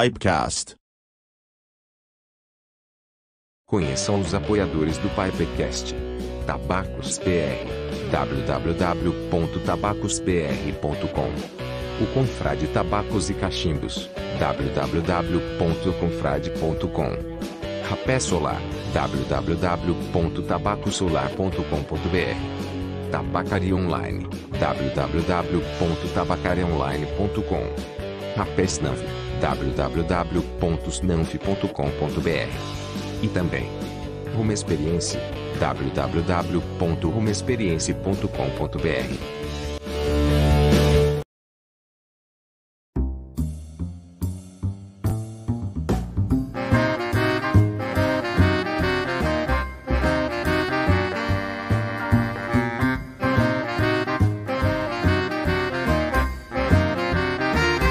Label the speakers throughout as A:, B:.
A: Pipecast.
B: Conheçam os apoiadores do Pipecast. Tabacos BR. www.tabacospr.com O Confrade Tabacos e Cachimbos. www.confrade.com Rapé Solar. www.tabacosolar.com.br Tabacaria Online. www.tabacariaonline.com Snanf. www.snanf.com.br E também Rumo Experiência. www.rumoexperiência.com.br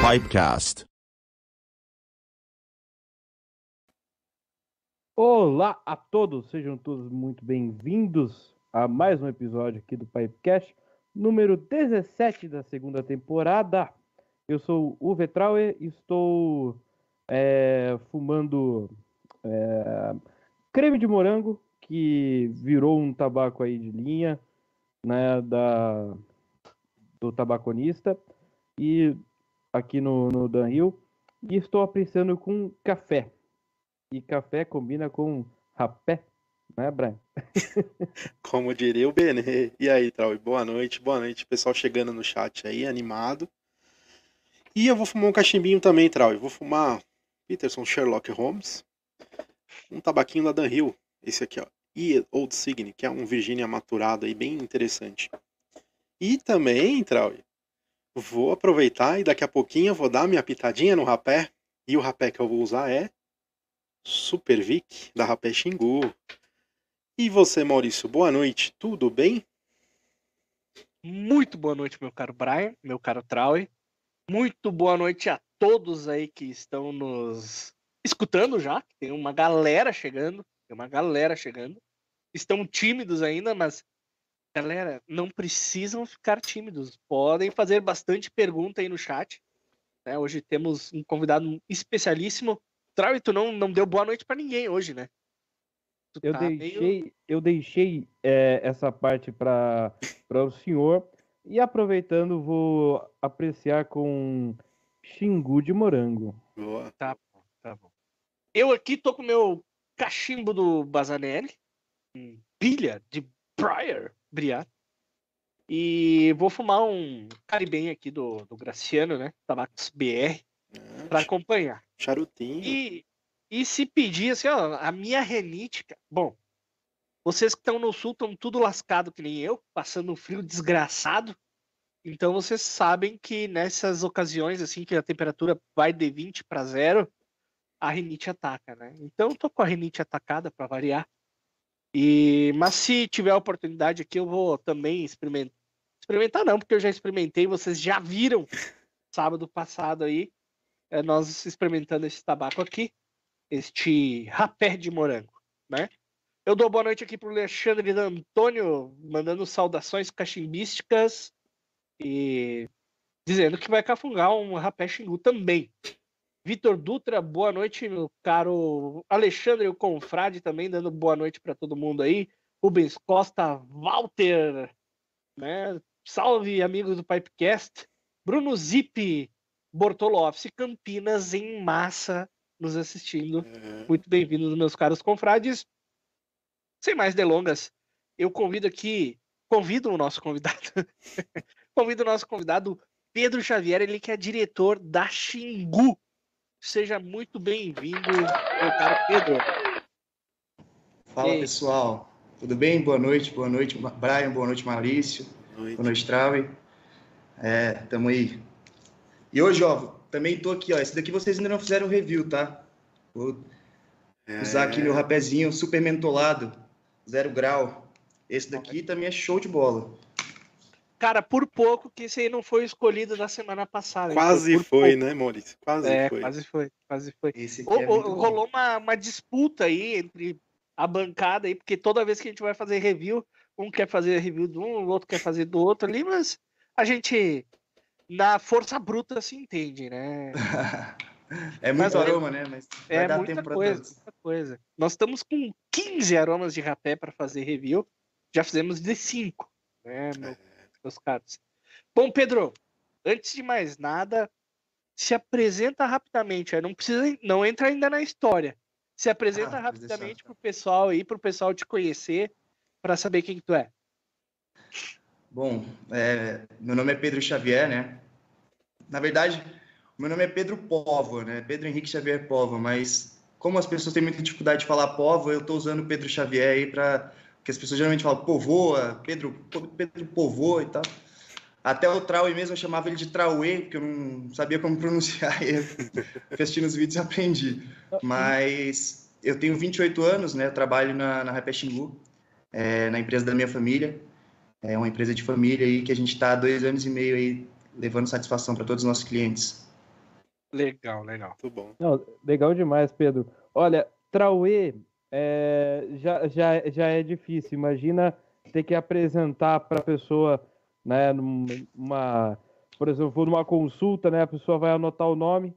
A: Pipecast.
C: Olá a todos, sejam todos muito bem-vindos a mais um episódio aqui do Pipecast, número 17 da segunda temporada. Eu sou o Vetrauer e estou é, fumando é, creme de morango, que virou um tabaco aí de linha, né, da, do tabaconista, e aqui no, no Dan Hill, e estou apreciando com café. E café combina com rapé, né, Brian?
D: Como diria o Benê. E aí, Trau, boa noite, boa noite, pessoal chegando no chat aí, animado. E eu vou fumar um cachimbinho também, Trau. Eu vou fumar Peterson Sherlock Holmes, um tabaquinho da Dan Hill, esse aqui, ó, e Old Signe, que é um Virginia maturado aí, bem interessante. E também, Trau, vou aproveitar e daqui a pouquinho eu vou dar minha pitadinha no rapé. E o rapé que eu vou usar é Super Vic, da Rapé Xingu. E você, Maurício, boa noite, tudo bem?
E: Muito boa noite, meu caro Brian, meu caro Traui. Muito boa noite a todos aí que estão nos escutando já. Tem uma galera chegando, tem uma galera chegando. Estão tímidos ainda, mas galera, não precisam ficar tímidos. Podem fazer bastante pergunta aí no chat. né? Hoje temos um convidado especialíssimo. Traui, tu não, não deu boa noite para ninguém hoje, né? Tu
C: Eu
E: tá
C: deixei,
E: meio-
C: eu deixei é, essa parte para o senhor e aproveitando vou apreciar com xingu de morango.
D: Boa.
E: Tá bom, tá bom. Eu aqui tô com o meu cachimbo do Bazanelli, pilha de Briar Briar. E vou fumar um caribenho aqui do, do Graciano, né? Tabacos BR,
D: Ah,
E: para acompanhar.
D: Charutinho.
E: E, e se pedir assim, ó, a minha renite, bom, vocês que estão no sul estão tudo lascado que nem eu, passando um frio desgraçado. Então vocês sabem que nessas ocasiões assim que a temperatura vai de 20 para zero, a rinite ataca, né? Então eu tô com a rinite atacada para variar. E mas se tiver a oportunidade aqui eu vou também experimentar. Experimentar não, porque eu já experimentei, vocês já viram sábado passado aí, é, nós experimentando esse tabaco aqui este rapé de morango, né? Eu dou boa noite aqui pro Alexandre Antônio, mandando saudações cachimbísticas e dizendo que vai cafungar um rapé xingu também. Vitor Dutra, boa noite, meu caro Alexandre, o confrade também, dando boa noite para todo mundo aí. Rubens Costa, Walter, né? Salve, amigos do Pipecast. Bruno Zip, Bortolo Office, Campinas, em massa, nos assistindo.
D: É,
E: Muito bem-vindos, meus caros confrades. Sem mais delongas, eu convido aqui, convido o nosso convidado, convido o nosso convidado Pedro Xavier, ele que é diretor da Xingu. Seja muito bem-vindo, meu caro Pedro.
F: Fala
E: E aí?
F: pessoal, tudo bem? Boa noite, boa noite, Brian, boa noite, Maurício,
D: noite.
F: boa noite, Trave. É, tamo aí. E hoje, ó, também tô aqui, ó. Esse daqui vocês ainda não fizeram review, tá? Vou
D: É,
F: usar aqui meu rapézinho super mentolado, zero grau. Esse daqui também é show de bola.
E: Cara, por pouco que esse aí não foi escolhido da semana passada.
D: Quase
E: por
D: foi,
E: pouco.
D: né, Maurício? Quase
E: É,
D: foi.
E: quase foi, quase foi.
F: Esse aqui
E: Ô,
F: é bom.
E: rolou uma, uma disputa aí entre a bancada aí, porque toda vez que a gente vai fazer review, um quer fazer review de um, o outro quer fazer do outro ali, mas a gente, na força bruta, se entende, né?
F: É
E: Mas
F: muito
E: olha,
F: aroma, né? Mas vai
E: É
F: dar
E: muita
F: tempo para
E: coisa, muita coisa. Nós estamos com 15 aromas de rapé para fazer review. Já fizemos de 5, né, meu- meus caros. Bom, Pedro, antes de mais nada, se apresenta rapidamente. aí Não precisa, não entra ainda na história. Se apresenta
F: Ah,
E: rapidamente
F: tá.
E: pro pessoal aí, pro pessoal te conhecer, para saber quem que tu é.
F: Bom, é, meu nome é Pedro Xavier, né? Na verdade, meu nome é Pedro Povo, né? Pedro Henrique Xavier Povo, mas como as pessoas têm muita dificuldade de falar Povo, eu estou usando Pedro Xavier aí para que as pessoas geralmente falam povoa, Pedro, Pedro Povoa e tal. Até o Trauê mesmo eu chamava ele de Trauê, porque eu não sabia como pronunciar ele. Assistindo os vídeos aprendi. Mas eu tenho 28 anos, né? Eu trabalho na, na Xingu, é, na empresa da minha família. É uma empresa de família aí que a gente está há dois anos e meio aí levando satisfação para todos os nossos clientes.
E: Legal, legal.
D: Muito bom.
C: Não, legal demais, Pedro. Olha, Trauê é, já, já, já é difícil. Imagina ter que apresentar para a pessoa, né, numa, por exemplo, vou numa consulta, né, a pessoa vai anotar o nome,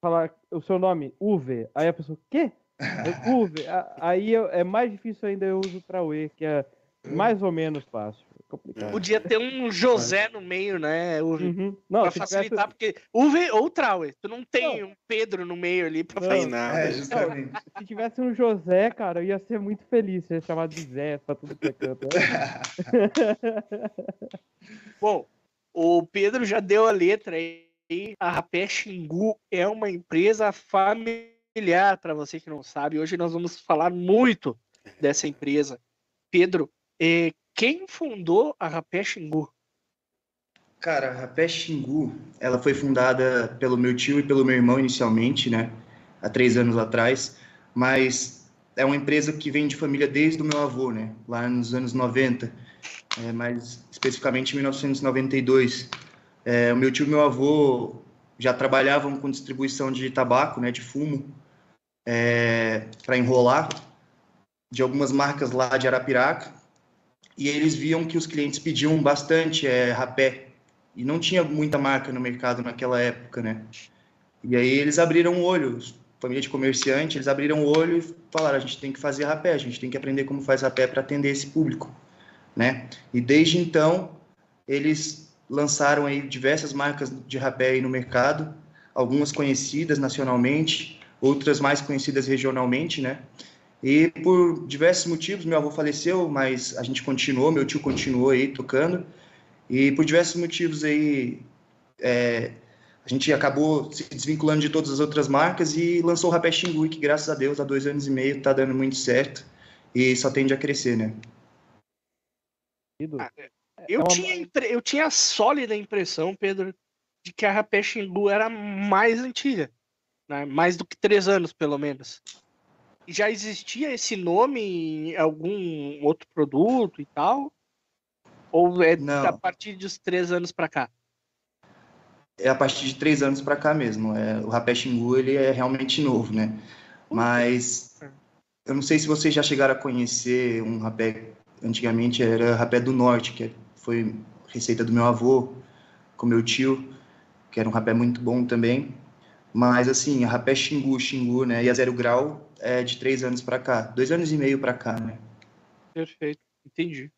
C: falar o seu nome, Uve. Aí a pessoa, quê? Uve. Aí eu- é mais difícil ainda eu uso o Trauê, que é mais ou menos fácil. É complicado.
E: Podia ter um José no meio, né? O,
C: Uhum. Não,
E: pra
C: se tivesse-
E: facilitar, porque Uve ou Trauer. Tu não tem
C: Não.
E: um Pedro no meio ali pra
C: Não.
E: Fazer.
D: nada.
F: É, justamente.
C: Se tivesse um José, cara, eu ia ser muito feliz ser chamado de Zé pra tudo que é canto.
E: Bom, o Pedro já deu a letra aí. A Rapé Xingu é uma empresa familiar, para você que não sabe. Hoje nós vamos falar muito dessa empresa. Pedro, eh, quem fundou a Rapé Xingu?
F: Cara, a Rapé Xingu, ela foi fundada pelo meu tio e pelo meu irmão inicialmente, né? Há três anos atrás, mas é uma empresa que vem de família desde o meu avô, né? Lá nos anos 90, é, mais especificamente em 1992. É, o meu tio e meu avô já trabalhavam com distribuição de tabaco, né? De fumo, para enrolar, de algumas marcas lá de Arapiraca, e eles viam que os clientes pediam bastante é, rapé, e não tinha muita marca no mercado naquela época, né? E aí eles abriram o olho, família de comerciante, eles abriram o olho e falaram, a gente tem que fazer rapé, a gente tem que aprender como faz rapé para atender esse público, né? E desde então, eles lançaram aí diversas marcas de rapé aí no mercado, algumas conhecidas nacionalmente, outras mais conhecidas regionalmente, né? E por diversos motivos, meu avô faleceu, mas a gente continuou, meu tio continuou aí tocando, e por diversos motivos aí, é, a gente acabou se desvinculando de todas as outras marcas e lançou o Rapé Xingu, que graças a Deus, há dois anos e meio, tá dando muito certo e só tende a crescer, né?
E: Eu,
C: É uma-
E: tinha, impre- eu tinha a sólida impressão, Pedro, de que a Rapé Xingu era mais antiga. Né? Mais do que três anos, pelo menos. Já existia esse nome em algum outro produto e tal? Ou é
F: Não.
E: a partir dos três anos pra cá?
F: É a partir de três anos para cá mesmo. É, o Rapé Xingu, ele é realmente novo, né? Mas eu não sei se vocês já chegaram a conhecer um rapé, antigamente era rapé do norte, que foi receita do meu avô, com meu tio, que era um rapé muito bom também. Mas assim, a rapé Xingu, Xingu, né? E a zero grau é de três anos para cá, dois anos e meio para cá, né?
E: Perfeito, entendi.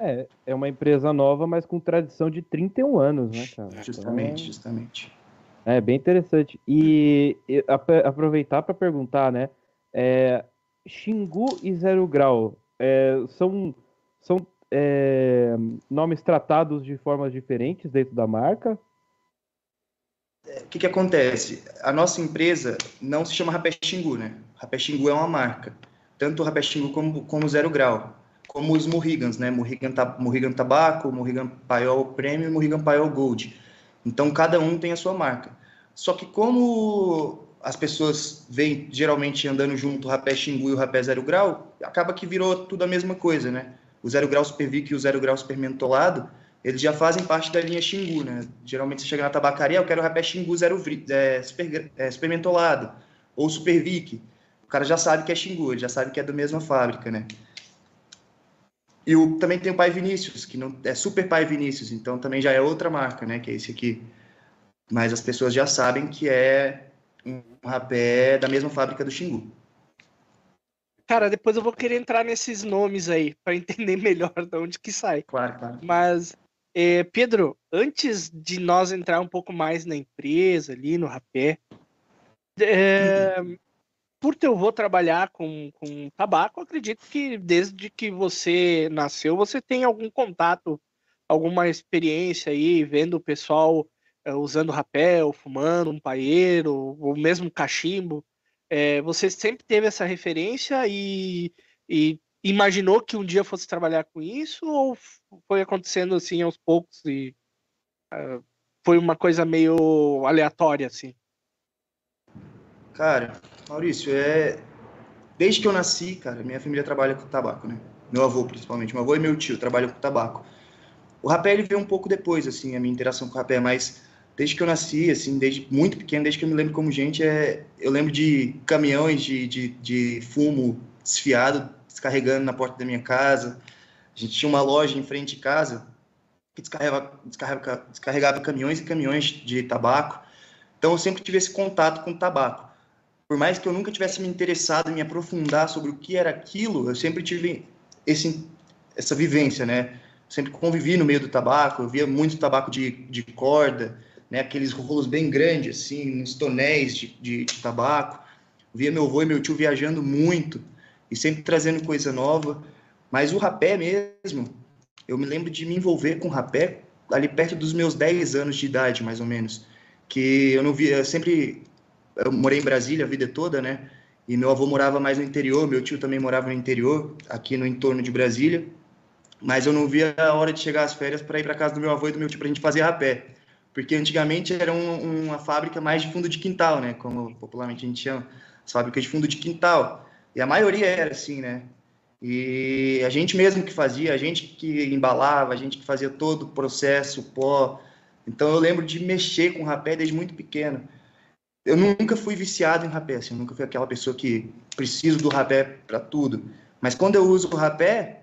C: É, é uma empresa nova, mas com tradição de 31 anos, né, cara? Então,
F: Justamente, justamente.
C: É bem interessante. E, e ap- aproveitar para perguntar, né? É, Xingu e Zero Grau é, são, são é, nomes tratados de formas diferentes dentro da marca?
F: O que, que acontece? A nossa empresa não se chama Rapé Xingu, né? Rapé Xingu é uma marca. Tanto o Rapé Xingu como, como o Zero Grau. Como os Morrigans, né? Morrigan, Ta- Morrigan Tabaco, Morrigan Paiol Premium e Morrigan Paiol Gold. Então, cada um tem a sua marca. Só que como as pessoas vêm geralmente andando junto o Rapé Xingu e o Rapé Zero Grau, acaba que virou tudo a mesma coisa, né? O Zero Grau Supervic e o Zero Grau Supermentolado, eles já fazem parte da linha Xingu, né? Geralmente você chega na tabacaria, eu quero rapé Xingu zero é, super, é, supermentolado ou Supervic. O cara já sabe que é Xingu, ele já sabe que é da mesma fábrica, né? E o, também tem o Pai Vinícius, que não é Super Pai Vinícius, então também já é outra marca, né? Que é esse aqui. Mas as pessoas já sabem que é um rapé da mesma fábrica do Xingu.
E: Cara, depois eu vou querer entrar nesses nomes aí para entender melhor de onde que sai.
F: Claro, claro.
E: Mas, é, Pedro, antes de nós entrar um pouco mais na empresa ali, no rapé, é, por teu avô trabalhar com, com tabaco, acredito que desde que você nasceu, você tem algum contato, alguma experiência aí, vendo o pessoal é, usando rapel, fumando um paeiro, ou mesmo cachimbo. É, você sempre teve essa referência e, e, imaginou que um dia fosse trabalhar com isso ou foi acontecendo assim aos poucos e uh, foi uma coisa meio aleatória assim?
F: Cara, Maurício, é desde que eu nasci, cara, minha família trabalha com tabaco, né? Meu avô, principalmente, meu avô e meu tio trabalham com tabaco. O rapé ele veio um pouco depois, assim, a minha interação com o rapé, mas desde que eu nasci, assim, desde muito pequeno, desde que eu me lembro como gente, é, eu lembro de caminhões de, de, de fumo desfiado, descarregando na porta da minha casa. A gente tinha uma loja em frente de casa que descarregava, descarregava, descarregava caminhões e caminhões de tabaco. Então eu sempre tive esse contato com o tabaco. Por mais que eu nunca tivesse me interessado em me aprofundar sobre o que era aquilo, eu sempre tive esse, essa vivência, né? Sempre convivi no meio do tabaco, eu via muito tabaco de, de corda, né, aqueles rolos bem grandes, assim, uns tonéis de, de, de tabaco. Via meu avô e meu tio viajando muito e sempre trazendo coisa nova. Mas o rapé mesmo, eu me lembro de me envolver com rapé ali perto dos meus 10 anos de idade, mais ou menos. Que eu não via, eu sempre eu morei em Brasília a vida toda, né? E meu avô morava mais no interior, meu tio também morava no interior, aqui no entorno de Brasília. Mas eu não via a hora de chegar às férias para ir para casa do meu avô e do meu tio para a gente fazer rapé porque antigamente era um, uma fábrica mais de fundo de quintal, né? Como popularmente a gente chama, as fábricas de fundo de quintal. E a maioria era assim, né? E a gente mesmo que fazia, a gente que embalava, a gente que fazia todo o processo, o pó. Então eu lembro de mexer com rapé desde muito pequeno. Eu nunca fui viciado em rapé, assim, eu nunca fui aquela pessoa que preciso do rapé para tudo. Mas quando eu uso o rapé,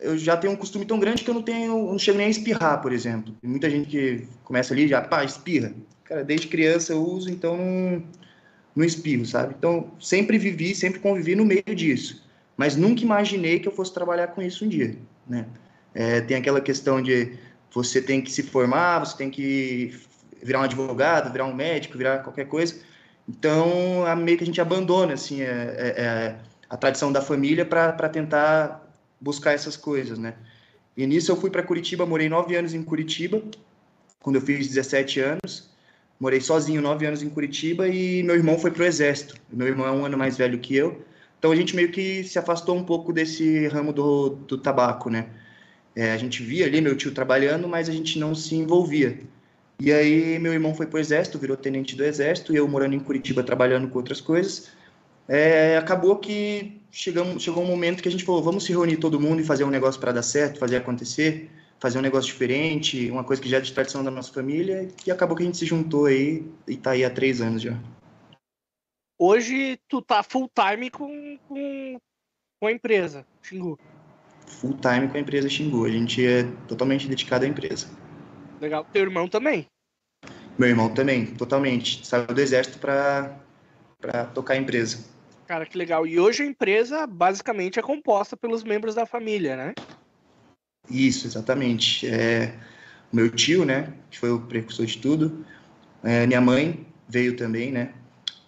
F: eu já tenho um costume tão grande que eu não tenho, não chego nem a espirrar, por exemplo. Tem muita gente que começa ali já, pá, espirra. Cara, desde criança eu uso, então não, não espirro, sabe? Então, sempre vivi, sempre convivi no meio disso. Mas nunca imaginei que eu fosse trabalhar com isso um dia, né? É, tem aquela questão de você tem que se formar, você tem que virar um advogado, virar um médico, virar qualquer coisa. Então, meio que a gente abandona, assim, é, é, é a tradição da família para tentar buscar essas coisas, né? E nisso eu fui para Curitiba, morei nove anos em Curitiba, quando eu fiz 17 anos. Morei sozinho nove anos em Curitiba e meu irmão foi para o exército. Meu irmão é um ano mais velho que eu. Então a gente meio que se afastou um pouco desse ramo do, do tabaco, né? É, a gente via ali meu tio trabalhando, mas a gente não se envolvia. E aí meu irmão foi para o exército, virou tenente do exército, e eu morando em Curitiba trabalhando com outras coisas. É, acabou que chegamos, chegou um momento que a gente falou, vamos se reunir todo mundo e fazer um negócio para dar certo, fazer acontecer, fazer um negócio diferente, uma coisa que já é de tradição da nossa família, e acabou que a gente se juntou aí e tá aí há três anos já.
E: Hoje tu tá full time com, com, com a empresa, Xingu.
F: Full time com a empresa Xingu, a gente é totalmente dedicado à empresa.
E: Legal, teu irmão também?
F: Meu irmão também, totalmente. Saiu do exército para tocar a empresa.
E: Cara, que legal. E hoje a empresa basicamente é composta pelos membros da família, né?
F: Isso, exatamente. É, meu tio, né, que foi o precursor de tudo. É, minha mãe veio também, né?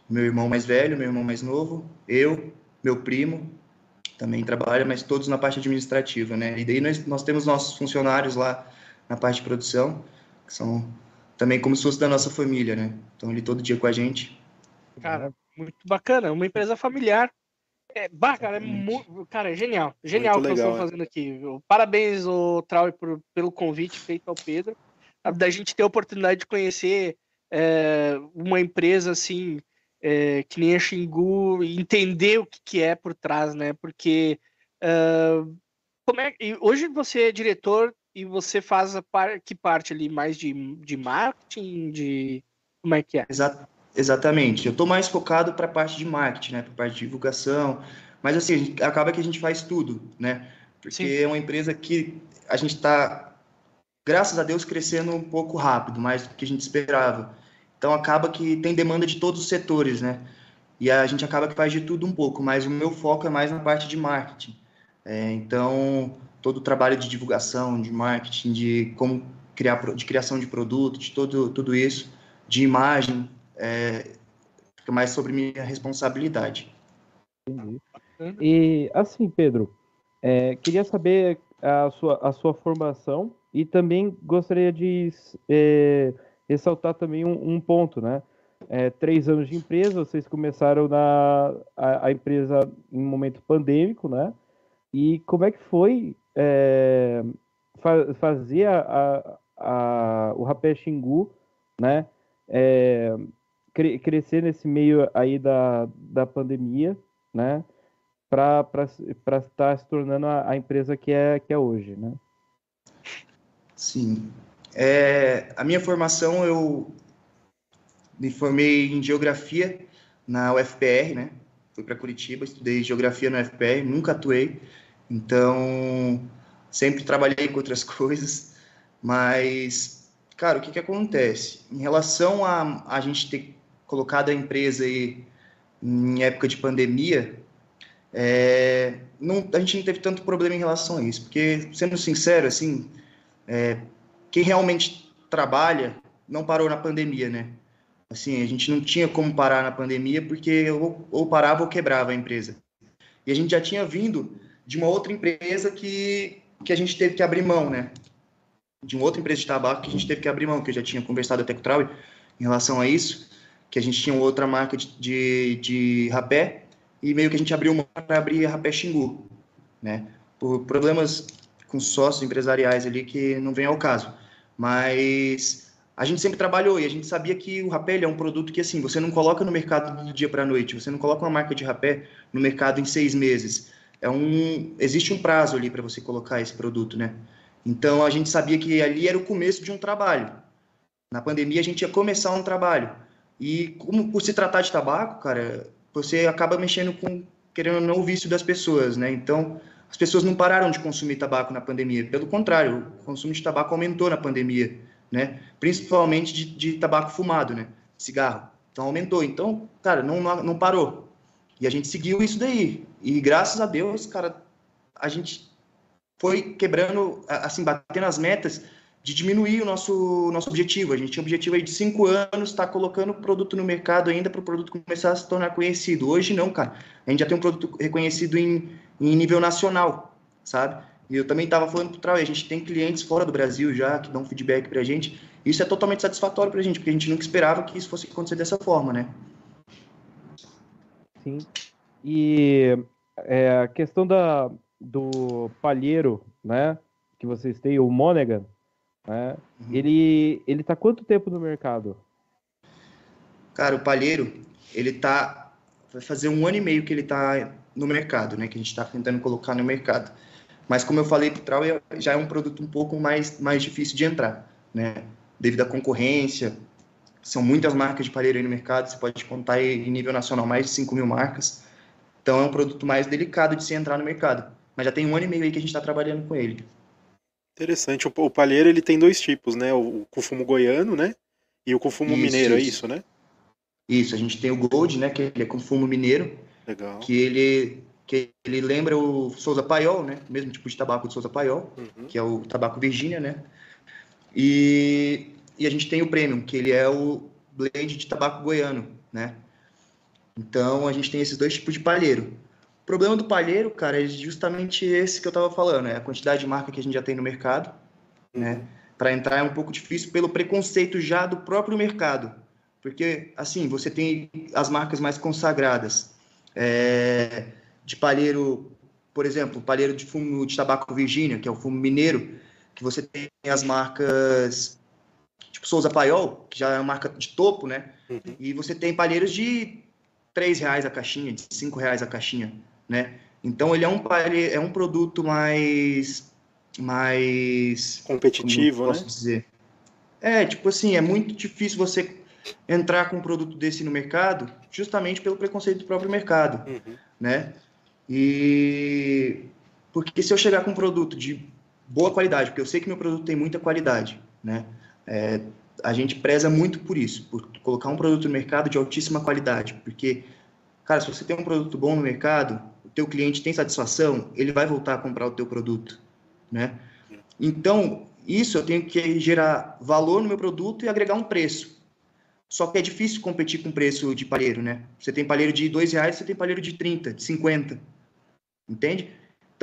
F: Meu irmão mais velho, meu irmão mais novo, eu, meu primo também trabalha, mas todos na parte administrativa, né? E daí nós, nós temos nossos funcionários lá na parte de produção, que são também como se fosse da nossa família, né? Estão ali todo dia com a gente.
E: Cara, muito bacana, uma empresa familiar. É, bah, cara, é, mu... cara, é genial. Genial o que vocês estão fazendo aqui. Parabéns, o Trau, pelo convite feito ao Pedro. Da gente ter a oportunidade de conhecer é, uma empresa assim, é, que nem a Xingu, entender o que, que é por trás, né? Porque uh, como é, hoje você é diretor e você faz a par, que parte ali mais de, de marketing, de como é que é?
F: Exato. Exatamente. Eu estou mais focado para a parte de marketing, né? Para a parte de divulgação. Mas assim, acaba que a gente faz tudo, né? Porque Sim. é uma empresa que a gente está, graças a Deus, crescendo um pouco rápido, mais do que a gente esperava. Então acaba que tem demanda de todos os setores, né? E a gente acaba que faz de tudo um pouco, mas o meu foco é mais na parte de marketing. É, então, todo o trabalho de divulgação, de marketing, de como criar, de criação de produto, de todo, tudo isso, de imagem, é, fica mais sobre minha responsabilidade.
C: Entendi. E assim, Pedro, é, queria saber a sua, a sua formação e também gostaria de é, ressaltar também um, um ponto, né? É, três anos de empresa, vocês começaram na, a, a, empresa em momento pandêmico, né? E como é que foi é, fa fazer a, a, o Rapé Xingu, né? É, cre crescer nesse meio aí da, da pandemia, né? Para estar tá se tornando a, a, empresa que é, que é hoje, né?
F: Sim. É, a minha formação, eu me formei em geografia na UFPR, né? Fui para Curitiba, estudei geografia na UFPR, nunca atuei, então sempre trabalhei com outras coisas, mas, cara, o que que acontece? Em relação a a gente ter colocado a empresa aí em época de pandemia, é, não, a gente não teve tanto problema em relação a isso, porque, sendo sincero, assim, é, quem realmente trabalha não parou na pandemia, né? Assim, a gente não tinha como parar na pandemia porque ou, ou parava ou quebrava a empresa. E a gente já tinha vindo de uma outra empresa que, que a gente teve que abrir mão, né? De uma outra empresa de tabaco que a gente teve que abrir mão, que eu já tinha conversado até com o Trau em relação a isso, que a gente tinha outra marca de, de, de rapé e meio que a gente abriu mão para abrir a rapé Xingu, né? Por problemas com sócios empresariais ali que não vem ao caso. Mas a gente sempre trabalhou e a gente sabia que o rapé é um produto que assim você não coloca no mercado do dia para a noite, você não coloca uma marca de rapé no mercado em seis meses. É um existe um prazo ali para você colocar esse produto, né? Então a gente sabia que ali era o começo de um trabalho. Na pandemia a gente ia começar um trabalho e como por se tratar de tabaco, cara, você acaba mexendo com querendo ou não o vício das pessoas, né? Então as pessoas não pararam de consumir tabaco na pandemia, pelo contrário, o consumo de tabaco aumentou na pandemia, né? Principalmente de, de tabaco fumado, né? Cigarro. Então aumentou. Então, cara, não, não parou. E a gente seguiu isso daí. E graças a Deus, cara, a gente foi quebrando, assim, batendo as metas de diminuir o nosso, nosso objetivo. A gente tinha um objetivo aí de cinco anos, está colocando o produto no mercado ainda para o produto começar a se tornar conhecido. Hoje não, cara. A gente já tem um produto reconhecido em, em nível nacional, sabe? E eu também estava falando para o Trau, a gente tem clientes fora do Brasil já que dão feedback para a gente. Isso é totalmente satisfatório para a gente, porque a gente nunca esperava que isso fosse acontecer dessa forma, né?
C: Sim. E é, a questão da, do palheiro, né? Que vocês têm, o Monaghan, né? Uhum. Ele, ele tá quanto tempo no mercado?
F: Cara, o palheiro, ele tá. Vai fazer um ano e meio que ele tá no mercado, né? Que a gente está tentando colocar no mercado. Mas como eu falei, Trau já é um produto um pouco mais, mais difícil de entrar, né? Devido à concorrência, são muitas marcas de palheiro aí no mercado, você pode contar em nível nacional mais de 5 mil marcas. Então é um produto mais delicado de se entrar no mercado. Mas já tem um ano e meio aí que a gente está trabalhando com ele.
D: Interessante. O palheiro ele tem dois tipos, né? O, o fumo goiano, né? E o com fumo mineiro, é isso. é isso, né?
F: Isso, a gente tem o Gold, né? Que ele é com fumo mineiro.
D: Legal.
F: Que ele, que ele lembra o Souza Paiol, né? O mesmo tipo de tabaco de Souza Paiol, uhum. que é o tabaco Virgínia, né? E, e a gente tem o Premium, que ele é o blend de tabaco goiano, né? Então a gente tem esses dois tipos de palheiro. O problema do palheiro, cara, é justamente esse que eu estava falando, é a quantidade de marca que a gente já tem no mercado, né? Para entrar é um pouco difícil pelo preconceito já do próprio mercado, porque assim você tem as marcas mais consagradas é, de palheiro, por exemplo, palheiro de fumo de tabaco Virgínia, que é o fumo mineiro, que você tem as marcas tipo Souza Paiol, que já é uma marca de topo, né? Uhum. E você tem palheiros de três reais a caixinha, de cinco reais a caixinha né? Então ele é um é um produto mais mais
D: competitivo,
F: posso
D: né?
F: dizer. É, tipo assim, é muito difícil você entrar com um produto desse no mercado, justamente pelo preconceito do próprio mercado, uhum. né? E porque se eu chegar com um produto de boa qualidade, porque eu sei que meu produto tem muita qualidade, né? É, a gente preza muito por isso, por colocar um produto no mercado de altíssima qualidade, porque, cara, se você tem um produto bom no mercado, o teu cliente tem satisfação, ele vai voltar a comprar o teu produto, né? Então, isso eu tenho que gerar valor no meu produto e agregar um preço. Só que é difícil competir com preço de palheiro, né? Você tem palheiro de dois reais, você tem palheiro de 30, de 50. Entende?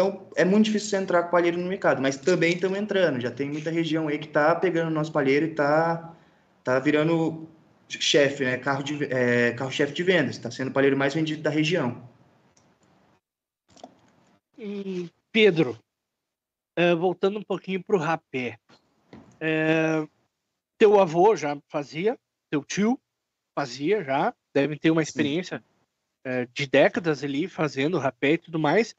F: Então, é muito difícil você entrar com palheiro no mercado, mas também estamos entrando. Já tem muita região aí que está pegando o nosso palheiro e está tá virando chefe, né? Carro de é, carro-chefe de vendas. Está sendo o palheiro mais vendido da região.
E: Pedro, é, voltando um pouquinho para o rapé. É, teu avô já fazia, teu tio fazia já, devem ter uma experiência é, de décadas ali fazendo rapé e tudo mais.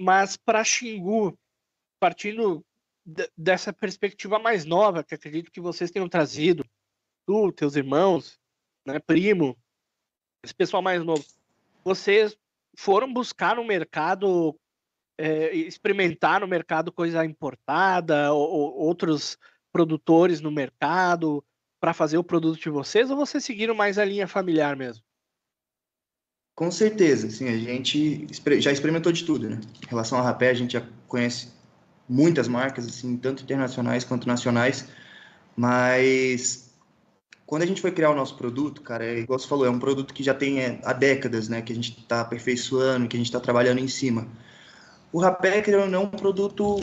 E: Mas para Xingu, partindo dessa perspectiva mais nova, que acredito que vocês tenham trazido, tu, teus irmãos, né, primo, esse pessoal mais novo, vocês foram buscar no mercado, é, experimentar no mercado coisa importada, ou, ou outros produtores no mercado para fazer o produto de vocês, ou vocês seguiram mais a linha familiar mesmo?
F: Com certeza, sim, a gente já experimentou de tudo, né? Em relação ao rapé, a gente já conhece muitas marcas, assim, tanto internacionais quanto nacionais, mas quando a gente foi criar o nosso produto, cara, é igual você falou, é um produto que já tem é, há décadas, né, que a gente está aperfeiçoando, que a gente está trabalhando em cima. O rapé, querendo ou não, é um produto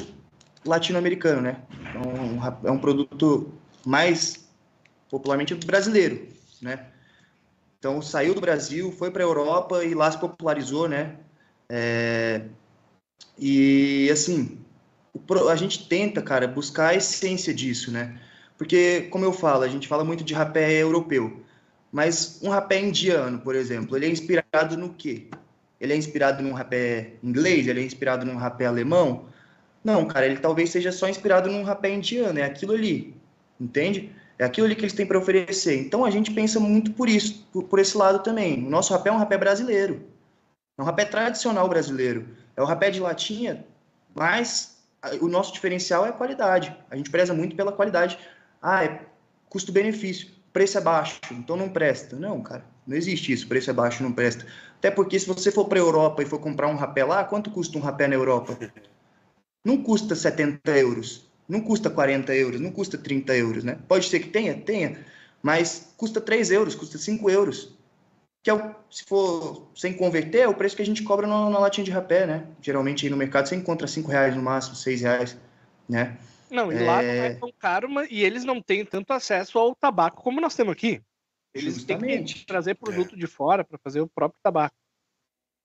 F: latino-americano, né? É um, é um produto mais popularmente brasileiro, né? Então saiu do Brasil, foi para a Europa e lá se popularizou, né? É... E assim, a gente tenta, cara, buscar a essência disso, né? Porque, como eu falo, a gente fala muito de rapé europeu, mas um rapé indiano, por exemplo, ele é inspirado no quê? Ele é inspirado num rapé inglês? Ele é inspirado num rapé alemão? Não, cara, ele talvez seja só inspirado num rapé indiano, é aquilo ali, entende? É aquilo que eles têm para oferecer. Então a gente pensa muito por isso, por, por, esse lado também. O nosso rapé é um rapé brasileiro. É um rapé tradicional brasileiro. É o rapé de latinha, mas o nosso diferencial é a qualidade. A gente preza muito pela qualidade. Ah, é custo-benefício. Preço é baixo, então não presta. Não, cara, não existe isso. Preço é baixo, não presta. Até porque se você for para a Europa e for comprar um rapé lá, quanto custa um rapé na Europa? Não custa 70 euros. Não custa 40 euros, não custa 30 euros, né? Pode ser que tenha, tenha, mas custa 3 euros, custa 5 euros. Que é o, se for sem converter, é o preço que a gente cobra no, na latinha de rapé, né? Geralmente aí no mercado você encontra 5 reais no máximo, 6 reais, né?
E: Não, e é... lá não é tão caro, mas, e eles não têm tanto acesso ao tabaco como nós temos aqui. Eles Justamente. têm que trazer produto é. de fora para fazer o próprio tabaco.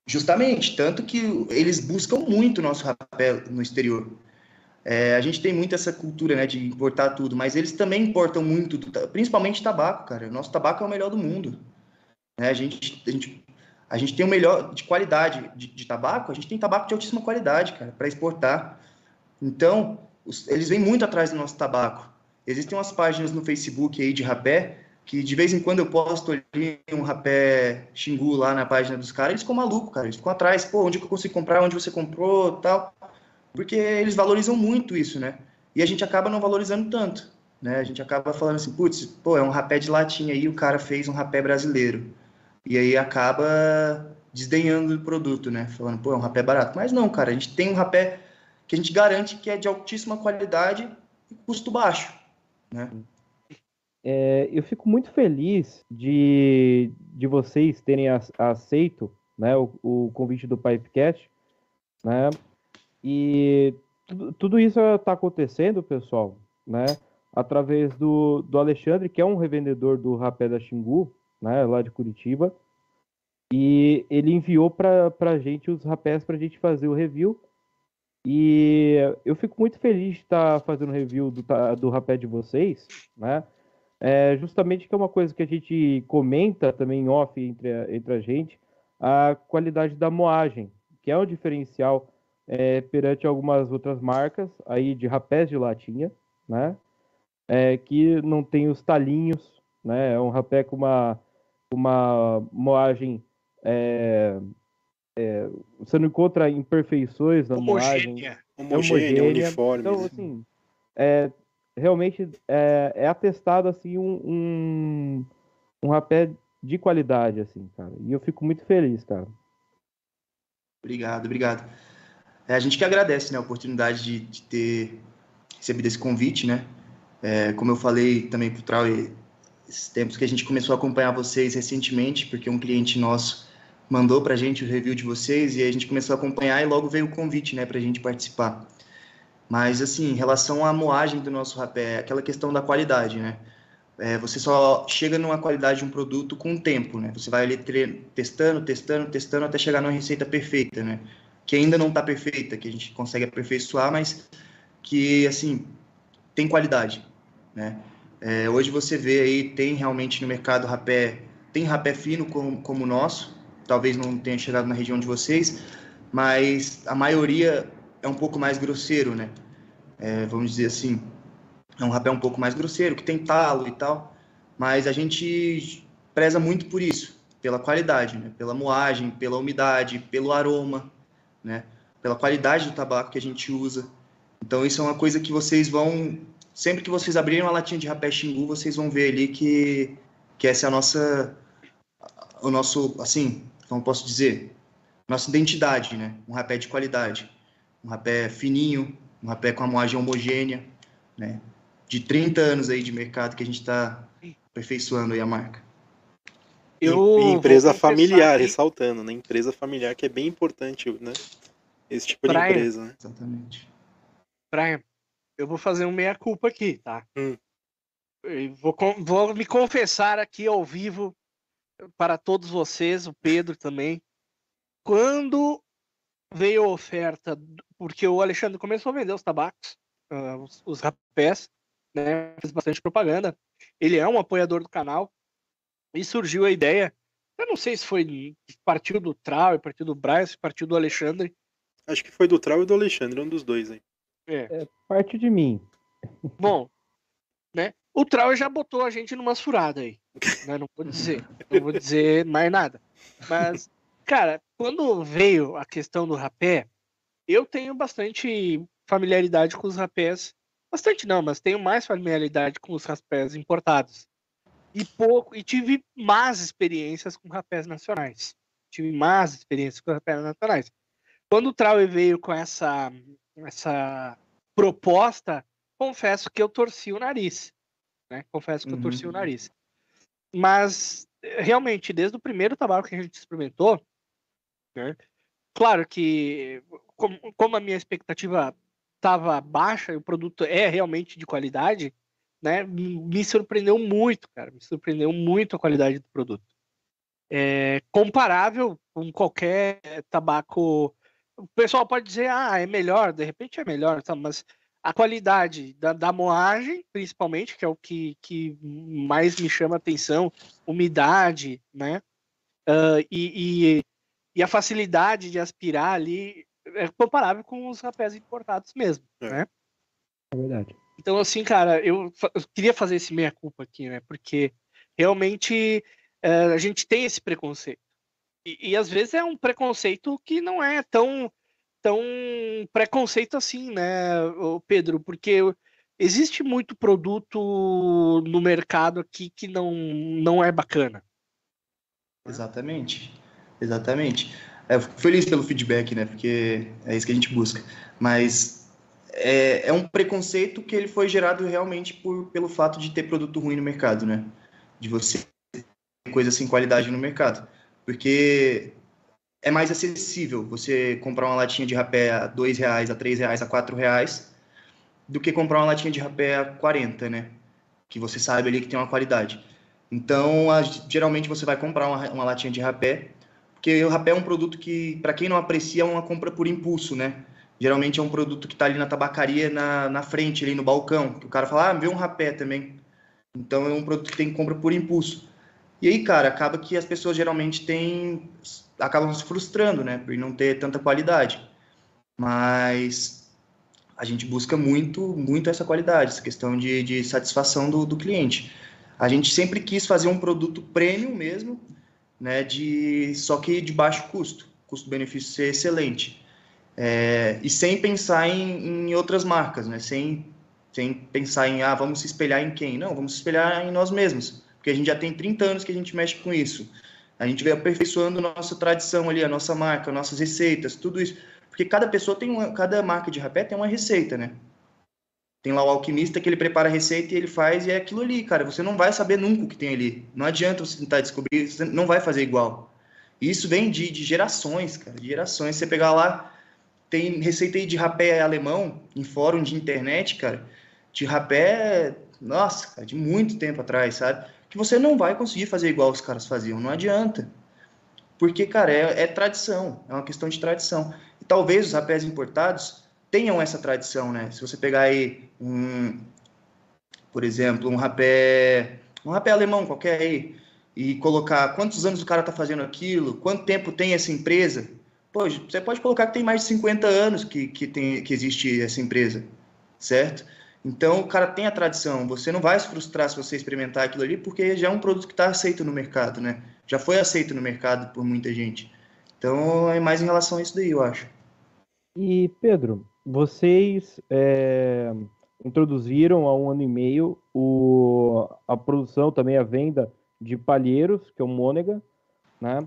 F: Justamente, tanto que eles buscam muito o nosso rapé no exterior. É, a gente tem muito essa cultura, né, de importar tudo, mas eles também importam muito, principalmente tabaco, cara. O nosso tabaco é o melhor do mundo. Né? A, gente, a, gente, a gente tem o melhor de qualidade de, de tabaco, a gente tem tabaco de altíssima qualidade, cara, para exportar. Então, os, eles vêm muito atrás do nosso tabaco. Existem umas páginas no Facebook aí de rapé, que de vez em quando eu posto ali um rapé xingu lá na página dos caras, eles ficam malucos, cara. Eles ficam atrás, pô, onde que eu consigo comprar, onde você comprou tal porque eles valorizam muito isso, né? E a gente acaba não valorizando tanto, né? A gente acaba falando assim, putz, pô, é um rapé de latinha aí, o cara fez um rapé brasileiro. E aí acaba desdenhando do produto, né? Falando, pô, é um rapé barato. Mas não, cara, a gente tem um rapé que a gente garante que é de altíssima qualidade e custo baixo, né?
C: É, eu fico muito feliz de, de vocês terem aceito né, o, o convite do Pipecast, né? E tudo, isso está acontecendo, pessoal, né? Através do, do Alexandre, que é um revendedor do rapé da Xingu, né? Lá de Curitiba. E ele enviou para a gente os rapés para a gente fazer o review. E eu fico muito feliz de estar tá fazendo review do, do rapé de vocês, né? É justamente que é uma coisa que a gente comenta também off entre entre a gente, a qualidade da moagem, que é um diferencial é, perante algumas outras marcas aí de rapés de latinha, né? É, que não tem os talinhos, né? É um rapé com uma, uma moagem. É, é, você não encontra imperfeições na
D: homogênea.
C: moagem.
D: Homogênea, é uniforme.
C: Então, assim, é, realmente é, é atestado assim um, um, um rapé de qualidade, assim, cara. E eu fico muito feliz, cara.
F: Obrigado, obrigado. É, a gente que agradece né, a oportunidade de, de ter recebido esse convite, né? É, como eu falei também para o Trau, esses tempos que a gente começou a acompanhar vocês recentemente, porque um cliente nosso mandou para a gente o review de vocês e a gente começou a acompanhar e logo veio o convite, né, para a gente participar. Mas, assim, em relação à moagem do nosso rapé, é aquela questão da qualidade, né? É, você só chega numa qualidade de um produto com o tempo, né? Você vai ali testando, testando, testando até chegar numa receita perfeita, né? Que ainda não está perfeita, que a gente consegue aperfeiçoar, mas que, assim, tem qualidade, né? É, hoje você vê aí, tem realmente no mercado rapé, tem rapé fino como, como o nosso, talvez não tenha chegado na região de vocês, mas a maioria é um pouco mais grosseiro, né? É, vamos dizer assim, é um rapé um pouco mais grosseiro, que tem talo e tal, mas a gente preza muito por isso, pela qualidade, né? Pela moagem, pela umidade, pelo aroma, né? Pela qualidade do tabaco que a gente usa. Então isso é uma coisa que vocês vão sempre que vocês abrirem uma latinha de rapé Xingu, vocês vão ver ali que que essa é a nossa o nosso, assim, como posso dizer, nossa identidade, né? Um rapé de qualidade, um rapé fininho, um rapé com a moagem homogênea, né? de 30 anos aí de mercado que a gente está aperfeiçoando aí a marca.
D: Eu e, empresa familiar, que... ressaltando, né? Empresa familiar que é bem importante, né? Esse tipo Brian, de empresa, né?
F: Exatamente.
E: Brian, eu vou fazer um meia-culpa aqui, tá? Hum. Vou, vou me confessar aqui ao vivo para todos vocês, o Pedro também. Quando veio a oferta, porque o Alexandre começou a vender os tabacos, uh, os, os rapés, né, fez bastante propaganda. Ele é um apoiador do canal. E surgiu a ideia. Eu não sei se foi partiu do Trau, partiu do Bryce, partiu do Alexandre.
D: Acho que foi do Trau e do Alexandre, um dos dois aí.
C: É. é parte de mim.
E: Bom, né? O Trau já botou a gente numa furada aí. Né? Não vou dizer. Não vou dizer mais nada. Mas, cara, quando veio a questão do rapé, eu tenho bastante familiaridade com os rapés Bastante não, mas tenho mais familiaridade com os rapés importados. E pouco e tive más experiências com rapés nacionais. Tive más experiências com rapés nacionais. Quando o Trauer veio com essa essa proposta, confesso que eu torci o nariz, né? Confesso que uhum. eu torci o uhum. nariz. Mas realmente, desde o primeiro tabaco que a gente experimentou, né? claro que como, como a minha expectativa estava baixa e o produto é realmente de qualidade, né? Me surpreendeu muito, cara. Me surpreendeu muito a qualidade do produto. É comparável com qualquer tabaco. O pessoal pode dizer, ah, é melhor, de repente é melhor, tá? mas a qualidade da, da moagem, principalmente, que é o que, que mais me chama atenção, umidade, né? Uh, e, e, e, a facilidade de aspirar ali é comparável com os rapés importados mesmo, é. né?
C: É verdade.
E: Então, assim, cara, eu, eu queria fazer esse meia-culpa aqui, né? Porque realmente é, a gente tem esse preconceito. E, e, às vezes é um preconceito que não é tão, tão preconceito assim, né, Pedro? Porque existe muito produto no mercado aqui que não, não é bacana.
F: Exatamente. Exatamente. É, eu fico feliz pelo feedback, né? Porque é isso que a gente busca. Mas é, é um preconceito que ele foi gerado realmente por, pelo fato de ter produto ruim no mercado, né? De você ter coisa sem qualidade no mercado. Porque é mais acessível você comprar uma latinha de rapé a dois reais, a três reais, a quatro reais, do que comprar uma latinha de rapé a 40, né? Que você sabe ali que tem uma qualidade. Então, a, geralmente você vai comprar uma, uma latinha de rapé porque o rapé é um produto que, para quem não aprecia, é uma compra por impulso, né? Geralmente é um produto que está ali na tabacaria, na, na frente, ali no balcão, que o cara fala, ah, vê um rapé também. Então é um produto que tem compra por impulso. E aí, cara, acaba que as pessoas geralmente têm, acabam se frustrando, né, por não ter tanta qualidade. Mas a gente busca muito, muito essa qualidade, essa questão de, de satisfação do, do cliente. A gente sempre quis fazer um produto premium mesmo, né, de só que de baixo custo, custo-benefício ser excelente. É, e sem pensar em, em, outras marcas, né, sem sem pensar em, ah, vamos se espelhar em quem? Não, vamos se espelhar em nós mesmos, porque a gente já tem 30 anos que a gente mexe com isso. A gente vem aperfeiçoando nossa tradição ali, a nossa marca, nossas receitas, tudo isso. Porque cada pessoa tem uma, cada marca de rapé tem uma receita, né? Tem lá o alquimista que ele prepara a receita e ele faz e é aquilo ali, cara. Você não vai saber nunca o que tem ali. Não adianta você tentar descobrir, você não vai fazer igual. E isso vem de, de gerações, cara, de gerações. Você pegar lá, tem receita aí de rapé alemão em fórum de internet, cara, de rapé, nossa, cara, de muito tempo atrás, sabe? Que você não vai conseguir fazer igual os caras faziam, não adianta. Porque, cara, é, é tradição, é uma questão de tradição. E talvez os rapés importados tenham essa tradição, né? Se você pegar aí um, por exemplo, um rapé, um rapé alemão qualquer aí, e colocar quantos anos o cara tá fazendo aquilo, quanto tempo tem essa empresa, pô, você pode colocar que tem mais de 50 anos que, que, tem, que existe essa empresa, certo? Então, o cara tem a tradição, você não vai se frustrar se você experimentar aquilo ali, porque já é um produto que está aceito no mercado, né? Já foi aceito no mercado por muita gente. Então, é mais em relação a isso daí, eu acho.
C: E, Pedro, vocês é, introduziram há um ano e meio o, a produção, também a venda de palheiros, que é o Mônega, né?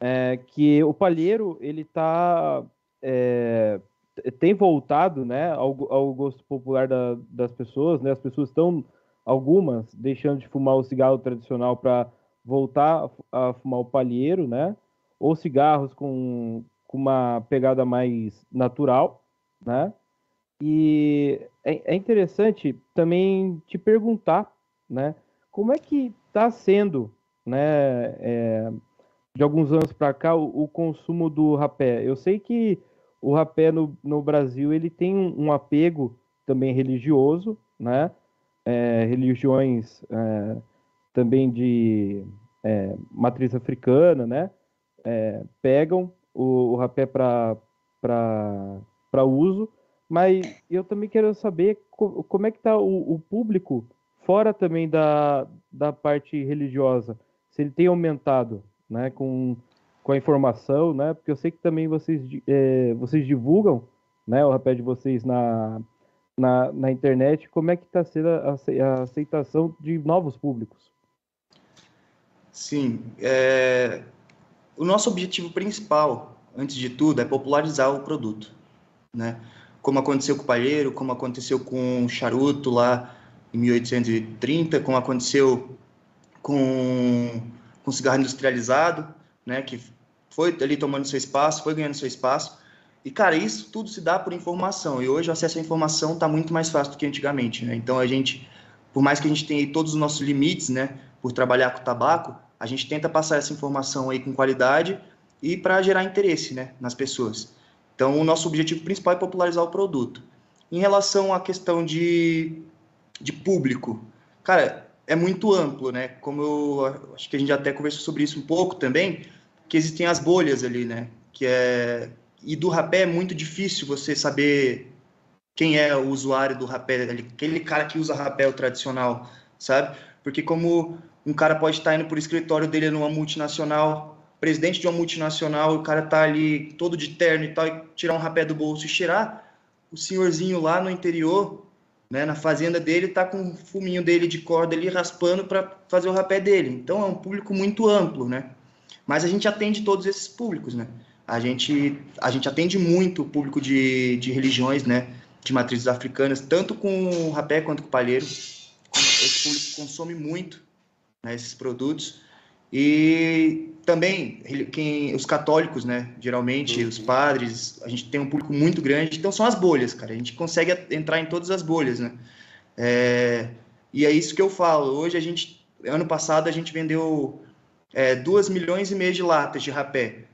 C: É, que o palheiro, ele tá... É, tem voltado né, ao, ao gosto popular da, das pessoas, né? As pessoas estão, algumas, deixando de fumar o cigarro tradicional para voltar a, fumar o palheiro, né? Ou cigarros com, com uma pegada mais natural, né? E é, é interessante também te perguntar, né? Como é que está sendo, né? De alguns anos para cá, o, o, consumo do rapé. Eu sei que o rapé no, no Brasil ele tem um, um apego também religioso, né? É, religiões é, também de é, matriz africana, né? É, pegam o, o rapé para uso, mas eu também quero saber co como é que está o, o, público fora também da, da parte religiosa, se ele tem aumentado, né, com, com a informação, né, porque eu sei que também vocês, é, vocês divulgam, né, o rapé de vocês na, na, na internet, como é que está sendo a, a, aceitação de novos públicos?
F: Sim, é... o nosso objetivo principal, antes de tudo, é popularizar o produto né? Como aconteceu com o palheiro, como aconteceu com o charuto lá em 1830, como aconteceu com, com cigarro industrializado, né? Que foi ali tomando seu espaço, foi ganhando seu espaço. E, cara, isso tudo se dá por informação. E hoje o acesso à informação está muito mais fácil do que antigamente, né? Então, a gente, por mais que a gente tenha todos os nossos limites, né? Por trabalhar com tabaco, a gente tenta passar essa informação aí com qualidade e para gerar interesse, né? Nas pessoas. Então, o nosso objetivo principal é popularizar o produto. Em relação à questão de, de público, cara, é muito amplo, né? Como eu acho que a gente até conversou sobre isso um pouco também, que existem as bolhas ali, né? Que é e do rapé é muito difícil você saber quem é o usuário do rapé, aquele cara que usa rapé tradicional, sabe? Porque como um cara pode estar indo por escritório dele numa multinacional presidente de uma multinacional, o cara tá ali todo de terno e tal, e tirar um rapé do bolso e cheirar, o senhorzinho lá no interior, né, na fazenda dele, tá com o fuminho dele de corda ali raspando para fazer o rapé dele. Então é um público muito amplo, né? Mas a gente atende todos esses públicos, né? A gente, a gente atende muito o público de, de religiões, né? De matrizes africanas, tanto com o rapé quanto com o palheiro. Esse público consome muito né, esses produtos. E também quem, os católicos, né? Geralmente, uhum. os padres, a gente tem um público muito grande, então são as bolhas, cara. A gente consegue entrar em todas as bolhas, né? É, e é isso que eu falo. Hoje a gente, ano passado, a gente vendeu é, 2 milhões e meio de latas de rapé.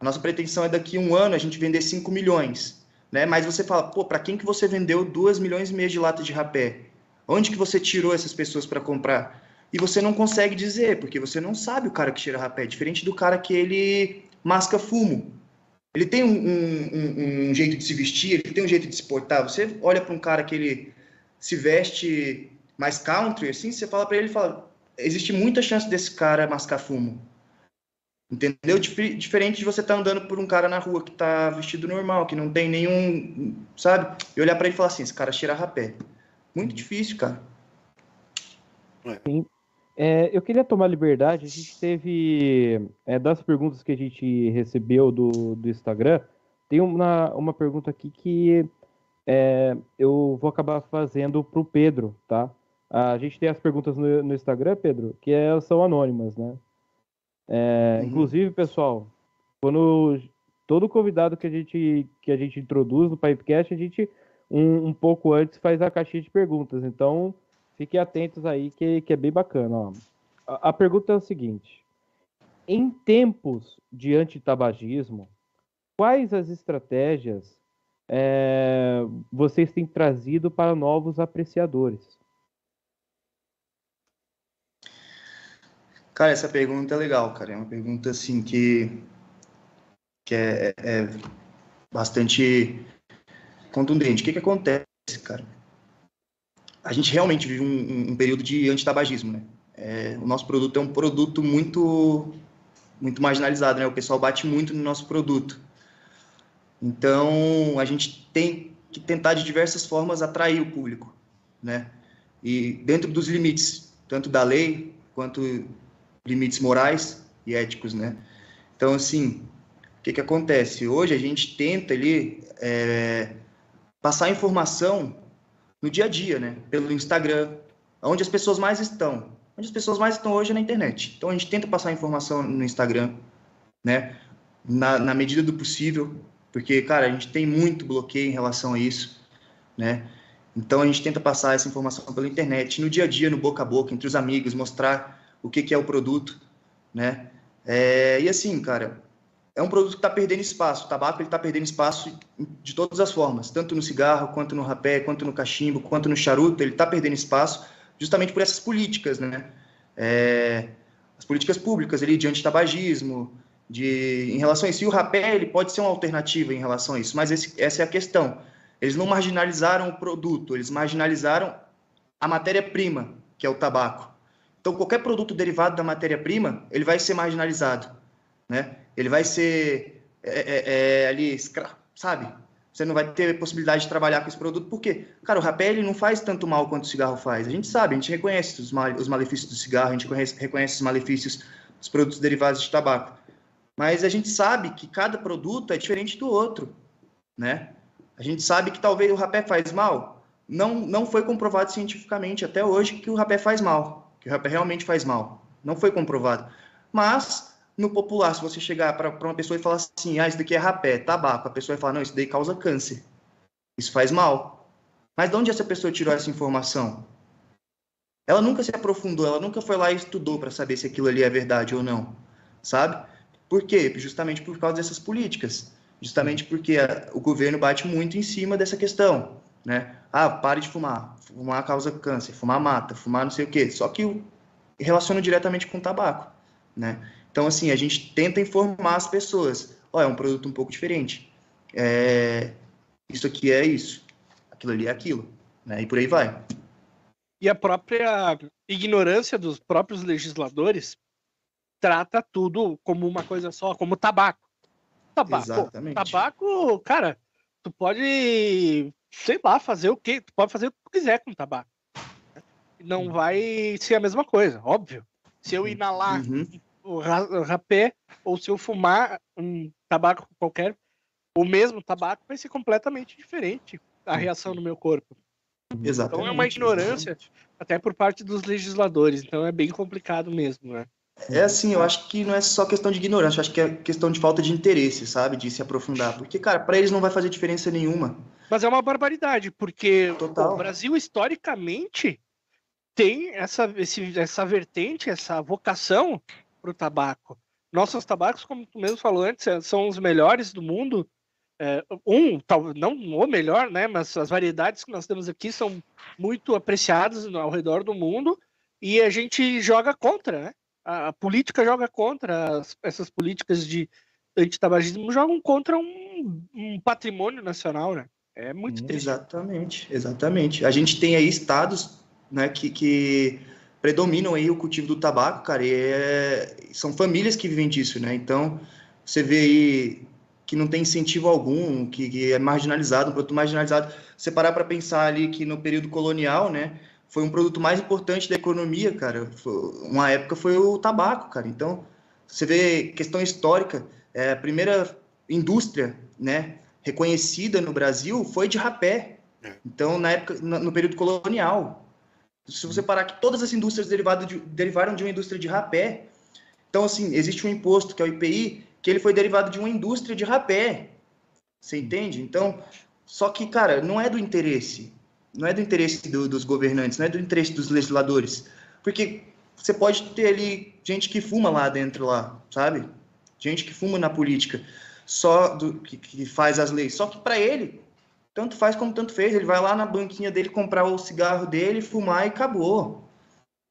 F: A nossa pretensão é daqui a um ano a gente vender 5 milhões. Né? Mas você fala, pô, para quem que você vendeu 2 milhões e meio de latas de rapé? Onde que você tirou essas pessoas para comprar? E você não consegue dizer, porque você não sabe o cara que cheira rapé, diferente do cara que ele masca fumo. Ele tem um, um, um, jeito de se vestir, ele tem um jeito de se portar. Você olha para um cara que ele se veste mais country, assim, você fala para ele, fala, existe muita chance desse cara mascar fumo. Entendeu? Dif diferente de você estar tá andando por um cara na rua que está vestido normal, que não tem nenhum, sabe? E olhar para ele e falar assim, esse cara cheira rapé. Muito difícil, cara.
C: É, eu queria tomar liberdade. A gente teve. É, das perguntas que a gente recebeu do, do Instagram, tem uma, uma pergunta aqui que é, eu vou acabar fazendo para o Pedro, tá? A gente tem as perguntas no, no Instagram, Pedro, que é, são anônimas, né? É, uhum. Inclusive, pessoal, quando todo convidado que a gente, que a gente introduz no Pipecast, a gente um, um pouco antes faz a caixinha de perguntas. Então, fiquem atentos aí, que, que é bem bacana. Ó. A, a pergunta é o seguinte: em tempos de antitabagismo, quais as estratégias é, vocês têm trazido para novos apreciadores?
F: Cara, essa pergunta é legal, cara. É uma pergunta assim que, que é, é bastante contundente. O que, que acontece, cara? A gente realmente vive um, um período de antitabagismo, né? É, o nosso produto é um produto muito muito marginalizado, né? O pessoal bate muito no nosso produto. Então, a gente tem que tentar de diversas formas atrair o público, né? E dentro dos limites, tanto da lei quanto limites morais e éticos, né? Então, assim, o que que acontece? Hoje a gente tenta ali é, passar informação no dia a dia, né? Pelo Instagram, onde as pessoas mais estão. Onde as pessoas mais estão hoje é na internet. Então a gente tenta passar informação no Instagram, né? Na, na medida do possível, porque, cara, a gente tem muito bloqueio em relação a isso, né? Então a gente tenta passar essa informação pela internet, no dia a dia, no boca a boca, entre os amigos, mostrar o que, que é o produto, né? É, e assim, cara, é um produto que está perdendo espaço. O tabaco está perdendo espaço de todas as formas, tanto no cigarro, quanto no rapé, quanto no cachimbo, quanto no charuto. Ele está perdendo espaço justamente por essas políticas, né? É, as políticas públicas ali de antitabagismo, de em relação a isso. E o rapé ele pode ser uma alternativa em relação a isso, mas esse, essa é a questão. Eles não marginalizaram o produto, eles marginalizaram a matéria-prima, que é o tabaco. Então, qualquer produto derivado da matéria-prima, ele vai ser marginalizado, né? Ele vai ser é, é, é ali, sabe? Você não vai ter possibilidade de trabalhar com esse produto, porque, cara, o rapé ele não faz tanto mal quanto o cigarro faz. A gente sabe, a gente reconhece os, mal, os malefícios do cigarro, a gente reconhece os malefícios dos produtos derivados de tabaco. Mas a gente sabe que cada produto é diferente do outro, né? A gente sabe que talvez o rapé faz mal. Não, não foi comprovado cientificamente até hoje que o rapé faz mal que o rapé realmente faz mal. Não foi comprovado. Mas, no popular, se você chegar para uma pessoa e falar assim, ah, isso daqui é rapé, tabaco, a pessoa vai falar, não, isso daí causa câncer. Isso faz mal. Mas de onde essa pessoa tirou essa informação? Ela nunca se aprofundou, ela nunca foi lá e estudou para saber se aquilo ali é verdade ou não, sabe? Por quê? Justamente por causa dessas políticas. Justamente porque a, o governo bate muito em cima dessa questão né? Ah, pare de fumar. Fumar causa câncer, fumar mata, fumar não sei o quê. Só que relaciona diretamente com o tabaco, né? Então, assim, a gente tenta informar as pessoas. Ó, é um produto um pouco diferente. É... Isso aqui é isso. Aquilo ali é aquilo. Né? E por aí vai.
E: E a própria ignorância dos próprios legisladores trata tudo como uma coisa só, como tabaco. Tabaco. Exatamente. Tabaco, cara, tu pode sei lá, fazer o que, tu pode fazer o que tu quiser com tabaco. Não vai ser a mesma coisa, óbvio. Se eu inalar uhum. O rapé ou se eu fumar um tabaco qualquer, o mesmo tabaco vai ser completamente diferente a reação no meu corpo.
F: Exatamente.
E: Então é uma ignorância até por parte dos legisladores, então é bem complicado mesmo, né?
F: É assim, eu acho que não é só questão de ignorância, eu acho que é questão de falta de interesse, sabe? De se aprofundar. Porque, cara, para eles não vai fazer diferença nenhuma.
E: Mas é uma barbaridade, porque Total. o Brasil, historicamente, tem essa, esse, essa vertente, essa vocação para o tabaco. Nossos tabacos, como tu mesmo falou antes, é, são os melhores do mundo. É, um, não o melhor, né? Mas as variedades que nós temos aqui são muito apreciadas ao redor do mundo e a gente joga contra, né? a, política joga contra as, essas políticas de antitabagismo, jogam contra um, um patrimônio nacional, né? É muito triste.
F: Exatamente, exatamente. A gente tem aí estados né, que, que predominam aí o cultivo do tabaco, cara, e é, são famílias que vivem disso, né? Então, você vê aí que não tem incentivo algum, que, que é marginalizado, um produto marginalizado. Você parar para pensar ali que no período colonial, né, foi um produto mais importante da economia, cara. Foi, uma época foi o tabaco, cara. Então, você vê questão histórica, é, a primeira indústria, né, reconhecida no Brasil foi de rapé. É. Então, na época, no período colonial. Se você parar que todas as indústrias de, derivaram de uma indústria de rapé, então, assim, existe um imposto, que é o IPI, que ele foi derivado de uma indústria de rapé. Você entende? Então, só que, cara, não é do interesse. Não é do interesse do, dos governantes, não é do interesse dos legisladores. Porque você pode ter ali gente que fuma lá dentro, lá, sabe? Gente que fuma na política, só do, que, que faz as leis. Só que para ele, tanto faz como tanto fez. Ele vai lá na banquinha dele comprar o cigarro dele, fumar e acabou.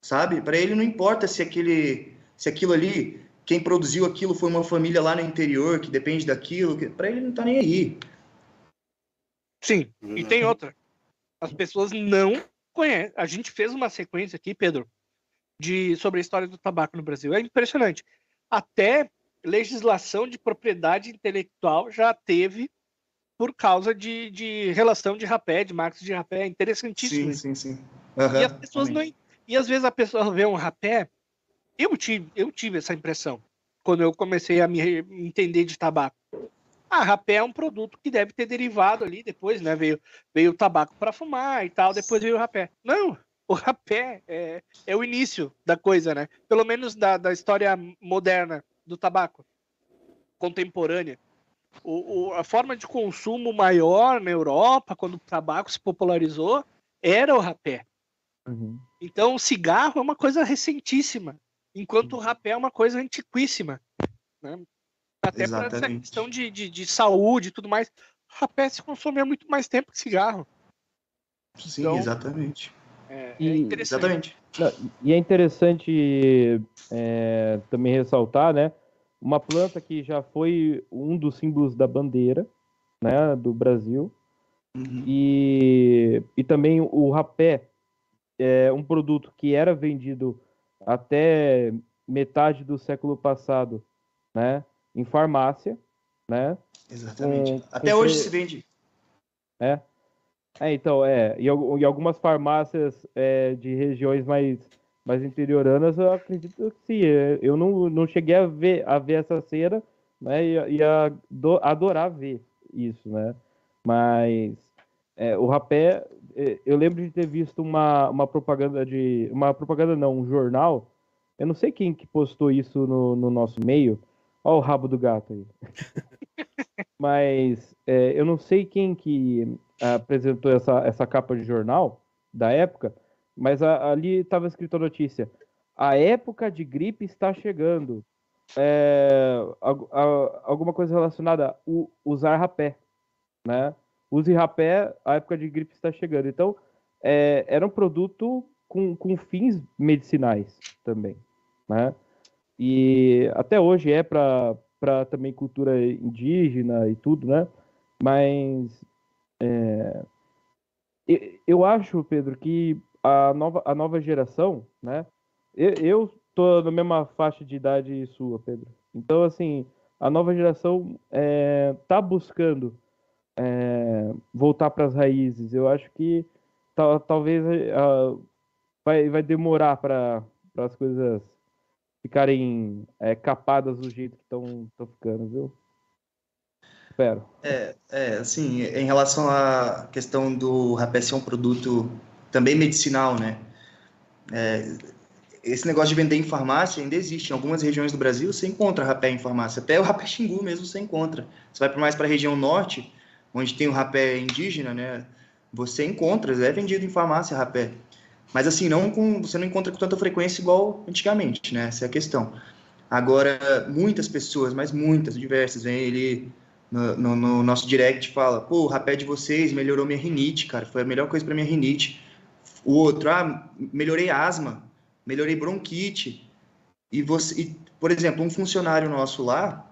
F: Sabe? Para ele não importa se aquele, se aquilo ali quem produziu aquilo foi uma família lá no interior que depende daquilo, que, para ele não tá nem aí.
E: Sim, e tem outra. As pessoas não conhecem. A gente fez uma sequência aqui, Pedro, de sobre a história do tabaco no Brasil. É impressionante. Até legislação de propriedade intelectual já teve por causa de, de relação de rapé, de marcas de rapé. É interessantíssimo.
F: Sim, sim, sim.
E: Uhum, e as pessoas também. não. E às vezes a pessoa vê um rapé eu tive, eu tive essa impressão quando eu comecei a me entender de tabaco. Ah, rapé é um produto que deve ter derivado ali depois, né? Veio, veio o tabaco para fumar e tal, depois veio o rapé. Não, o rapé é, é o início da coisa, né? Pelo menos da, da história moderna do tabaco, contemporânea. O, o, a forma de consumo maior na Europa, quando o tabaco se popularizou, era o rapé. Uhum. Então, o cigarro é uma coisa recentíssima enquanto o rapé é uma coisa antiquíssima. Né? Até para essa questão de, de, de, saúde e tudo mais. Rapé se consome há muito mais tempo que cigarro.
F: Sim, então, exatamente.
E: É, e, é
F: exatamente.
C: E é interessante é, também ressaltar, né? Uma planta que já foi um dos símbolos da bandeira, né, do Brasil. Uhum. E, e também o rapé é um produto que era vendido até metade do século passado, né, em farmácia, né?
F: Exatamente. Com, até com hoje se vende.
C: É. É, então, é. E, e algumas farmácias é, de regiões mais, mais interioranas, eu acredito que sim. É, eu não, não cheguei a ver, a ver essa cera, né? E, e a do, adorar ver isso, né? Mas é, o rapé, é, eu lembro de ter visto uma, uma propaganda de. Uma propaganda não, um jornal. Eu não sei quem que postou isso no, no nosso meio. Olha o rabo do gato aí. Mas é, eu não sei quem que apresentou essa, essa capa de jornal da época, mas a, ali estava escrito a notícia. A época de gripe está chegando. É, a, a, alguma coisa relacionada a usar rapé, né? use rapé, a época de gripe está chegando. Então, é, era um produto com, com fins medicinais também, né? E até hoje é para também cultura indígena e tudo, né? Mas é, eu acho, Pedro, que a nova, a nova geração, né? Eu, eu tô na mesma faixa de idade sua, Pedro. Então, assim, a nova geração é, tá buscando é, voltar para as raízes. Eu acho que tal, talvez uh, vai, vai demorar para as coisas ficarem é, capadas do jeito que estão ficando, viu? Espero.
F: É, é, assim, em relação à questão do rapé ser um produto também medicinal, né? É, esse negócio de vender em farmácia ainda existe. Em algumas regiões do Brasil você encontra rapé em farmácia. Até o rapé xingu mesmo você encontra. Você vai mais para a região norte, onde tem o rapé indígena, né? Você encontra, é vendido em farmácia rapé. Mas assim, não com, você não encontra com tanta frequência igual antigamente, né? Essa é a questão. Agora, muitas pessoas, mas muitas, diversas, vem ele no, no, no, nosso direct fala, pô, o rapé de vocês melhorou minha rinite, cara, foi a melhor coisa para minha rinite. O outro, ah, melhorei asma, melhorei bronquite. E você, e, por exemplo, um funcionário nosso lá,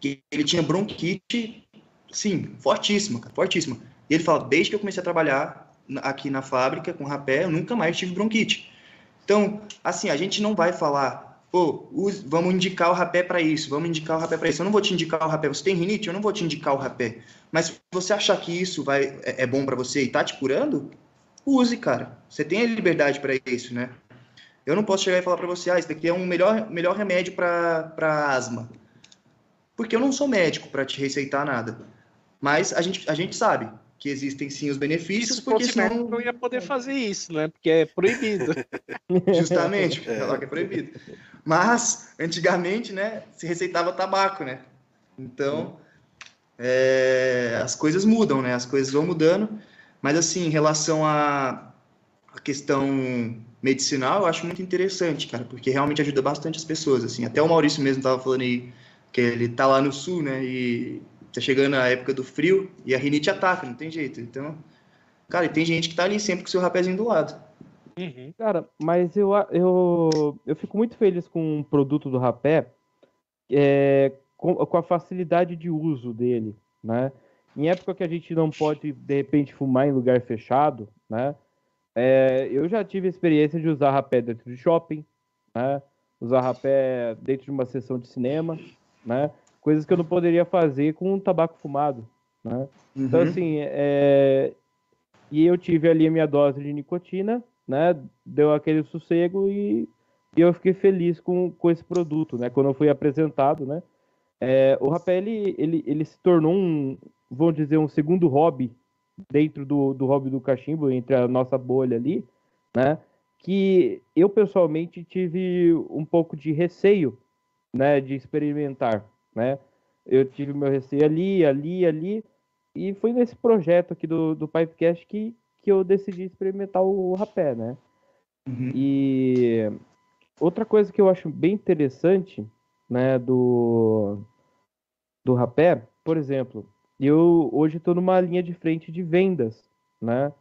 F: que ele tinha bronquite Sim, fortíssima, fortíssima. E ele fala, desde que eu comecei a trabalhar aqui na fábrica com rapé, eu nunca mais tive bronquite. Então, assim, a gente não vai falar pô, vamos indicar o rapé para isso, vamos indicar o rapé para isso. Eu não vou te indicar o rapé. Você tem rinite? Eu não vou te indicar o rapé. Mas se você achar que isso vai, é, é bom para você e tá te curando, use, cara. Você tem a liberdade para isso, né? Eu não posso chegar e falar para você, ah, isso daqui é um melhor, melhor remédio para asma. Porque eu não sou médico para te receitar nada. Mas a gente, a gente sabe que existem sim os benefícios,
E: Isso
F: porque senão...
E: não ia poder fazer isso, né? Porque é proibido.
F: Justamente, porque é. é proibido. Mas, antigamente, né, se receitava tabaco, né? Então, é, as coisas mudam, né? As coisas vão mudando. Mas, assim, em relação à, questão medicinal, eu acho muito interessante, cara, porque realmente ajuda bastante as pessoas, assim. Até o Maurício mesmo estava falando aí que ele tá lá no sul, né? E tá chegando a época do frio e a rinite ataca, não tem jeito. Então, cara, e tem gente que tá ali sempre com o seu rapézinho do lado.
C: Uhum. Cara, mas eu, eu, eu fico muito feliz com o produto do rapé, é, com, com a facilidade de uso dele, né? Em época que a gente não pode, de repente, fumar em lugar fechado, né? É, eu já tive a experiência de usar rapé dentro de shopping, né? Usar rapé dentro de uma sessão de cinema, né? coisas que eu não poderia fazer com um tabaco fumado, né? Então, uhum. Então, assim, é... e eu tive ali a minha dose de nicotina, né? Deu aquele sossego e, e eu fiquei feliz com, com esse produto, né? Quando eu fui apresentado, né? É... o rapé, ele, ele, ele se tornou um, vamos dizer, um segundo hobby dentro do, do hobby do cachimbo, entre a nossa bolha ali, né? Que eu pessoalmente tive um pouco de receio, né, de experimentar, né? Eu tive meu receio ali, ali, ali, e foi nesse projeto aqui do, do Pipecast que, que eu decidi experimentar o rapé, né? Uhum. E outra coisa que eu acho bem interessante, né, do, do rapé, por exemplo, eu hoje estou numa linha de frente de vendas, né?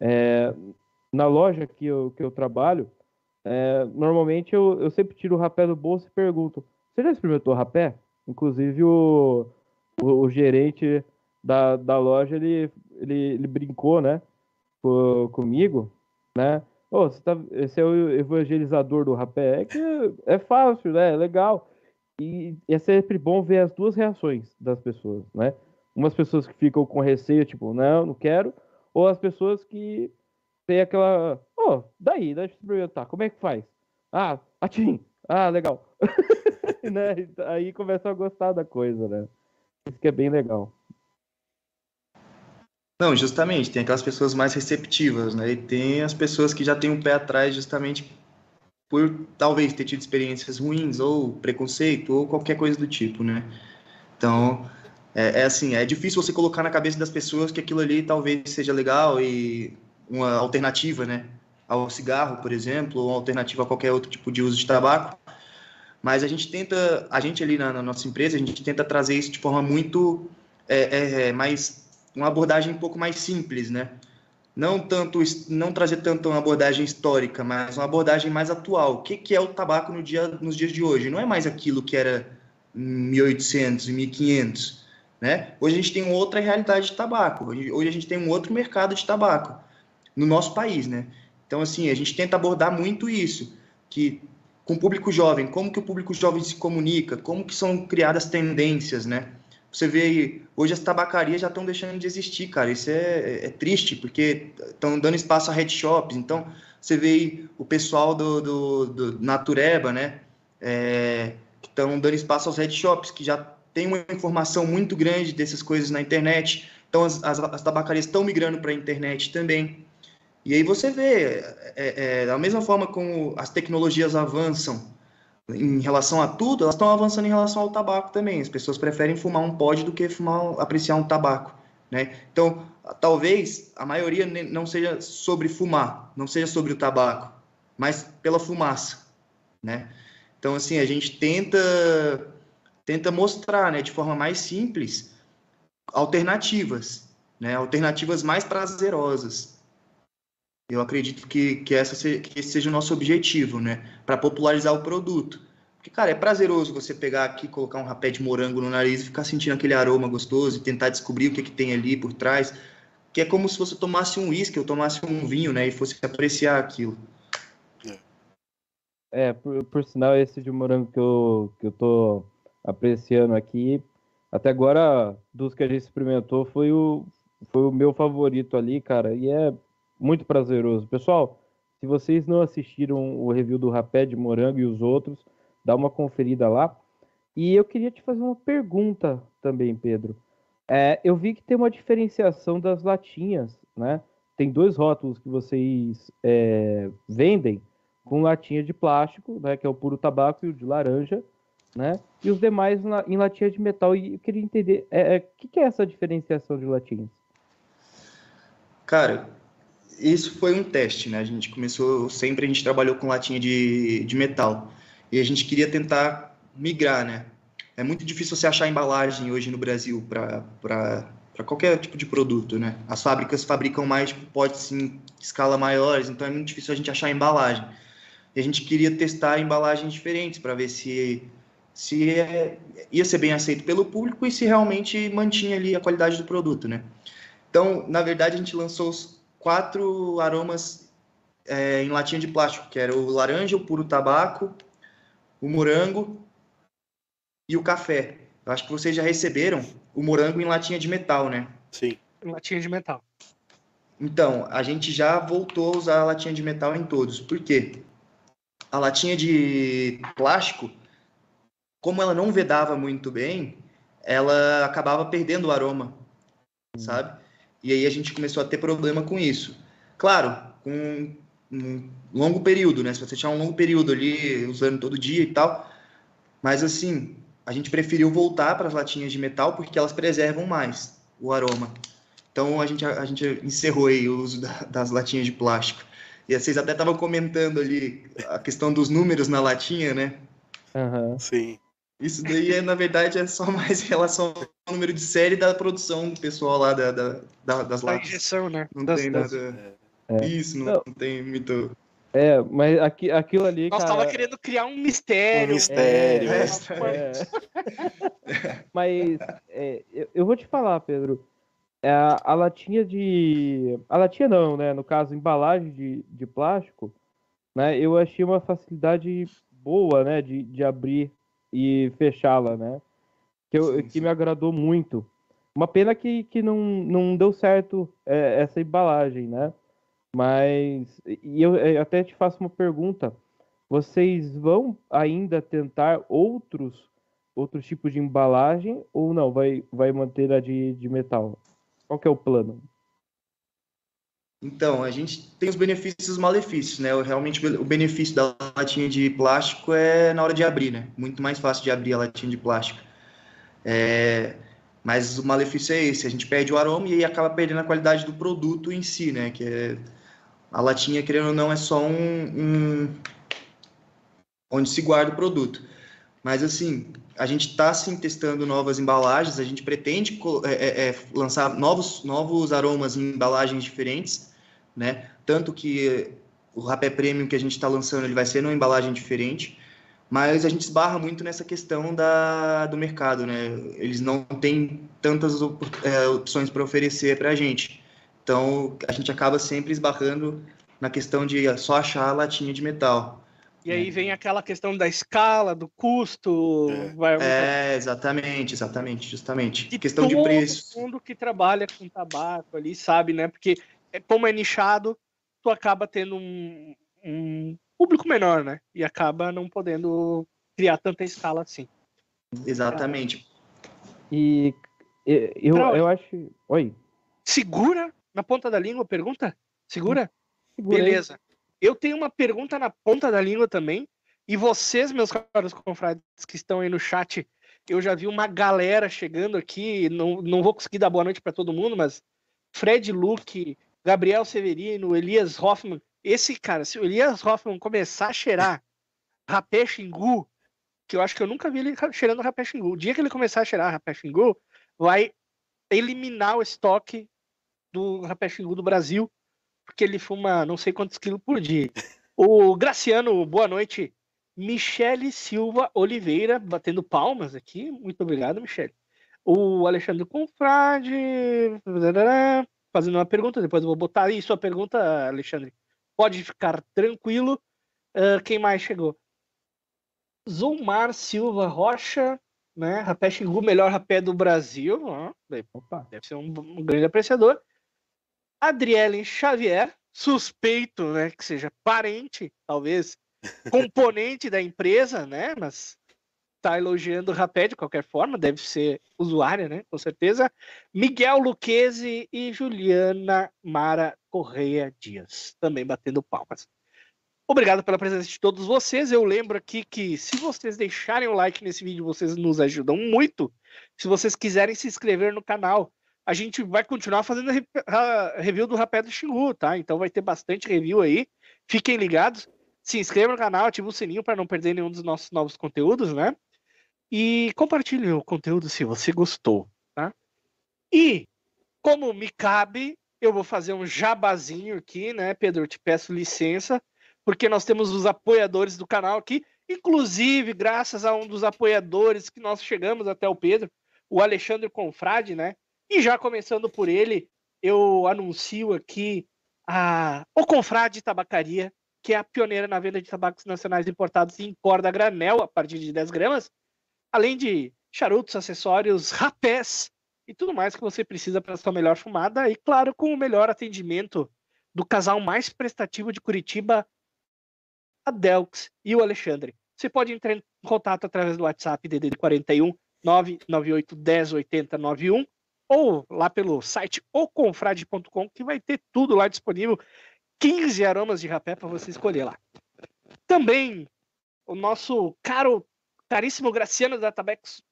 C: É, na loja que eu, que eu trabalho, é, normalmente eu, eu sempre tiro o rapé do bolso e pergunto: Você já experimentou rapé? Inclusive o, o, o gerente da, da loja, ele, ele, ele brincou, né? comigo, né? Oh, você tá, esse é o evangelizador do rapé. É que é fácil, né? É legal. E é sempre bom ver as duas reações das pessoas, né? Umas pessoas que ficam com receio, tipo, não, não quero. Ou as pessoas que tem aquela. Oh, daí, deixa eu experimentar. Como é que faz? Ah, atim. Ah, legal. né? Aí começa a gostar da coisa, né? Isso que é bem legal.
F: Não, justamente, tem aquelas pessoas mais receptivas, né? E tem as pessoas que já têm um pé atrás justamente por talvez ter tido experiências ruins ou preconceito ou qualquer coisa do tipo, né? Então, é, é, assim, é difícil você colocar na cabeça das pessoas que aquilo ali talvez seja legal e uma alternativa, né? Ao cigarro, por exemplo, ou uma alternativa a qualquer outro tipo de uso de tabaco. Mas a gente tenta, a gente ali na, na nossa empresa, a gente tenta trazer isso de forma muito é, é, é, mais uma abordagem um pouco mais simples, né? Não tanto, não trazer tanto uma abordagem histórica, mas uma abordagem mais atual. O que, que é o tabaco no dia, nos dias de hoje? Não é mais aquilo que era 1800 e 1500, né? Hoje a gente tem outra realidade de tabaco. Hoje a gente tem um outro mercado de tabaco no nosso país, né? Então assim a gente tenta abordar muito isso, que com o público jovem, como que o público jovem se comunica, como que são criadas tendências, né? Você vê aí, hoje as tabacarias já estão deixando de existir, cara. Isso é, é, é triste, porque estão dando espaço a head shops. Então, você vê aí o pessoal do, do, do Natureba, né? É, que estão dando espaço aos head shops, que já tem uma informação muito grande dessas coisas na internet. Então, as, as, as tabacarias estão migrando para a internet também. E aí você vê, é, é, da mesma forma como as tecnologias avançam em relação a tudo, elas estão avançando em relação ao tabaco também. As pessoas preferem fumar um pod do que fumar, apreciar um tabaco, né? Então, talvez a maioria não seja sobre fumar, não seja sobre o tabaco, mas pela fumaça, né? Então, assim, a gente tenta tenta mostrar, né, de forma mais simples, alternativas, né? Alternativas mais prazerosas, eu acredito que, que, essa seja, que esse seja o nosso objetivo, né? Para popularizar o produto. Porque, cara, é prazeroso você pegar aqui, colocar um rapé de morango no nariz e ficar sentindo aquele aroma gostoso e tentar descobrir o que, que tem ali por trás. Que é como se você tomasse um uísque ou tomasse um vinho, né? E fosse apreciar aquilo.
C: É, por, por sinal, esse de morango que eu, que eu tô apreciando aqui, até agora, dos que a gente experimentou, foi o, foi o meu favorito ali, cara, e é muito prazeroso. Pessoal, se vocês não assistiram o review do rapé de morango e os outros, dá uma conferida lá. E eu queria te fazer uma pergunta também, Pedro. É, eu vi que tem uma diferenciação das latinhas, né? Tem dois rótulos que vocês é, vendem com latinha de plástico, né? Que é o puro tabaco e o de laranja, né? E os demais em latinha de metal. E eu queria entender, o é, é, que, que é essa diferenciação de latinhas?
F: Cara, isso foi um teste, né? A gente começou, sempre a gente trabalhou com latinha de, de metal. E a gente queria tentar migrar, né? É muito difícil você achar embalagem hoje no Brasil para qualquer tipo de produto, né? As fábricas fabricam mais tipo, potes em escala maiores, então é muito difícil a gente achar embalagem. E a gente queria testar embalagens diferentes para ver se se é, ia ser bem aceito pelo público e se realmente mantinha ali a qualidade do produto, né? Então, na verdade, a gente lançou os quatro aromas é, em latinha de plástico, que era o laranja, o puro tabaco, o morango e o café. Eu acho que vocês já receberam o morango em latinha de metal, né?
D: Sim.
E: Em latinha de metal.
F: Então, a gente já voltou a usar a latinha de metal em todos. Por quê? A latinha de plástico, como ela não vedava muito bem, ela acabava perdendo o aroma, sabe? E aí a gente começou a ter problema com isso. Claro, com um longo período, né? Se você tinha um longo período ali usando todo dia e tal. Mas assim, a gente preferiu voltar para as latinhas de metal porque elas preservam mais o aroma. Então a gente, a gente encerrou aí o uso da, das latinhas de plástico. E vocês até estavam comentando ali a questão dos números na latinha, né?
C: Uhum.
D: Sim.
F: Isso daí, é, na verdade, é só mais em relação ao número de série da produção do pessoal lá da, da, da das latas.
E: injeção, né?
F: Não
E: das,
F: tem
E: das...
F: nada... É. Isso, não, não, tem muito...
C: É, mas aqui, aquilo ali,
E: Nós
C: cara...
E: tava querendo criar um mistério.
D: Um mistério.
C: É, é. mas é, eu vou te falar, Pedro. É, a latinha de... A latinha não, né? No caso, embalagem de, de plástico, né? Eu achei uma facilidade boa, né? De, de abrir e fechá-la, né? Que, eu, sim, sim. que me agradou muito. Uma pena que, que não, não deu certo é, essa embalagem, né? Mas e eu, eu até te faço uma pergunta: vocês vão ainda tentar outros outros tipos de embalagem ou não? Vai, vai manter a de, de metal? Qual que é o plano?
F: Então, a gente tem os benefícios e os malefícios, né? Realmente, o benefício da latinha de plástico é na hora de abrir, né? Muito mais fácil de abrir a latinha de plástico. É... Mas o malefício é esse, a gente perde o aroma e aí acaba perdendo a qualidade do produto em si, né? Que é a latinha, querendo ou não, é só um, um onde se guarda o produto. Mas assim, a gente está sim testando novas embalagens, a gente pretende é, é, é, lançar novos, novos aromas em embalagens diferentes, né? Tanto que o rapé premium que a gente está lançando ele vai ser numa embalagem diferente, mas a gente esbarra muito nessa questão da, do mercado, né? Eles não têm tantas é, opções para oferecer para a gente. Então, a gente acaba sempre esbarrando na questão de só achar a latinha de metal.
E: E aí vem aquela questão da escala, do custo.
F: É, vai... é exatamente, exatamente, justamente.
E: E
F: questão de preço.
E: Todo mundo que trabalha com tabaco ali sabe, né? Porque como é nichado, tu acaba tendo um, um público menor, né? E acaba não podendo criar tanta escala assim.
F: Exatamente.
C: E eu, eu acho. Oi.
E: Segura na ponta da língua, pergunta? Segura? Beleza. Eu tenho uma pergunta na ponta da língua também. E vocês, meus caros confrades que estão aí no chat, eu já vi uma galera chegando aqui. Não, não vou conseguir dar boa noite para todo mundo, mas Fred Luke, Gabriel Severino, Elias Hoffman. Esse cara, se o Elias Hoffman começar a cheirar rapé xingu, que eu acho que eu nunca vi ele cheirando rapé xingu. O dia que ele começar a cheirar rapé xingu, vai eliminar o estoque do rapé xingu do Brasil, porque ele fuma não sei quantos quilos por dia. O Graciano, boa noite. Michele Silva Oliveira, batendo palmas aqui. Muito obrigado, Michele. O Alexandre Confrade, fazendo uma pergunta, depois eu vou botar aí sua pergunta, Alexandre. Pode ficar tranquilo. Uh, quem mais chegou? Zulmar Silva Rocha, né? Rapé Xingu, melhor rapé do Brasil. Opa. Deve ser um, um grande apreciador. Adriele Xavier, suspeito, né? Que seja parente, talvez, componente da empresa, né? Mas tá elogiando o rapé de qualquer forma, deve ser usuária, né? Com certeza. Miguel Luquezzi e Juliana Mara Correia Dias, também batendo palmas. Obrigado pela presença de todos vocês. Eu lembro aqui que se vocês deixarem o like nesse vídeo, vocês nos ajudam muito. Se vocês quiserem se inscrever no canal, a gente vai continuar fazendo a review do Rapé do Xingu, tá? Então vai ter bastante review aí. Fiquem ligados. Se inscreva no canal, ative o sininho para não perder nenhum dos nossos novos conteúdos, né? E compartilhe o conteúdo se você gostou, tá? E, como me cabe, eu vou fazer um jabazinho aqui, né, Pedro? Eu te peço licença porque nós temos os apoiadores do canal aqui, inclusive graças a um dos apoiadores que nós chegamos até o Pedro, o Alexandre Confrade, né? E já começando por ele, eu anuncio aqui a o Confrade Tabacaria, que é a pioneira na venda de tabacos nacionais importados em corda granel a partir de 10 gramas, além de charutos, acessórios, rapés e tudo mais que você precisa para sua melhor fumada e claro, com o melhor atendimento do casal mais prestativo de Curitiba, a Delx e o Alexandre. Você pode entrar em contato através do WhatsApp DDD 41 998 10 80 91 ou lá pelo site oconfrade.com que vai ter tudo lá disponível. 15 aromas de rapé para você escolher lá. Também o nosso caro, caríssimo Graciano da Tabex,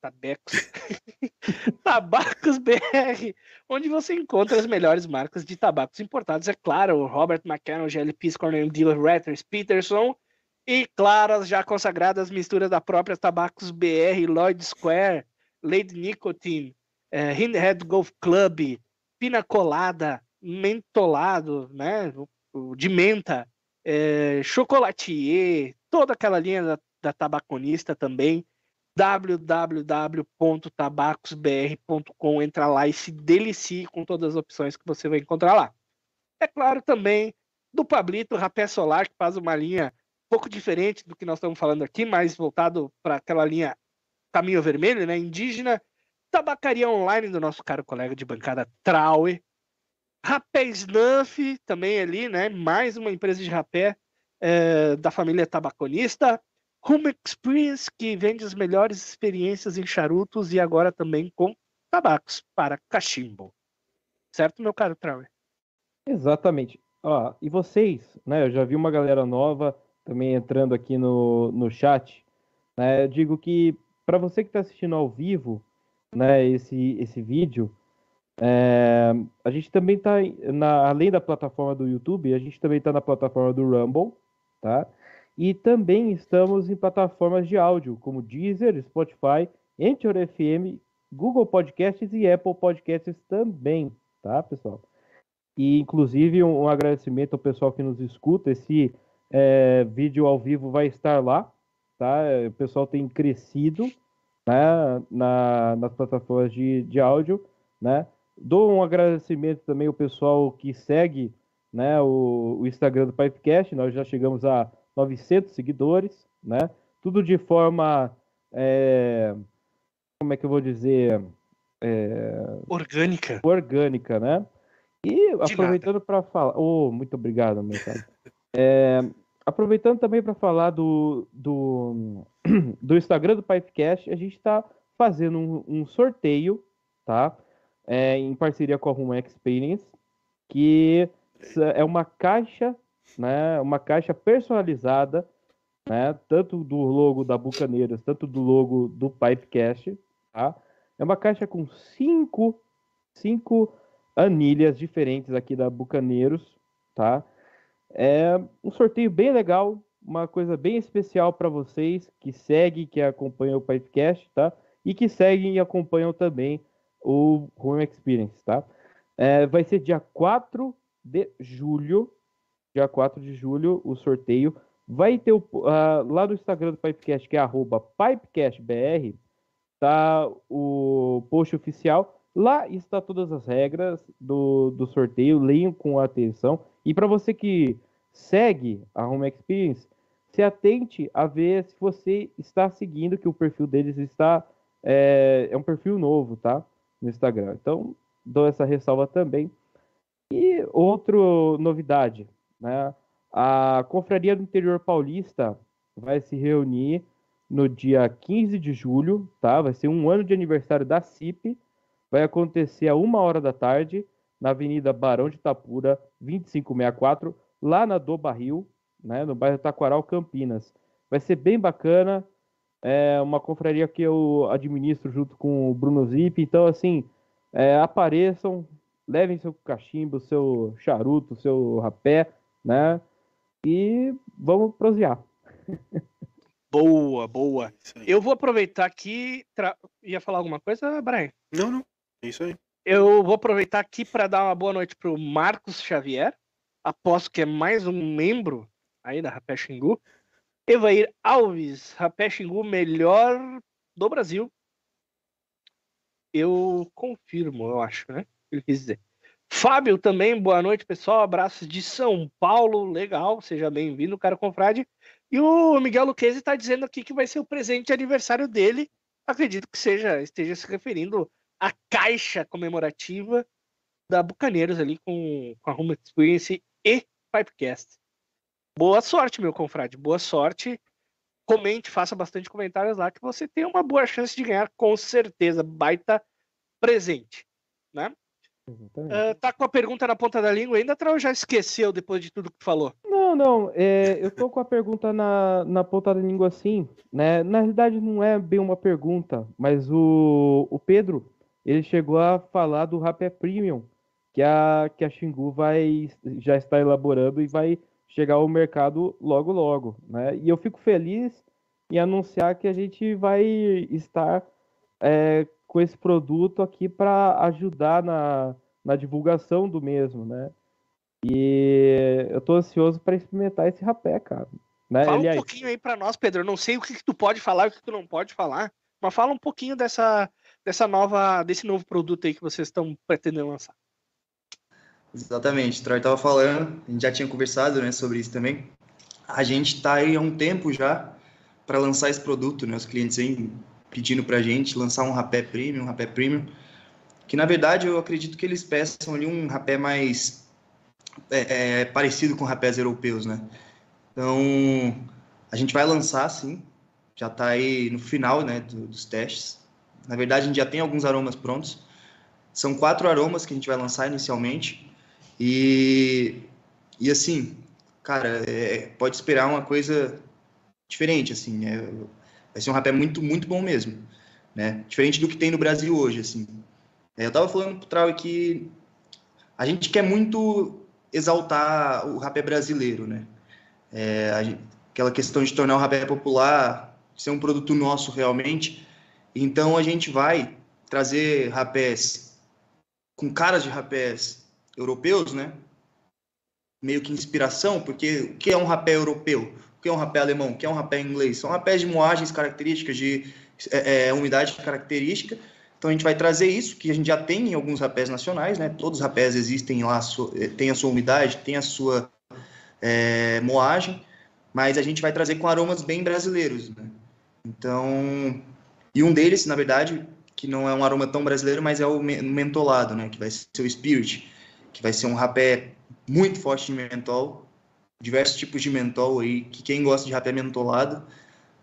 E: Tabecos. Tabacos BR, onde você encontra as melhores marcas de tabacos importados, é claro, Robert McCannell, GLP, Cornell Dealer, Retters, Peterson. E, claro, as já consagradas misturas da própria Tabacos BR, Lloyd Square, Lady Nicotine, é, Hindhead Golf Club, Pina Colada, Mentolado, né, de menta, é, Chocolatier, toda aquela linha da, da tabaconista também, www.tabacosbr.com. Entra lá e se delicie com todas as opções que você vai encontrar lá. É claro também do Pablito Rapé Solar, que faz uma linha um pouco diferente do que nós estamos falando aqui, mais voltado para aquela linha Caminho Vermelho, né? Indígena. Tabacaria online do nosso caro colega de bancada Traue. Rapé Snuff, também ali, né? Mais uma empresa de rapé é, da família tabaconista. Home Experience, que vende as melhores experiências em charutos e agora também com tabacos para cachimbo. Certo, meu caro Trauer?
C: Exatamente. Ó, e vocês, né? Eu já vi uma galera nova também entrando aqui no, no chat. Né, eu digo que para você que está assistindo ao vivo, né, esse, esse vídeo, é, a gente também está, além da plataforma do YouTube, a gente também está na plataforma do Rumble, tá? E também estamos em plataformas de áudio, como Deezer, Spotify, Anchor FM, Google Podcasts e Apple Podcasts também, tá, pessoal? E, inclusive, um, um agradecimento ao pessoal que nos escuta. Esse é, vídeo ao vivo vai estar lá, tá? O pessoal tem crescido né, na, nas plataformas de, de áudio, né? Dou um agradecimento também ao pessoal que segue né, o, o Instagram do Pipecast. Nós já chegamos a 900 seguidores, né? Tudo de forma, é, como é que eu vou dizer? É,
E: orgânica.
C: Orgânica, né? E aproveitando para falar, oh, muito obrigado, meu cara. é, aproveitando também para falar do, do, do Instagram do Pipecast, a gente está fazendo um, um, sorteio, tá? É, em parceria com a Home Experience, que é uma caixa né, uma caixa personalizada, né, tanto do logo da Bucaneiras, tanto do logo do Pipecast, tá? É uma caixa com cinco, cinco anilhas diferentes aqui da Bucaneiros, tá? É um sorteio bem legal, uma coisa bem especial para vocês que seguem, que acompanham o Pipecast, tá? E que seguem e acompanham também o Home Experience, tá? É, vai ser dia 4 de julho, dia 4 de julho, o sorteio. Vai ter o, uh, lá no Instagram do Pipecast, que é PipecastBR, tá o post oficial. Lá está todas as regras do, do sorteio, leiam com atenção. E para você que segue a Home Experience, se atente a ver se você está seguindo, que o perfil deles está. É, é um perfil novo, tá? No Instagram. Então, dou essa ressalva também. E outra novidade, né? A Confraria do Interior Paulista vai se reunir no dia 15 de julho, tá? Vai ser um ano de aniversário da CIP. Vai acontecer a uma hora da tarde na Avenida Barão de Itapura, 2564, lá na Do Barril, né? No bairro Taquaral, Campinas. Vai ser bem bacana. É uma confraria que eu administro junto com o Bruno Zip. Então, assim, é, apareçam, levem seu cachimbo, seu charuto, seu rapé, né? E vamos prosear.
E: Boa, boa. Eu vou aproveitar aqui. Tra... Ia falar alguma coisa, Brian?
D: Não, não. É isso aí.
E: Eu vou aproveitar aqui para dar uma boa noite para o Marcos Xavier. Aposto que é mais um membro aí da Rapé Xingu. Evair Alves, Rapé Xingu, melhor do Brasil. Eu confirmo, eu acho, né? Ele quis dizer. Fábio também, boa noite, pessoal. Abraços de São Paulo, legal, seja bem-vindo, cara confrade. E o Miguel Luquezzi está dizendo aqui que vai ser o presente de aniversário dele. Acredito que seja esteja se referindo à caixa comemorativa da Bucaneiros ali com, com a Home Experience e Pipecast. Boa sorte, meu confrade, boa sorte. Comente, faça bastante comentários lá que você tem uma boa chance de ganhar, com certeza. Baita presente, né? Uh, tá com a pergunta na ponta da língua ainda, ou já esqueceu depois de tudo que falou?
C: Não, não. É, eu tô com a pergunta na, na ponta da língua assim, né? Na realidade não é bem uma pergunta, mas o, o Pedro, ele chegou a falar do Rapé Premium, que a, que a Xingu vai, já está elaborando e vai chegar ao mercado logo, logo, né? E eu fico feliz em anunciar que a gente vai estar é, com esse produto aqui para ajudar na, na divulgação do mesmo, né? E eu tô ansioso para experimentar esse rapé, cara. Né?
E: Fala um pouquinho aí para nós, Pedro. Eu não sei o que, que, tu pode falar e o que, que tu não pode falar, mas fala um pouquinho dessa, dessa nova, desse novo produto aí que vocês estão pretendendo lançar.
F: Exatamente, o Troy estava falando, a gente já tinha conversado né, sobre isso também. A gente está aí há um tempo já para lançar esse produto, né? Os clientes aí pedindo para a gente lançar um rapé premium, um rapé premium, que na verdade eu acredito que eles peçam ali um rapé mais é, é, parecido com rapés europeus, né? Então a gente vai lançar, sim, já está aí no final, né, do, dos testes. Na verdade a gente já tem alguns aromas prontos. São quatro aromas que a gente vai lançar inicialmente e e assim, cara, é, pode esperar uma coisa diferente, assim, é, Vai ser um rapé muito, muito bom mesmo, né? Diferente do que tem no Brasil hoje, assim. É, eu tava falando pro Trau que a gente quer muito exaltar o rapé brasileiro, né? É, gente, aquela questão de tornar o rapé popular, ser um produto nosso realmente. Então a gente vai trazer rapés com caras de rapés europeus, né? Meio que inspiração, porque o que é um rapé europeu? Que é um rapé alemão, que é um rapé inglês. São rapés de moagens características, de é, é, umidade característica. Então a gente vai trazer isso, que a gente já tem em alguns rapés nacionais, né? Todos os rapés existem lá, eh, tem a sua umidade, tem a sua é, moagem, mas a gente vai trazer com aromas bem brasileiros, né? Então, e um deles, na verdade, que não é um aroma tão brasileiro, mas é o mentolado, né? Que vai ser o Spirit, que vai ser um rapé muito forte de mentol, diversos tipos de mentol aí, que quem gosta de rapé mentolado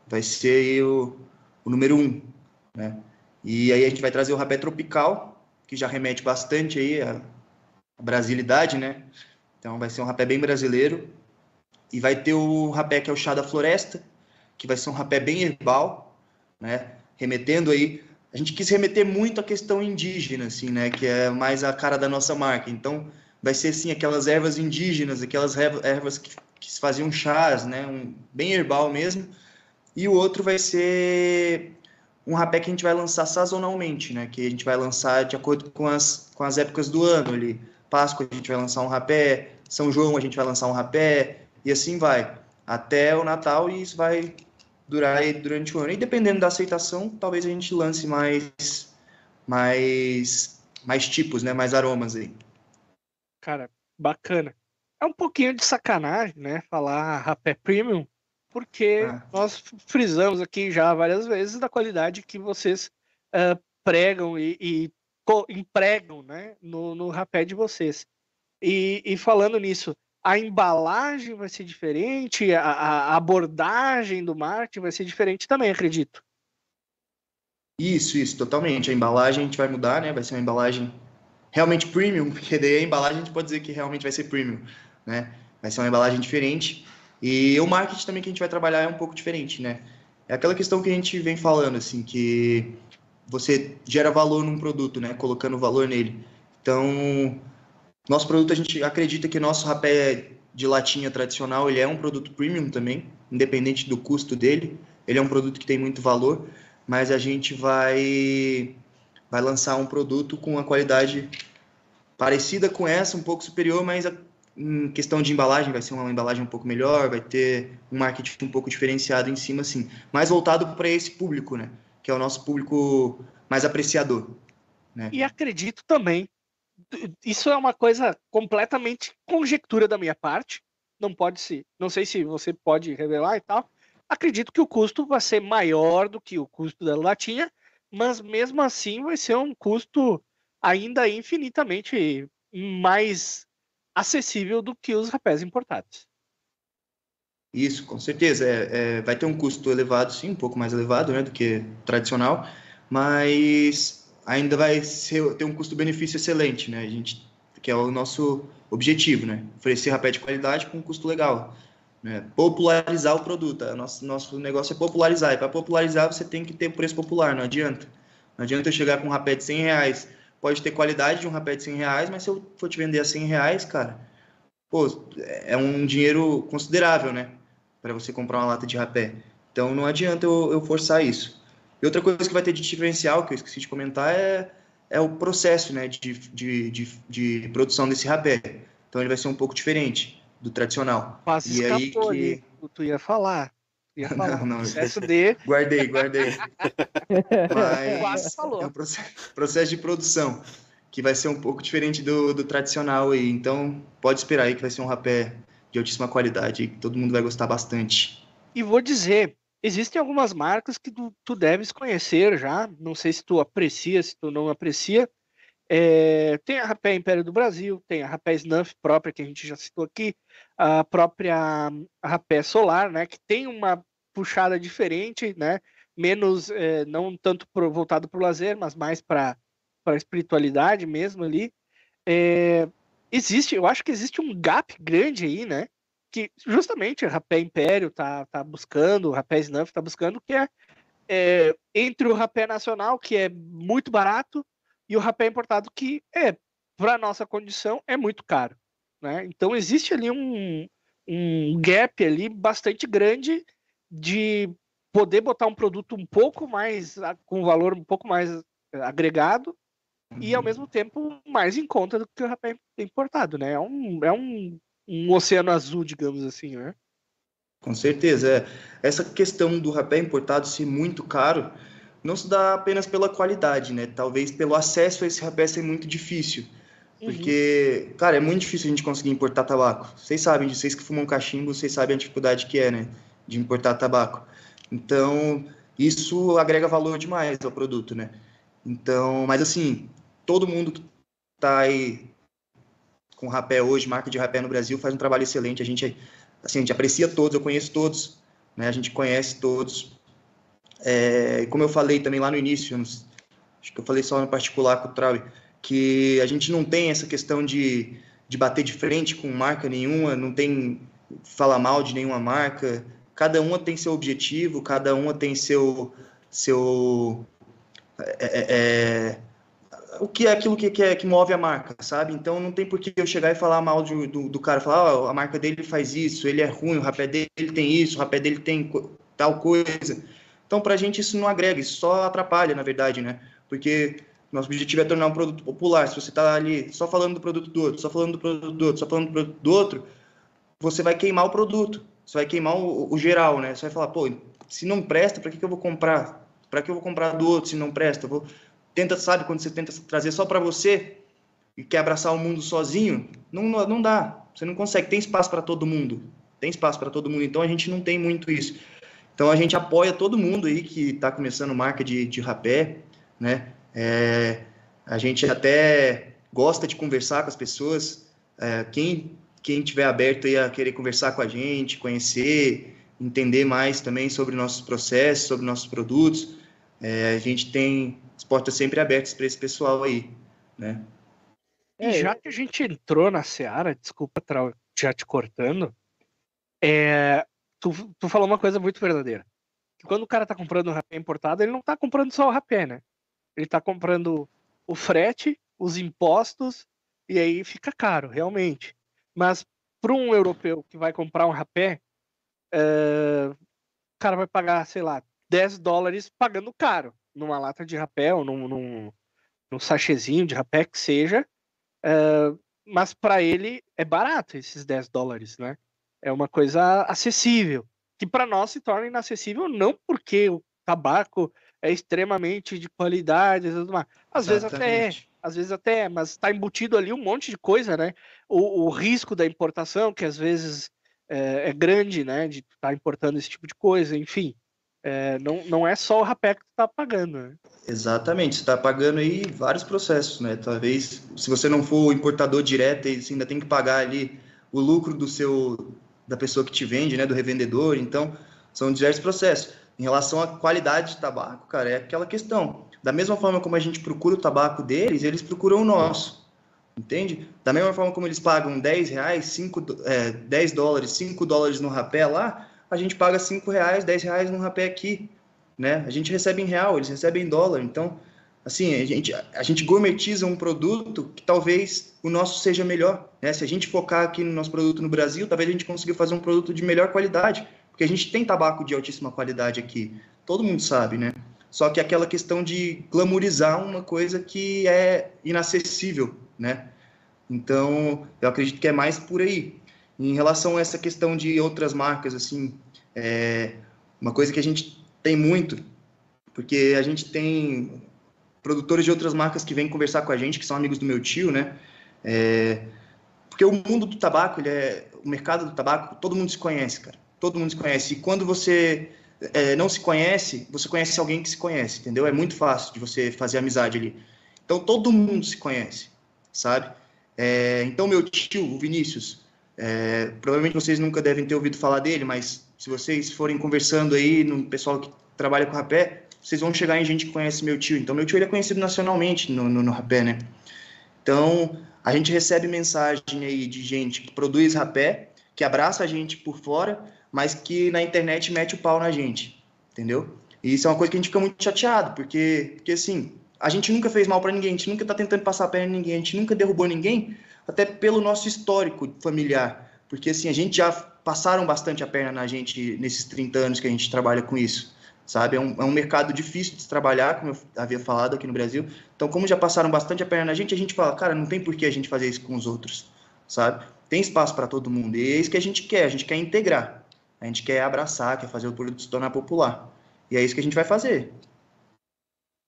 F: vai ser o, o número um, né? E aí a gente vai trazer o rapé tropical, que já remete bastante aí à, brasilidade, né? Então vai ser um rapé bem brasileiro. E vai ter o rapé que é o chá da floresta, que vai ser um rapé bem herbal, né? Remetendo aí a gente quis remeter muito à questão indígena, assim, né? Que é mais a cara da nossa marca. Então, vai ser assim aquelas ervas indígenas, aquelas ervas que, que se faziam chás, né, um, bem herbal mesmo. E o outro vai ser um rapé que a gente vai lançar sazonalmente, né, que a gente vai lançar de acordo com as, com as épocas do ano ali. Páscoa a gente vai lançar um rapé, São João a gente vai lançar um rapé, e assim vai, até o Natal, e isso vai durar aí durante o ano. E dependendo da aceitação, talvez a gente lance mais, mais, mais tipos, né, mais aromas aí.
E: Cara, bacana. é um pouquinho de sacanagem, né? Falar rapé premium, porque
F: Ah.
E: nós frisamos aqui já várias vezes da qualidade que vocês ah, pregam e, e empregam, né? No, no rapé de vocês. E, e falando nisso, a embalagem vai ser diferente, a, a abordagem do marketing vai ser diferente também, acredito.
F: Isso, isso, totalmente. A embalagem a gente vai mudar, né? Vai ser uma embalagem realmente premium, porque daí a embalagem a gente pode dizer que realmente vai ser premium, né? Vai ser uma embalagem diferente. E o marketing também que a gente vai trabalhar é um pouco diferente, né? É aquela questão que a gente vem falando, assim, que você gera valor num produto, né? Colocando valor nele. Então, nosso produto, a gente acredita que nosso rapé de latinha tradicional, ele é um produto premium também, independente do custo dele. Ele é um produto que tem muito valor, mas a gente vai vai lançar um produto com uma qualidade parecida com essa, um pouco superior, mas a, em questão de embalagem vai ser uma embalagem um pouco melhor, vai ter um marketing um pouco diferenciado em cima, assim, mais voltado para esse público, né? Que é o nosso público mais apreciador. Né?
E: E acredito também, isso é uma coisa completamente conjectura da minha parte, não pode se, não sei se você pode revelar e tal. Acredito que o custo vai ser maior do que o custo da latinha, mas mesmo assim vai ser um custo ainda infinitamente mais acessível do que os rapés importados.
F: Isso, com certeza. É, é, vai ter um custo elevado, sim, um pouco mais elevado né, do que tradicional, mas ainda vai ser, ter um custo-benefício excelente, né? A gente, que é o nosso objetivo, né? Oferecer rapé de qualidade com um custo legal. Né? Popularizar o produto. O nosso, nosso negócio é popularizar. E para popularizar, você tem que ter preço popular, não adianta. Não adianta eu chegar com um rapé de 100 reais. Pode ter qualidade de um rapé de 100 reais, mas se eu for te vender a 100 reais, cara, pô, é um dinheiro considerável, né? Para você comprar uma lata de rapé. Então não adianta eu, eu, forçar isso. E outra coisa que vai ter de diferencial, que eu esqueci de comentar, é, é o processo né, de, de, de, de produção desse rapé. Então ele vai ser um pouco diferente do tradicional.
E: Quase
F: e aí que...
E: Tu ia falar. Ia falar.
F: Não, não,
E: processo de.
F: Guardei, guardei. Mas
E: Quase falou.
F: é um processo, processo de produção que vai ser um pouco diferente do, do tradicional aí. Então pode esperar aí que vai ser um rapé de altíssima qualidade que todo mundo vai gostar bastante.
E: E vou dizer, existem algumas marcas que tu, tu deves conhecer já. Não sei se tu aprecia, se tu não aprecia. É, tem a Rapé Império do Brasil, tem a Rapé Snuff própria, que a gente já citou aqui, a própria Rapé Solar, né, que tem uma puxada diferente, né, menos, é, não tanto pro, voltado para o lazer, mas mais para a espiritualidade mesmo ali. É, existe, eu acho que existe um gap grande aí, né, que justamente a Rapé Império tá, tá buscando, o Rapé Snuff tá buscando, que é, é entre o Rapé Nacional, que é muito barato, e o rapé importado que é para nossa condição é muito caro, né? Então existe ali um, um gap ali bastante grande de poder botar um produto um pouco mais com valor um pouco mais agregado uhum. e ao mesmo tempo mais em conta do que o rapé importado, né? É um, é um, um oceano azul, digamos assim, né?
F: Com certeza, é. Essa questão do rapé importado ser muito caro não se dá apenas pela qualidade, né? Talvez pelo acesso a esse rapé ser muito difícil. Porque, uhum. cara, é muito difícil a gente conseguir importar tabaco. Vocês sabem, vocês que fumam cachimbo, vocês sabem a dificuldade que é, né? De importar tabaco. Então, isso agrega valor demais ao produto, né? Então, mas assim, todo mundo que tá aí com rapé hoje, marca de rapé no Brasil, faz um trabalho excelente. A gente, assim, a gente aprecia todos, eu conheço todos, né? A gente conhece todos. É, como eu falei também lá no início, acho que eu falei só no particular com o Trau, que a gente não tem essa questão de, de bater de frente com marca nenhuma, não tem falar mal de nenhuma marca. Cada uma tem seu objetivo, cada uma tem seu seu é, é, o que é aquilo que, que, é, que move a marca, sabe? Então não tem por que eu chegar e falar mal de, do, do cara, falar, oh, a marca dele faz isso, ele é ruim, o rapé dele tem isso, o rapé dele tem tal coisa. Então, para a gente, isso não agrega, isso só atrapalha, na verdade, né? Porque nosso objetivo é tornar um produto popular. Se você está ali só falando do produto do outro, só falando do produto do outro, só falando do produto do outro, você vai queimar o produto. Você vai queimar o, o geral, né? Você vai falar, pô, se não presta, para que, que eu vou comprar? Para que eu vou comprar do outro se não presta? Vou... Tenta, sabe, quando você tenta trazer só para você e quer abraçar o mundo sozinho, não, não dá. Você não consegue, tem espaço para todo mundo. Tem espaço para todo mundo, então a gente não tem muito isso. Então a gente apoia todo mundo aí que está começando marca de, de rapé, né? É, a gente até gosta de conversar com as pessoas. É, quem quem tiver aberto aí a querer conversar com a gente, conhecer, entender mais também sobre nossos processos, sobre nossos produtos, é, a gente tem as portas sempre abertas para esse pessoal aí, né?
E: E é, já que a gente entrou na seara, desculpa já te cortando, é, tu, tu falou uma coisa muito verdadeira. Quando o cara tá comprando um rapé importado, ele não tá comprando só o rapé, né? Ele tá comprando o frete, os impostos, e aí fica caro, realmente. Mas para um europeu que vai comprar um rapé, é, o cara vai pagar, sei lá, 10 dólares pagando caro numa lata de rapé ou num, num, num de rapé que seja. É, mas para ele é barato esses 10 dólares, né? É uma coisa acessível. Que para nós se torna inacessível não porque o tabaco é extremamente de qualidade. Às vezes até é, às vezes até, mas está embutido ali um monte de coisa, né? O, o risco da importação, que às vezes é, é grande, né? De estar tá importando esse tipo de coisa, enfim. É, não, não é só o rapé que tu está pagando, né?
F: Exatamente, você está pagando aí vários processos, né? Talvez, se você não for importador direto, você ainda tem que pagar ali o lucro do seu da pessoa que te vende, né? Do revendedor. Então, são diversos processos. Em relação à qualidade de tabaco, cara, é aquela questão. Da mesma forma como a gente procura o tabaco deles, eles procuram o nosso. Entende? Da mesma forma como eles pagam 10 reais, 5, é, 10 dólares, 5 dólares no rapé lá, a gente paga 5 reais, 10 reais no rapé aqui. Né? A gente recebe em real, eles recebem em dólar. Então, assim, a gente, a gente gourmetiza um produto que talvez o nosso seja melhor. Né? Se a gente focar aqui no nosso produto no Brasil, talvez a gente consiga fazer um produto de melhor qualidade. Porque a gente tem tabaco de altíssima qualidade aqui. Todo mundo sabe, né? Só que aquela questão de glamorizar uma coisa que é inacessível, né? Então, eu acredito que é mais por aí. Em relação a essa questão de outras marcas, assim, é uma coisa que a gente tem muito, porque a gente tem produtores de outras marcas que vêm conversar com a gente, que são amigos do meu tio, né? É, porque o mundo do tabaco, ele é, o mercado do tabaco, todo mundo se conhece, cara. Todo mundo se conhece. E quando você é, não se conhece, você conhece alguém que se conhece, entendeu? É muito fácil de você fazer amizade ali. Então todo mundo se conhece, sabe? É, então meu tio, o Vinícius, é, provavelmente vocês nunca devem ter ouvido falar dele, mas se vocês forem conversando aí no pessoal que trabalha com rapé, vocês vão chegar em gente que conhece meu tio. Então meu tio ele é conhecido nacionalmente no, no, no rapé, né? Então a gente recebe mensagem aí de gente que produz rapé, que abraça a gente por fora, mas que na internet mete o pau na gente, entendeu? E isso é uma coisa que a gente fica muito chateado, porque, porque assim, a gente nunca fez mal para ninguém, a gente nunca tá tentando passar a perna em ninguém, a gente nunca derrubou ninguém, até pelo nosso histórico familiar. Porque assim, a gente já passaram bastante a perna na gente nesses 30 anos que a gente trabalha com isso, sabe? É um, é um mercado difícil de se trabalhar, como eu havia falado aqui no Brasil. Então, como já passaram bastante a perna na gente, a gente fala, cara, não tem por que a gente fazer isso com os outros, sabe? Tem espaço para todo mundo. E é isso que a gente quer, a gente quer integrar. A gente quer abraçar, quer fazer o produto se tornar popular. E é isso que a gente vai fazer.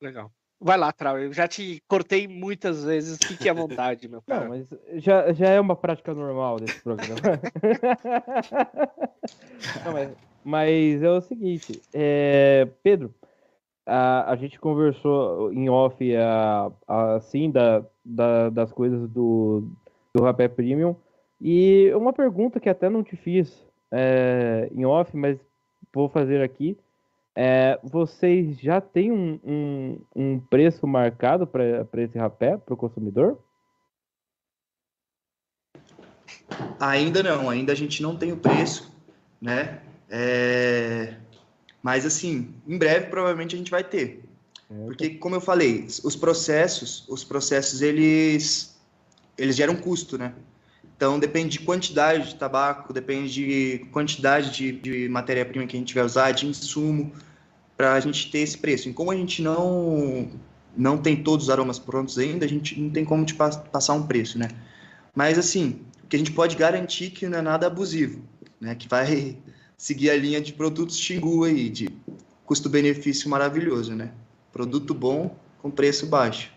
E: Legal. Vai lá, Trau. Eu já te cortei muitas vezes. Fique à vontade, meu cara.
C: Não, mas já, já é uma prática normal desse programa. Não, mas, mas, é o seguinte, é, Pedro, a, a gente conversou em off a, a, assim da, da, das coisas do, do Rapé Premium. E uma pergunta que até não te fiz é, em off, mas vou fazer aqui. É, vocês já têm um, um, um preço marcado para esse rapé para o consumidor?
F: Ainda não, ainda a gente não tem o preço, né? É... Mas assim, em breve provavelmente a gente vai ter. É, Porque, como eu falei, os processos, os processos eles, eles geram custo, né? Então, depende de quantidade de tabaco, depende de quantidade de, de matéria-prima que a gente vai usar, de insumo, para a gente ter esse preço. E como a gente não, não tem todos os aromas prontos ainda, a gente não tem como te passar um preço, né? Mas, assim, o que a gente pode garantir que não é nada abusivo, né? Que vai seguir a linha de produtos Xingu aí, de custo-benefício maravilhoso, né? Produto bom com preço baixo.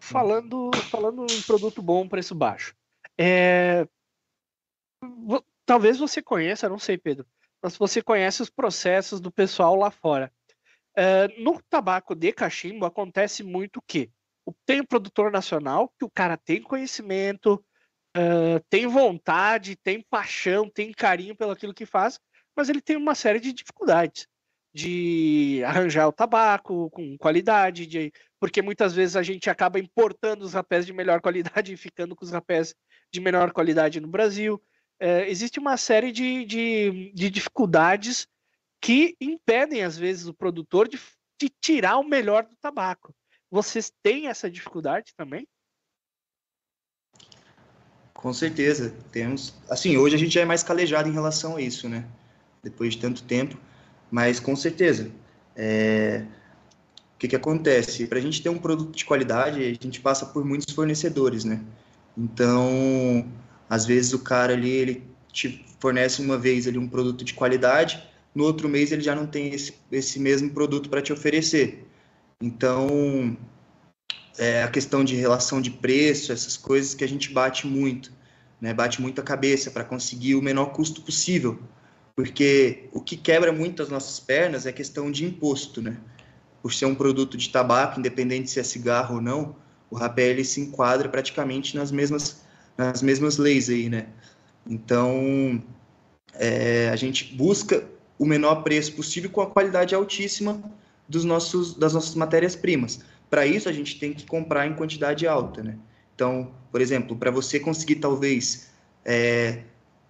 E: Falando, falando em produto bom, preço baixo. É, talvez você conheça, não sei, Pedro, mas você conhece os processos do pessoal lá fora. Uh, no tabaco de cachimbo acontece muito o quê? Tem o produtor nacional, que o cara tem conhecimento, uh, tem vontade, tem paixão, tem carinho pelo aquilo que faz, mas ele tem uma série de dificuldades de arranjar o tabaco com qualidade, de, porque muitas vezes a gente acaba importando os rapés de melhor qualidade e ficando com os rapés de menor qualidade no Brasil. É, existe uma série de, de, de, dificuldades que impedem, às vezes, o produtor de, de tirar o melhor do tabaco. Vocês têm essa dificuldade também?
F: Com certeza, temos. Assim, hoje a gente já é mais calejado em relação a isso, né? Depois de tanto tempo. Mas com certeza. É... O que, que acontece? Para a gente ter um produto de qualidade, a gente passa por muitos fornecedores, né? Então, às vezes o cara ali, ele te fornece uma vez ali um produto de qualidade, no outro mês ele já não tem esse, esse mesmo produto para te oferecer. Então, é a questão de relação de preço, essas coisas que a gente bate muito, né? Bate muito a cabeça para conseguir o menor custo possível porque o que quebra muito as nossas pernas é a questão de imposto, né? Por ser um produto de tabaco, independente se é cigarro ou não, o rapé ele se enquadra praticamente nas mesmas, nas mesmas leis aí, né? Então, é, a gente busca o menor preço possível com a qualidade altíssima dos nossos, das nossas matérias-primas. Para isso, a gente tem que comprar em quantidade alta, né? Então, por exemplo, para você conseguir talvez é,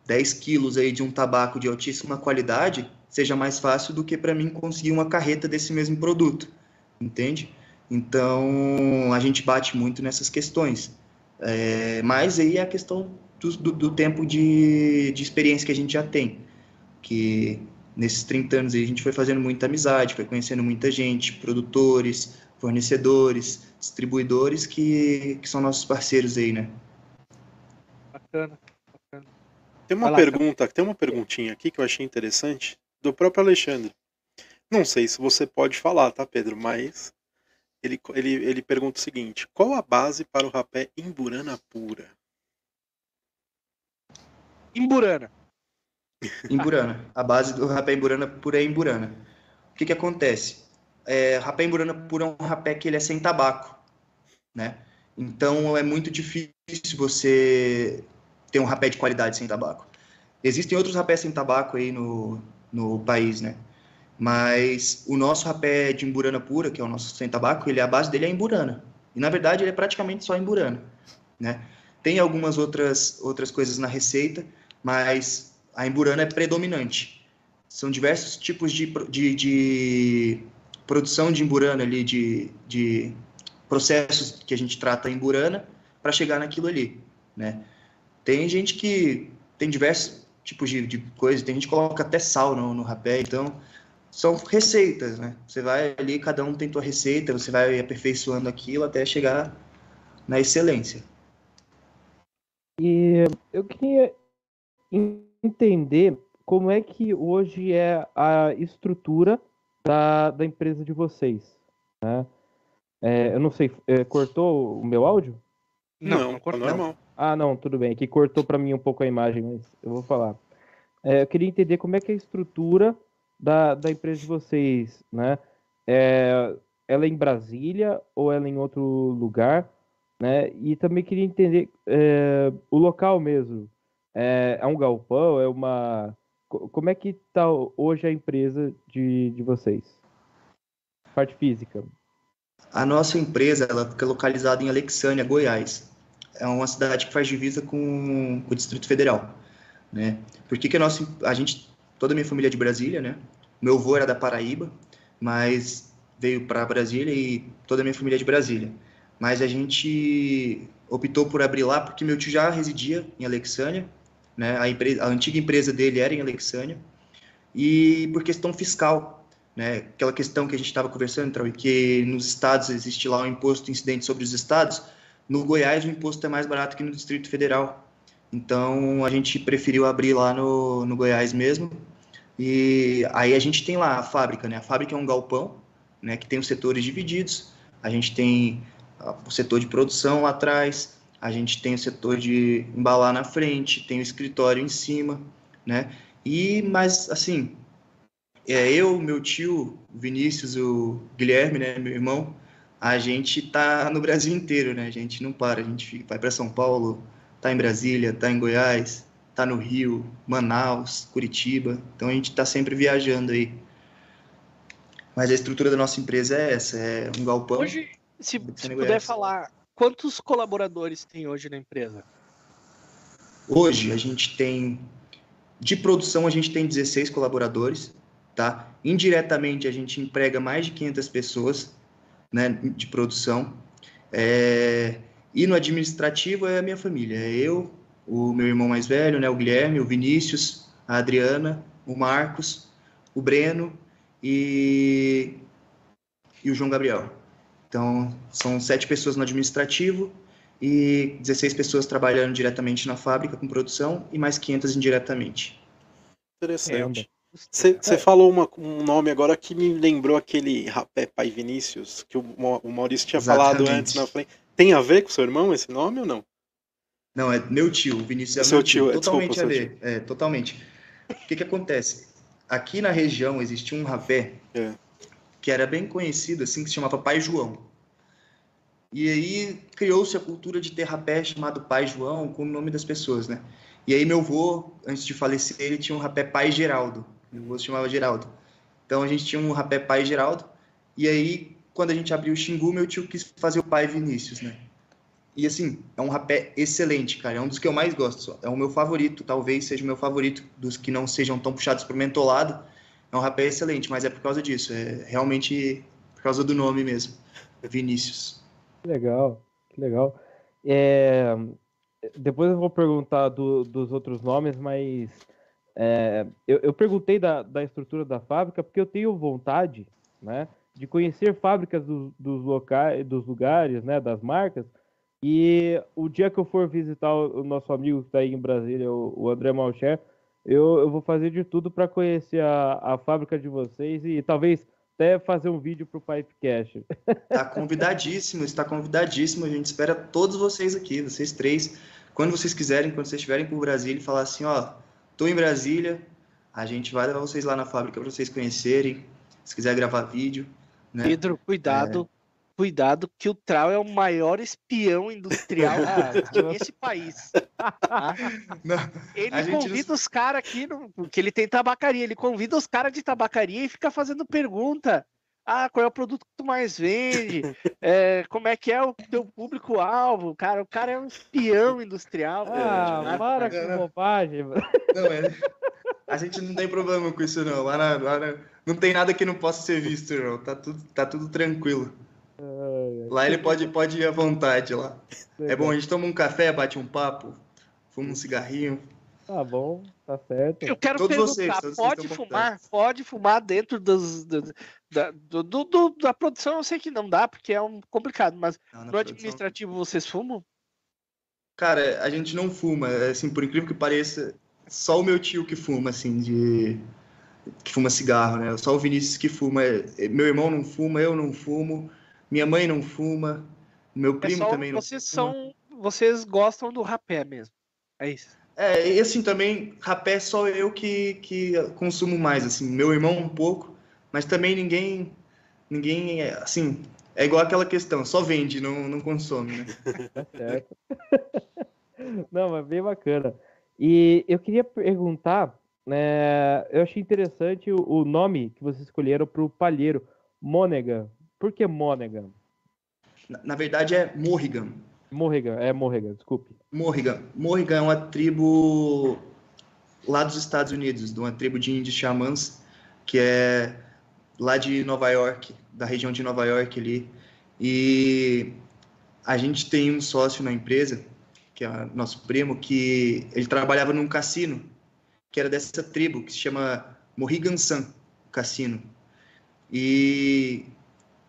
F: 10 quilos aí de um tabaco de altíssima qualidade seja mais fácil do que para mim conseguir uma carreta desse mesmo produto, entende? Então, a gente bate muito nessas questões. É, mas aí é a questão do, do, do, tempo de, de experiência que a gente já tem. Que nesses 30 anos aí a gente foi fazendo muita amizade, foi conhecendo muita gente, produtores, fornecedores, distribuidores que, que são nossos parceiros aí, né?
E: Bacana.
D: Tem uma pergunta, tem uma perguntinha aqui que eu achei interessante do próprio Alexandre. Não sei se você pode falar, tá, Pedro? Mas ele, ele, ele pergunta o seguinte: qual a base para o rapé Imburana pura?
E: Imburana.
F: Imburana. A base do rapé Imburana pura é Imburana. O que que acontece? É, rapé Imburana pura é um rapé que ele é sem tabaco, né? Então é muito difícil você ter um rapé de qualidade sem tabaco. Existem outros rapés sem tabaco aí no, no país, né? Mas o nosso rapé de emburana pura, que é o nosso sem tabaco, ele a base dele é emburana. E na verdade ele é praticamente só emburana, né? Tem algumas outras outras coisas na receita, mas a emburana é predominante. São diversos tipos de, de, de produção de emburana ali, de, de processos que a gente trata em emburana para chegar naquilo ali, né? Tem gente que tem diversos tipos de, de coisas, tem gente que coloca até sal no, no rapé, então são receitas, né? Você vai ali, cada um tem tua receita, você vai aperfeiçoando aquilo até chegar na excelência.
C: E eu queria entender como é que hoje é a estrutura da, da empresa de vocês. Né? É, eu não sei, é, cortou o meu áudio?
D: Não, não, não cortou. Normal.
C: Ah, não, tudo bem. Que cortou para mim um pouco a imagem, mas eu vou falar. É, eu queria entender como é que é a estrutura da, da empresa de vocês, né? É, ela é em Brasília ou ela é em outro lugar, né? E também queria entender é, o local mesmo. É, é, um galpão? É uma... Como é que está hoje a empresa de, de vocês? Parte física.
F: A nossa empresa ela fica localizada em Alexânia, Goiás é uma cidade que faz divisa com, o Distrito Federal, né? Por que, que a nossa, a gente, toda a minha família é de Brasília, né? Meu avô era da Paraíba, mas veio para Brasília e toda a minha família é de Brasília. Mas a gente optou por abrir lá porque meu tio já residia em Alexânia, né? A, empresa, a antiga empresa dele era em Alexânia e por questão fiscal, né? Aquela questão que a gente estava conversando, que nos estados existe lá um imposto incidente sobre os estados no Goiás, o imposto é mais barato que no Distrito Federal. Então, a gente preferiu abrir lá no, no Goiás mesmo. E aí a gente tem lá a fábrica, né? A fábrica é um galpão, né? Que tem os setores divididos. A gente tem o setor de produção lá atrás, a gente tem o setor de embalar na frente, tem o escritório em cima, né? E, mas, assim, é, eu, meu tio, Vinícius, o Guilherme, né, meu irmão, a gente tá no Brasil inteiro, né? A gente não para, a gente vai para São Paulo, tá em Brasília, tá em Goiás, tá no Rio, Manaus, Curitiba. Então a gente tá sempre viajando aí. Mas a estrutura da nossa empresa é essa, é um galpão.
E: Hoje, se, se puder falar, quantos colaboradores tem hoje na empresa?
F: Hoje a gente tem de produção a gente tem 16 colaboradores, tá? Indiretamente a gente emprega mais de 500 pessoas, né, de produção. É... E no administrativo é a minha família, é eu, o meu irmão mais velho, né, o Guilherme, o Vinícius, a Adriana, o Marcos, o Breno e, e o João Gabriel. Então, são sete pessoas no administrativo e 16 pessoas trabalhando diretamente na fábrica com produção e mais 500 indiretamente.
D: Interessante. Você é. falou uma, um nome agora que me lembrou aquele rapé Pai Vinícius, que o, o Maurício tinha Exatamente. falado antes. Né? Falei, tem a ver com seu irmão esse nome ou não?
F: Não, é meu tio. O Vinícius é
D: seu
F: meu
D: tio.
F: tio. Totalmente
D: Desculpa,
F: a ver. É, totalmente. O que, que acontece? Aqui na região existia um rapé é. Que era bem conhecido, assim, que se chamava Pai João. E aí criou-se a cultura de ter rapé chamado Pai João com o nome das pessoas, né? E aí meu avô, antes de falecer, ele tinha um rapé Pai Geraldo. Meu avô se chamava Geraldo. Então a gente tinha um rapé Pai Geraldo. E aí, quando a gente abriu o Xingu, meu tio quis fazer o Pai Vinícius, né? E assim, é um rapé excelente, cara. É um dos que eu mais gosto. É o meu favorito, talvez seja o meu favorito dos que não sejam tão puxados pro mentolado. É um rapé excelente, mas é por causa disso. É realmente por causa do nome mesmo. Vinícius.
C: Legal, que legal. É... Depois eu vou perguntar do, dos outros nomes, mas é... eu, eu, perguntei da, da estrutura da fábrica porque eu tenho vontade, né, de conhecer fábricas do, dos locais, dos lugares, né, das marcas e o dia que eu for visitar o nosso amigo que está aí em Brasília, o André Malcher, eu, eu, vou fazer de tudo para conhecer a, a fábrica de vocês e talvez até fazer um vídeo para o Pipecast.
F: Está convidadíssimo, está convidadíssimo. A gente espera todos vocês aqui, vocês três. Quando vocês quiserem, quando vocês estiverem por Brasília e falar assim, ó, tô em Brasília, a gente vai levar vocês lá na fábrica para vocês conhecerem. Se quiser gravar vídeo. Né?
E: Pedro, cuidado. É cuidado que o Trau é o maior espião industrial desse país. Tá? Ele convida não... os caras aqui, no, porque ele tem tabacaria, ele convida os caras de tabacaria e fica fazendo pergunta. Ah, qual é o produto que tu mais vende? É, como é que é o teu público-alvo? Cara, o cara é um espião industrial.
C: Ah, cara. para com bobagem.
F: Não, é... A gente não tem problema com isso, não. Lá, na, lá na... não tem nada que não possa ser visto, não. Tá tudo, tá tudo tranquilo. Lá ele pode, pode ir à vontade lá. É bom, a gente toma um café, bate um papo, fuma um cigarrinho.
C: Tá bom, tá certo.
E: Eu quero todos perguntar, vocês, pode fumar? Pode fumar dentro dos, do, da, do, do, da produção? Eu sei que não dá, porque é um complicado, mas não, no administrativo vocês fumam?
F: Cara, a gente não fuma, assim, por incrível que pareça, só o meu tio que fuma, assim, de que fuma cigarro, né? Só o Vinícius que fuma. Meu irmão não fuma, eu não fumo. Minha mãe não fuma, meu é primo é também não
E: vocês fuma. São, vocês gostam do rapé mesmo, é isso?
F: É, e assim também, rapé só eu que, que consumo mais, assim, meu irmão um pouco, mas também ninguém, ninguém, assim, é igual aquela questão, só vende, não, não consome, né?
C: Tá certo. não, mas bem bacana. E eu queria perguntar, né, eu achei interessante o, o nome que vocês escolheram para o palheiro, Mônega. Por que Monaghan?
F: Na, na, verdade é Morrigan.
C: Morrigan, é Morrigan, desculpe.
F: Morrigan. Morrigan é uma tribo lá dos Estados Unidos, de uma tribo de índios xamãs, que é lá de Nova York, da região de Nova York ali. E a gente tem um sócio na empresa, que é nosso primo, que ele trabalhava num cassino, que era dessa tribo, que se chama Morrigan Sun Cassino. E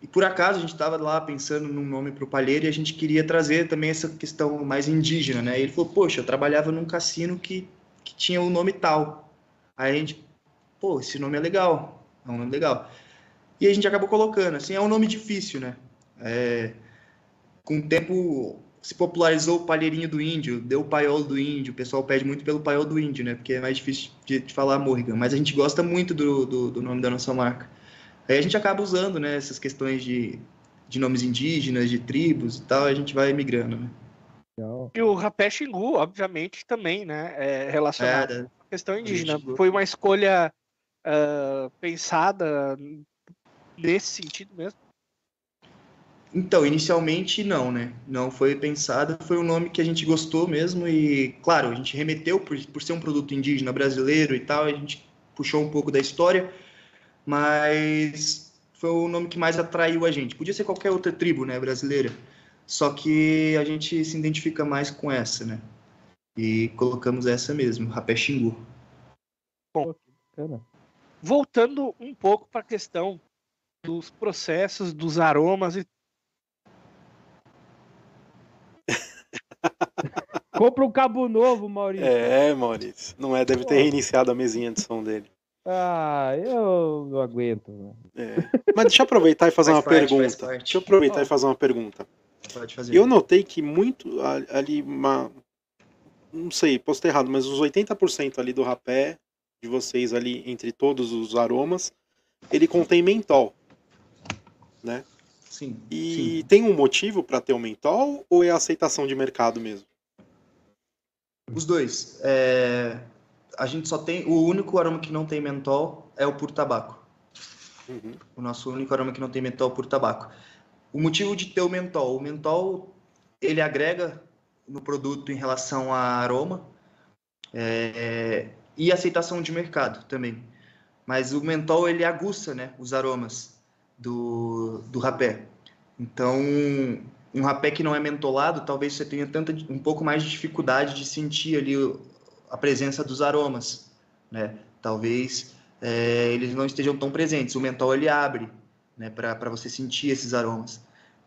F: e por acaso a gente estava lá pensando num nome para o palheiro e a gente queria trazer também essa questão mais indígena, né? E ele falou, poxa, eu trabalhava num cassino que, que tinha o um nome tal. Aí a gente, pô, esse nome é legal, é um nome legal. E a gente acabou colocando, assim, é um nome difícil, né? É, com o tempo se popularizou o palheirinho do índio, deu o paiol do índio, o pessoal pede muito pelo paiol do índio, né? Porque é mais difícil de, de falar Morrigan, mas a gente gosta muito do, do, do, nome da nossa marca. Aí a gente acaba usando, né, essas questões de, de nomes indígenas, de tribos e tal, a gente vai migrando, né?
E: E o rapé Xingu, obviamente, também, né, é relacionado é, à questão indígena. Foi uma escolha uh, pensada nesse sentido mesmo?
F: Então, inicialmente não, né? Não foi pensada, foi um nome que a gente gostou mesmo e, claro, a gente remeteu por, por ser um produto indígena brasileiro e tal, a gente puxou um pouco da história, mas foi o nome que mais atraiu a gente. Podia ser qualquer outra tribo, né, brasileira, só que a gente se identifica mais com essa, né? E colocamos essa mesmo, Rapé Xingu.
E: Bom, voltando um pouco para a questão dos processos, dos aromas e
C: Compra um cabo novo, Maurício.
D: É, Maurício. Não é, deve ter reiniciado a mesinha de som dele.
C: Ah, eu não aguento.
D: É. Mas deixa eu aproveitar e fazer faz uma parte, pergunta. Deixa eu aproveitar oh. e fazer uma pergunta. Pode fazer. Eu notei que muito ali, uma, não sei, posso ter errado, mas os 80% ali do rapé de vocês ali, entre todos os aromas, ele contém mentol, né?
F: Sim.
D: E
F: sim.
D: tem um motivo para ter o mentol ou é aceitação de mercado mesmo?
F: Os dois. É... A gente só tem. O único aroma que não tem mentol é o puro tabaco. Uhum. O nosso único aroma que não tem mentol é o puro tabaco. O motivo de ter o mentol. O mentol ele agrega no produto em relação a aroma é... e aceitação de mercado também. Mas o mentol ele aguça né, os aromas do, do rapé. Então, um rapé que não é mentolado, talvez você tenha tanta, um pouco mais de dificuldade de sentir ali a presença dos aromas, né? Talvez é, eles não estejam tão presentes. O mentol ele abre, né, para você sentir esses aromas.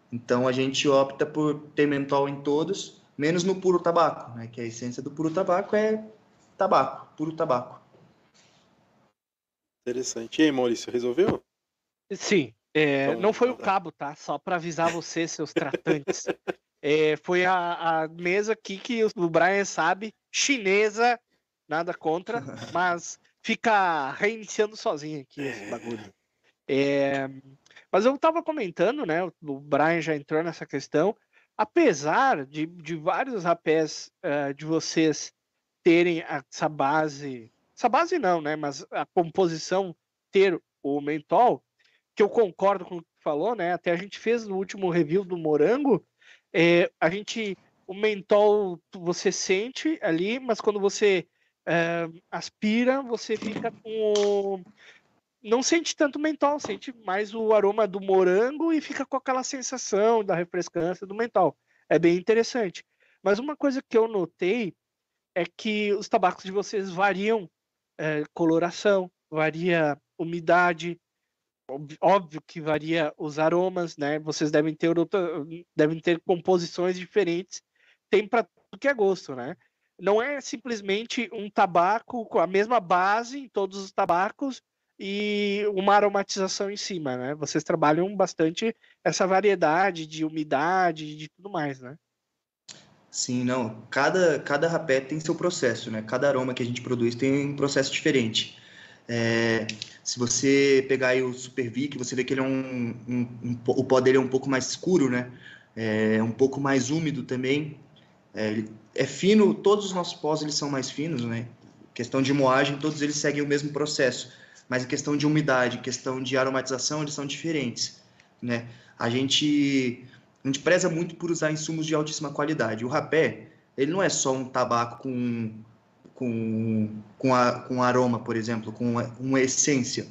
F: Então a gente opta por ter mentol em todos, menos no puro tabaco, né? Que a essência do puro tabaco é tabaco, puro tabaco.
D: Interessante. E aí, Maurício, resolveu?
E: Sim, é, não foi o cabo, tá? Só para avisar você, seus tratantes. É, foi a, a, mesa aqui que o Brian sabe, chinesa, nada contra, mas fica reiniciando sozinho aqui esse é. bagulho. É, mas eu estava comentando, né? O Brian já entrou nessa questão. Apesar de, de vários rapés uh, de vocês terem essa base, essa base não, né? Mas a composição ter o mentol, que eu concordo com o que falou, né? Até a gente fez no último review do Morango, é, a gente, o mentol você sente ali, mas quando você é, aspira, você fica com não sente tanto mentol, sente mais o aroma do morango e fica com aquela sensação da refrescância do mentol. É bem interessante. Mas uma coisa que eu notei é que os tabacos de vocês variam é, coloração, varia umidade, óbvio que varia os aromas, né? Vocês devem ter outra, devem ter composições diferentes. Tem para tudo que é gosto, né? Não é simplesmente um tabaco com a mesma base em todos os tabacos e uma aromatização em cima, né? Vocês trabalham bastante essa variedade de umidade de tudo mais, né?
F: Sim, não. Cada, cada rapé tem seu processo, né? Cada aroma que a gente produz tem um processo diferente. É, se você pegar aí o Super Vic, você vê que ele é um, um, um, o pó dele é um pouco mais escuro, né? É um pouco mais úmido também. É, é, fino, todos os nossos pós eles são mais finos, né? Questão de moagem, todos eles seguem o mesmo processo. Mas a questão de umidade, questão de aromatização, eles são diferentes, né? A gente, a gente preza muito por usar insumos de altíssima qualidade. O rapé, ele não é só um tabaco com com, com, a, com aroma, por exemplo, com uma, uma, essência,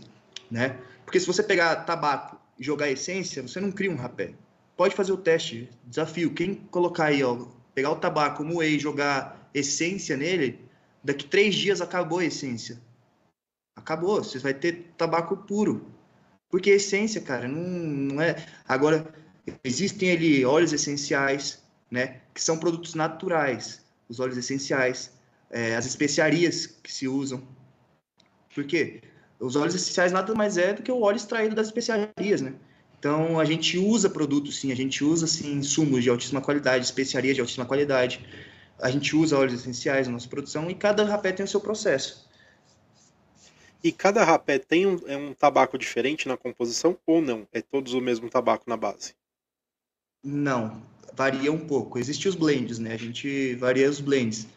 F: né? Porque se você pegar tabaco e jogar essência, você não cria um rapé. Pode fazer o teste, desafio. Quem colocar aí, ó, pegar o tabaco, moer e jogar essência nele, daqui três dias acabou a essência. Acabou, você vai ter tabaco puro. Porque essência, cara, não, não é. Agora, existem ali óleos essenciais, né? Que são produtos naturais. Os óleos essenciais é, as especiarias que se usam. Por quê? Os óleos essenciais nada mais é do que o óleo extraído das especiarias, né? Então, a gente usa produtos, sim, a gente usa, sim, insumos de altíssima qualidade, especiarias de altíssima qualidade, a gente usa óleos essenciais na nossa produção e cada rapé tem o seu processo.
D: E cada rapé tem um, é um tabaco diferente na composição ou não? É todos o mesmo tabaco na base?
F: Não, varia um pouco. Existem os blends, né? A gente varia os blends.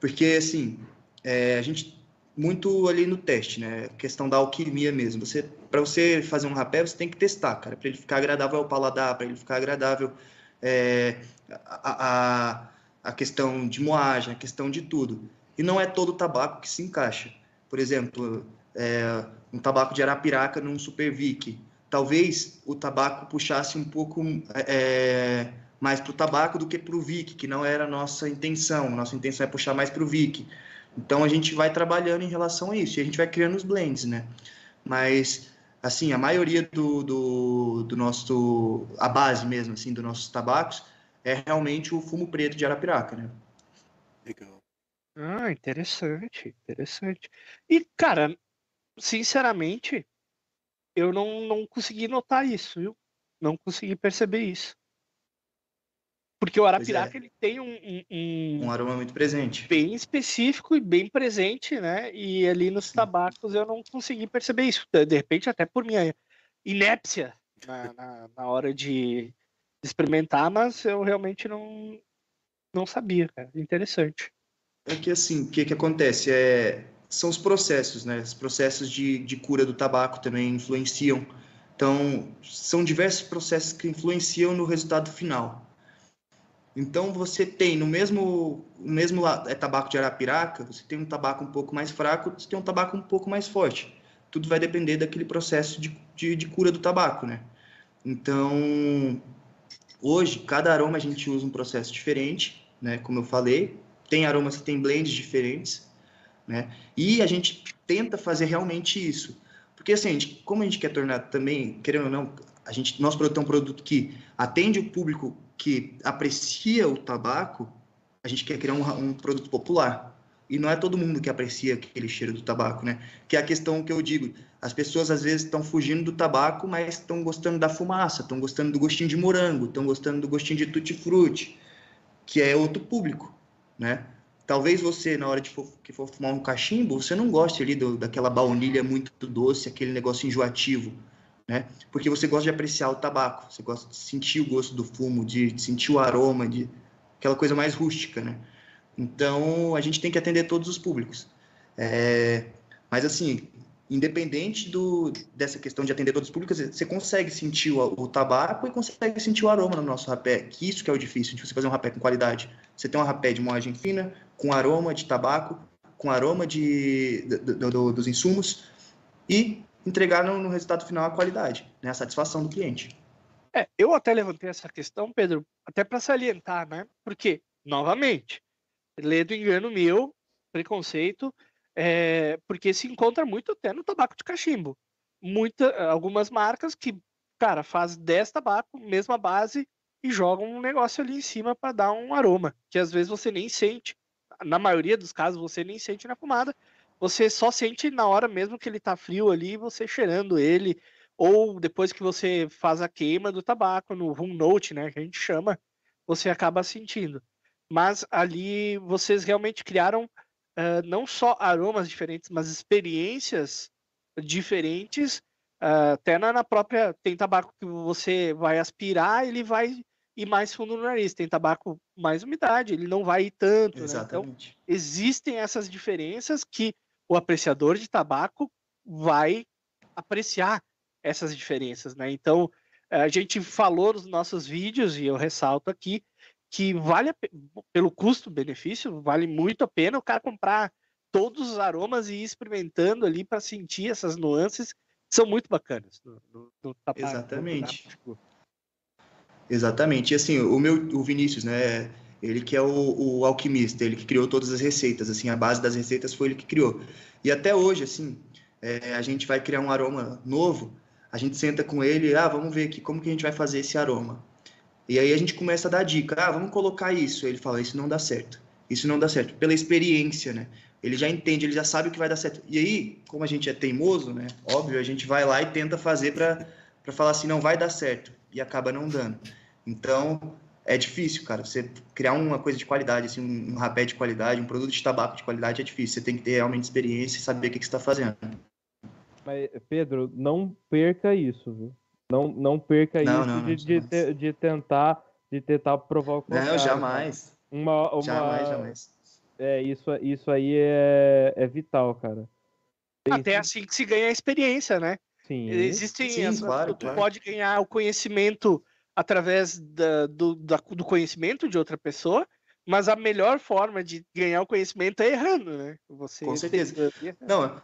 F: Porque, assim, é, a gente muito ali no teste, né? questão da alquimia mesmo. Você, para você fazer um rapé, você tem que testar, cara, para ele ficar agradável ao paladar, para ele ficar agradável é, a, a, a questão de moagem, a questão de tudo. E não é todo tabaco que se encaixa. Por exemplo, é, um tabaco de Arapiraca num Super Vic. Talvez o tabaco puxasse um pouco é, mais para o tabaco do que para o Vic, que não era a nossa intenção. Nossa intenção é puxar mais para o Vic. Então a gente vai trabalhando em relação a isso e a gente vai criando os blends, né? Mas assim, a maioria do, do, do nosso, a base mesmo, assim, dos nossos tabacos é realmente o fumo preto de Arapiraca, né?
E: Legal. Ah, interessante, interessante. E, cara, sinceramente, eu não, não consegui notar isso, viu? Não consegui perceber isso. Porque o é. Arapiraca é. ele tem um,
F: um, um, aroma muito presente.
E: Bem específico e bem presente, né? E ali nos tabacos eu não consegui perceber isso. De repente, até por minha inépcia na, na, na hora de experimentar, mas eu realmente não, não sabia, cara. Interessante.
F: É que assim, o que, que acontece? É, são os processos, né? Os processos de, de cura do tabaco também influenciam. Então, são diversos processos que influenciam no resultado final. Então você tem no mesmo no mesmo é, tabaco de arapiraca, você tem um tabaco um pouco mais fraco, você tem um tabaco um pouco mais forte. Tudo vai depender daquele processo de, de, de cura do tabaco, né? Então hoje cada aroma a gente usa um processo diferente, né? Como eu falei, tem aromas que tem blends diferentes, né? E a gente tenta fazer realmente isso, porque assim, a gente, como a gente quer tornar também, querendo ou não, a gente nosso produto é um produto que atende o público que aprecia o tabaco, a gente quer criar um, um, produto popular. E não é todo mundo que aprecia aquele cheiro do tabaco, né? Que é a questão que eu digo. As pessoas às vezes estão fugindo do tabaco, mas estão gostando da fumaça, estão gostando do gostinho de morango, estão gostando do gostinho de tutti-frutti, que é outro público, né? Talvez você, na hora de for, que for fumar um cachimbo, você não goste ali do, daquela baunilha muito doce, aquele negócio enjoativo né? Porque você gosta de apreciar o tabaco, você gosta de sentir o gosto do fumo, de, de sentir o aroma, de aquela coisa mais rústica, né? Então, a gente tem que atender todos os públicos. É, mas, assim, independente do, dessa questão de atender todos os públicos, você consegue sentir o, o, tabaco e consegue sentir o aroma no nosso rapé, que isso que é o difícil, de você fazer um rapé com qualidade. Você tem um rapé de moagem fina, com aroma de tabaco, com aroma de, do, do, dos insumos, e entregar no, no resultado final a qualidade, né, a satisfação do cliente.
E: É, eu até levantei essa questão, Pedro, até para salientar, né? Porque, novamente, lê do engano meu, preconceito, é, porque se encontra muito até no tabaco de cachimbo. Muita, algumas marcas que, cara, faz 10 tabaco, mesma base, e jogam um negócio ali em cima para dar um aroma, que às vezes você nem sente. Na maioria dos casos, você nem sente na fumada, você só sente na hora mesmo que ele tá frio ali, você cheirando ele, ou depois que você faz a queima do tabaco no room note, né, que a gente chama, você acaba sentindo. Mas ali vocês realmente criaram uh, não só aromas diferentes, mas experiências diferentes. Uh, até na, na própria. Tem tabaco que você vai aspirar, ele vai ir mais fundo no nariz. Tem tabaco mais umidade, ele não vai ir tanto. Exatamente. Né? Então, existem essas diferenças que o apreciador de tabaco vai apreciar essas diferenças, né? Então, a gente falou nos nossos vídeos, e eu ressalto aqui, que vale, pelo custo-benefício, vale muito a pena o cara comprar todos os aromas e ir experimentando ali para sentir essas nuances que são muito bacanas
F: tabaco. Exatamente. Exatamente. E assim, o meu, o Vinícius, né? Ele que é o, o, alquimista, ele que criou todas as receitas, assim, a base das receitas foi ele que criou. E até hoje, assim, é, a gente vai criar um aroma novo, a gente senta com ele, ah, vamos ver aqui como que a gente vai fazer esse aroma. E aí a gente começa a dar dica, ah, vamos colocar isso. Ele fala, isso não dá certo, isso não dá certo, pela experiência, né? Ele já entende, ele já sabe o que vai dar certo. E aí, como a gente é teimoso, né? Óbvio, a gente vai lá e tenta fazer para falar assim, não vai dar certo, e acaba não dando. Então, é difícil, cara. Você criar uma coisa de qualidade, assim, um rapé de qualidade, um produto de tabaco de qualidade é difícil. Você tem que ter realmente experiência e saber o que, que você está fazendo.
C: Mas, Pedro, não perca isso, viu? Não, não perca
F: Não,
C: isso
F: não, não,
C: de, de, te- de tentar de tentar provar o
F: Não,
C: contrário,
F: jamais.
C: Uma, uma,
F: Jamais, jamais.
C: É, isso, isso aí é, é vital, cara. Tem
E: Até
C: sim-
E: assim que se ganha a experiência, né?
C: Sim.
E: Existem.
F: Sim,
E: as-
F: claro,
E: tu
F: claro.
E: pode ganhar o conhecimento através da- do, da- do conhecimento de outra pessoa, mas a melhor forma de ganhar o conhecimento é errando, né? Você
F: Com certeza.
E: errando.
F: Não,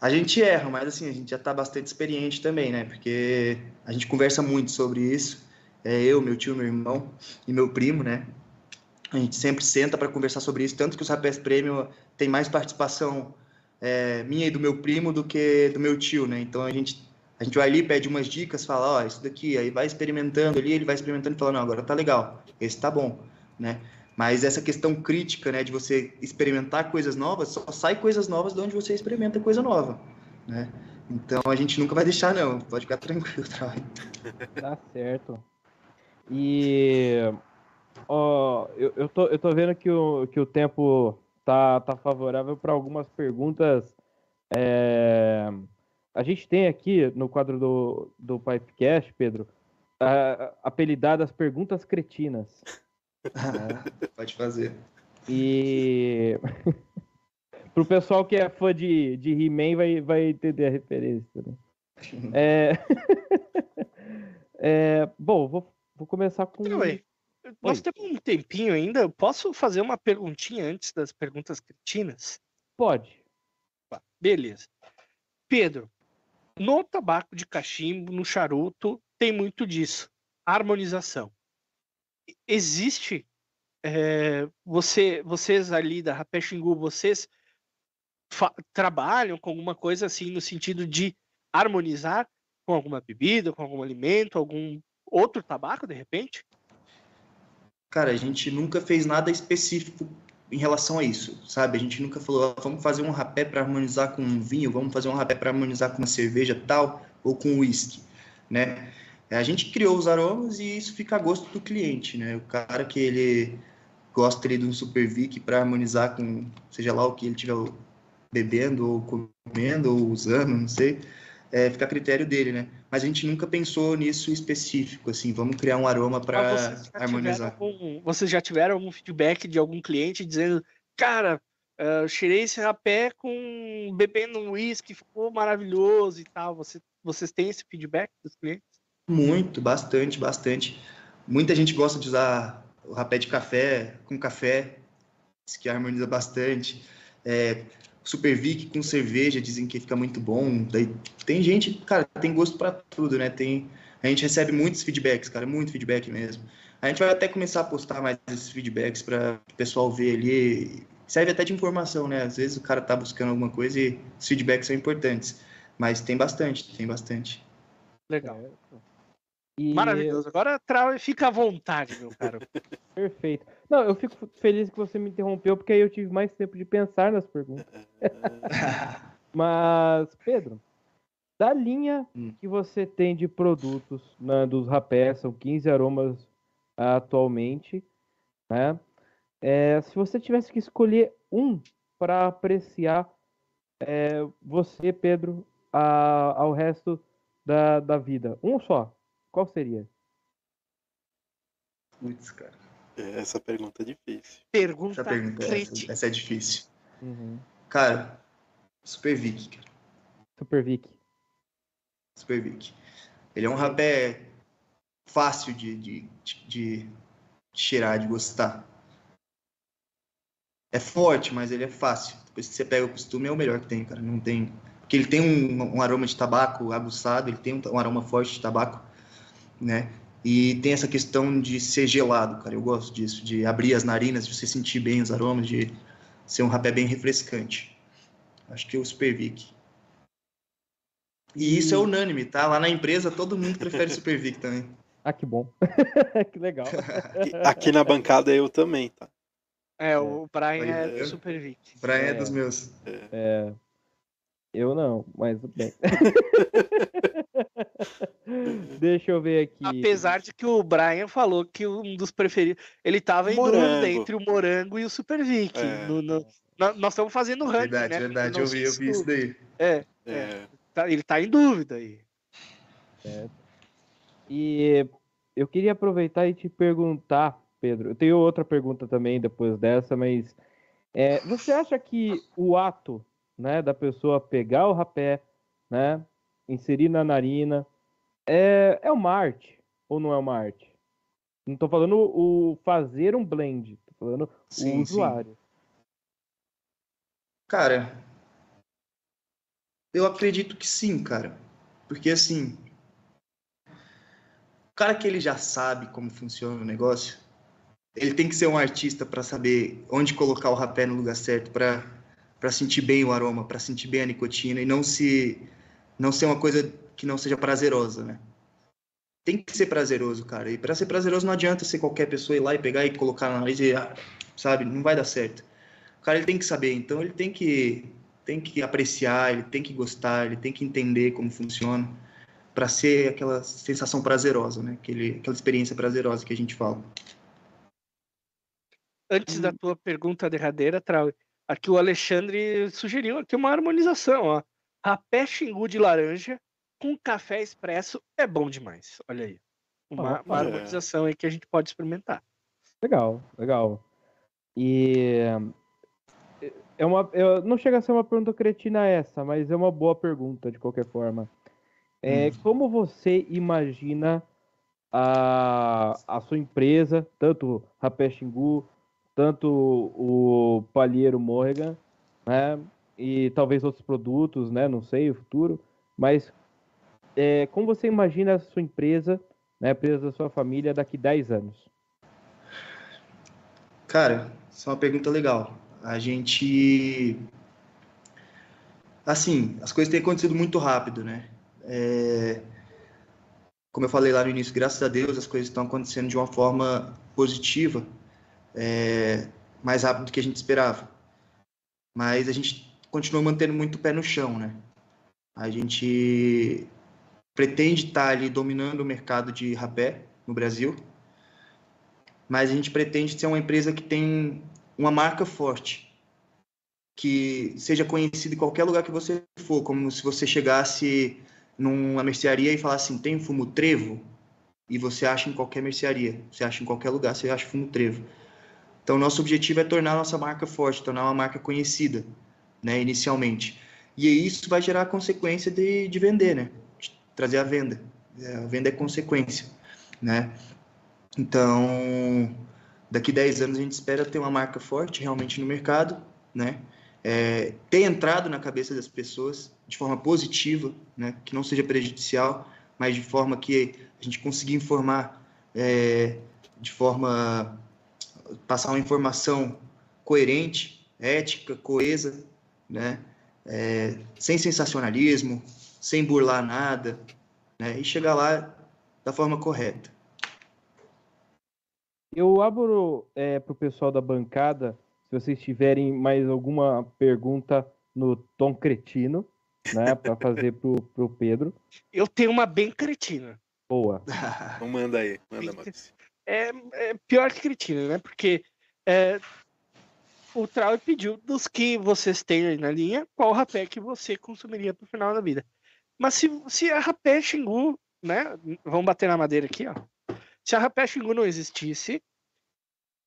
F: a gente erra, mas assim, a gente já está bastante experiente também, né? Porque a gente conversa muito sobre isso. É eu, meu tio, meu irmão e meu primo, né? A gente sempre senta para conversar sobre isso, tanto que os Rapés Premium tem mais participação é, minha e do meu primo do que do meu tio, né? Então a gente a gente vai ali, pede umas dicas, fala, ó, isso daqui, aí vai experimentando ali, ele vai experimentando e fala, não, agora tá legal, esse tá bom, né? Mas essa questão crítica, né, de você experimentar coisas novas, só sai coisas novas de onde você experimenta coisa nova, né? Então a gente nunca vai deixar, não. Pode ficar tranquilo, Troy.
C: Tá certo. E ó, eu, eu, tô, eu tô vendo que o, que o tempo tá, tá favorável para algumas perguntas. É, a gente tem aqui no quadro do, do Pipecast, Pedro, a- apelidadas perguntas cretinas. né?
F: Pode fazer.
C: E pro pessoal que é fã de, de He-Man vai, vai entender a referência. Né? É... é, Bom, vou, vou começar com.
E: Então, ué, Nós temos um tempinho ainda. Posso fazer uma perguntinha antes das perguntas cretinas?
C: Pode.
E: Tá, Beleza. Pedro, no tabaco de cachimbo, no charuto, tem muito disso. Harmonização. Existe. é, você, vocês ali da Rapé Xingu, vocês trabalham com alguma coisa assim no sentido de harmonizar com alguma bebida, com algum alimento, algum outro tabaco, de repente?
F: Cara, a gente nunca fez nada específico em relação a isso, sabe? A gente nunca falou, "Ah, vamos fazer um rapé para harmonizar com um vinho, vamos fazer um rapé para harmonizar com uma cerveja tal ou com uísque, né? A gente criou os aromas e isso fica a gosto do cliente, né? O cara que ele gosta ali de um Super Vic para harmonizar com seja lá o que ele estiver bebendo ou comendo ou usando, não sei, é, fica a critério dele, né? Mas a gente nunca pensou nisso específico, assim, vamos criar um aroma para harmonizar.
E: algum- vocês já tiveram algum feedback de algum cliente dizendo, cara, eu cheirei esse rapé com bebendo um uísque, ficou maravilhoso e tal. Você, vocês têm esse feedback dos clientes?
F: Muito, bastante, bastante. Muita gente gosta de usar o rapé de café com café, diz que harmoniza bastante. É, Super Vic com cerveja, dizem que fica muito bom. Daí tem gente, cara, tem gosto para tudo, né? Tem, a gente recebe muitos feedbacks, cara, muito feedback mesmo. A gente vai até começar a postar mais esses feedbacks para o pessoal ver ali. Serve até de informação, né? Às vezes o cara tá buscando alguma coisa e os feedbacks são importantes. Mas tem bastante, tem bastante.
E: Legal.
C: E-
E: Maravilhoso. Agora Trau, fica à vontade, meu caro.
C: Perfeito. Não, eu fico feliz que você me interrompeu, porque aí eu tive mais tempo de pensar nas perguntas. Mas, Pedro, da linha
F: Hum.
C: que você tem de produtos né, dos rapés, são 15 aromas atualmente, né? É, se você tivesse que escolher um para apreciar é, você, Pedro, a- ao resto da, da vida, um só, qual seria?
F: Putz, cara.
D: É, Essa pergunta é difícil.
E: Pergunta
F: Essa pergunta,
E: crítica.
F: essa é difícil.
C: Uhum.
F: Cara, Super Vic, cara.
C: Super Vic.
F: Super Vic. Ele é um rapé fácil de, de, de, de cheirar, de gostar. É forte, mas ele é fácil. Depois que você pega o costume, é o melhor que tem, cara. Não tem. Porque ele tem um, um aroma de tabaco aguçado, ele tem um, um aroma forte de tabaco, né? E tem essa questão de ser gelado, cara. Eu gosto disso, de abrir as narinas, de você sentir bem os aromas, de ser um rapé bem refrescante. Acho que é o Super Vic. E isso é unânime, tá? Lá na empresa todo mundo prefere Super Vic também.
C: Ah, que bom. que legal.
D: E aqui na bancada eu também, tá?
E: É, o Brian
F: Olha,
E: é do
F: eu-
E: Super Vic.
F: Brian é
C: É.
F: dos meus.
C: É, Eu não, mas bem. Deixa eu ver aqui.
E: Apesar de que o Brian falou que um dos preferidos. Ele tava em dúvida entre o Morango e o Super Vic.
D: É.
E: No- no- nó- nós estamos fazendo ranking,
F: Verdade,
E: né?
F: verdade.
E: Porque
F: Eu vi, eu vi isso daí.
E: É,
D: É.
E: tá- ele tá em dúvida aí.
C: E eu queria aproveitar e te perguntar, Pedro. Eu tenho outra pergunta também depois dessa, mas é, você acha que o ato, né, da pessoa pegar o rapé, né, inserir na narina, é, é uma arte ou não é uma arte? Não tô falando o fazer um blend, tô falando
F: Sim,
C: o
F: sim.
C: usuário.
F: Cara, eu acredito que sim, cara. Porque assim, o cara que ele já sabe como funciona o negócio, ele tem que ser um artista para saber onde colocar o rapé no lugar certo, para para sentir bem o aroma, para sentir bem a nicotina e não se não ser uma coisa que não seja prazerosa, né? Tem que ser prazeroso, cara. E para ser prazeroso não adianta ser qualquer pessoa ir lá e pegar e colocar na nariz e, ah, sabe, não vai dar certo. O cara ele tem que saber, então ele tem que tem que apreciar, ele tem que gostar, ele tem que entender como funciona para ser aquela sensação prazerosa, né? Aquele, aquela experiência prazerosa que a gente fala.
E: Antes
F: Hum.
E: da tua pergunta derradeira, Trau, aqui o Alexandre sugeriu aqui uma harmonização, ó. Rapé xingu de laranja com café expresso é bom demais. Olha aí. Uma,
C: Opa.
E: uma harmonização aí que a gente pode experimentar.
C: Legal, legal. E é uma, eu- não chega a ser uma pergunta cretina essa, mas é uma boa pergunta de qualquer forma. É, Como você imagina a, a sua empresa, tanto Rapé Xingu, tanto o Palheiro Morrigan, né, e talvez outros produtos, né, não sei, o futuro, mas é, como você imagina a sua empresa, né, a empresa da sua família daqui 10 anos?
F: Cara, isso é uma pergunta legal. A gente. Assim, as coisas têm acontecido muito rápido, né? É, Como eu falei lá no início, graças a Deus as coisas estão acontecendo de uma forma positiva, é, mais rápido do que a gente esperava. Mas a gente continua mantendo muito o pé no chão, né? A gente pretende estar ali dominando o mercado de rapé no Brasil, mas a gente pretende ser uma empresa que tem uma marca forte, que seja conhecida em qualquer lugar que você for, como se você chegasse numa mercearia e falasse assim, tem fumo trevo? E você acha em qualquer mercearia, você acha em qualquer lugar, você acha fumo trevo. Então, nosso objetivo é tornar a nossa marca forte, tornar uma marca conhecida, né, inicialmente. E isso vai gerar a consequência de, de vender, né? De trazer a venda. É, A venda é consequência, né? Então, daqui 10 anos a gente espera ter uma marca forte realmente no mercado, né? É, ter entrado na cabeça das pessoas de forma positiva, né? Que não seja prejudicial, mas de forma que a gente consiga informar é, de forma passar uma informação coerente, ética, coesa, né? É, sem sensacionalismo, sem burlar nada, né? E chegar lá da forma correta.
C: Eu abro para o pessoal da bancada, se vocês tiverem mais alguma pergunta no tom cretino, né, para fazer pro, pro Pedro.
E: Eu tenho uma bem cretina.
C: Boa.
D: Então manda aí, manda, Maurício.
E: É, é pior que cretina, né? Porque é, o Trau pediu dos que vocês têm aí na linha, qual rapé que você consumiria pro final da vida. Mas se, se a rapé Xingu, né? Vamos bater na madeira aqui, ó. Se a rapé Xingu não existisse,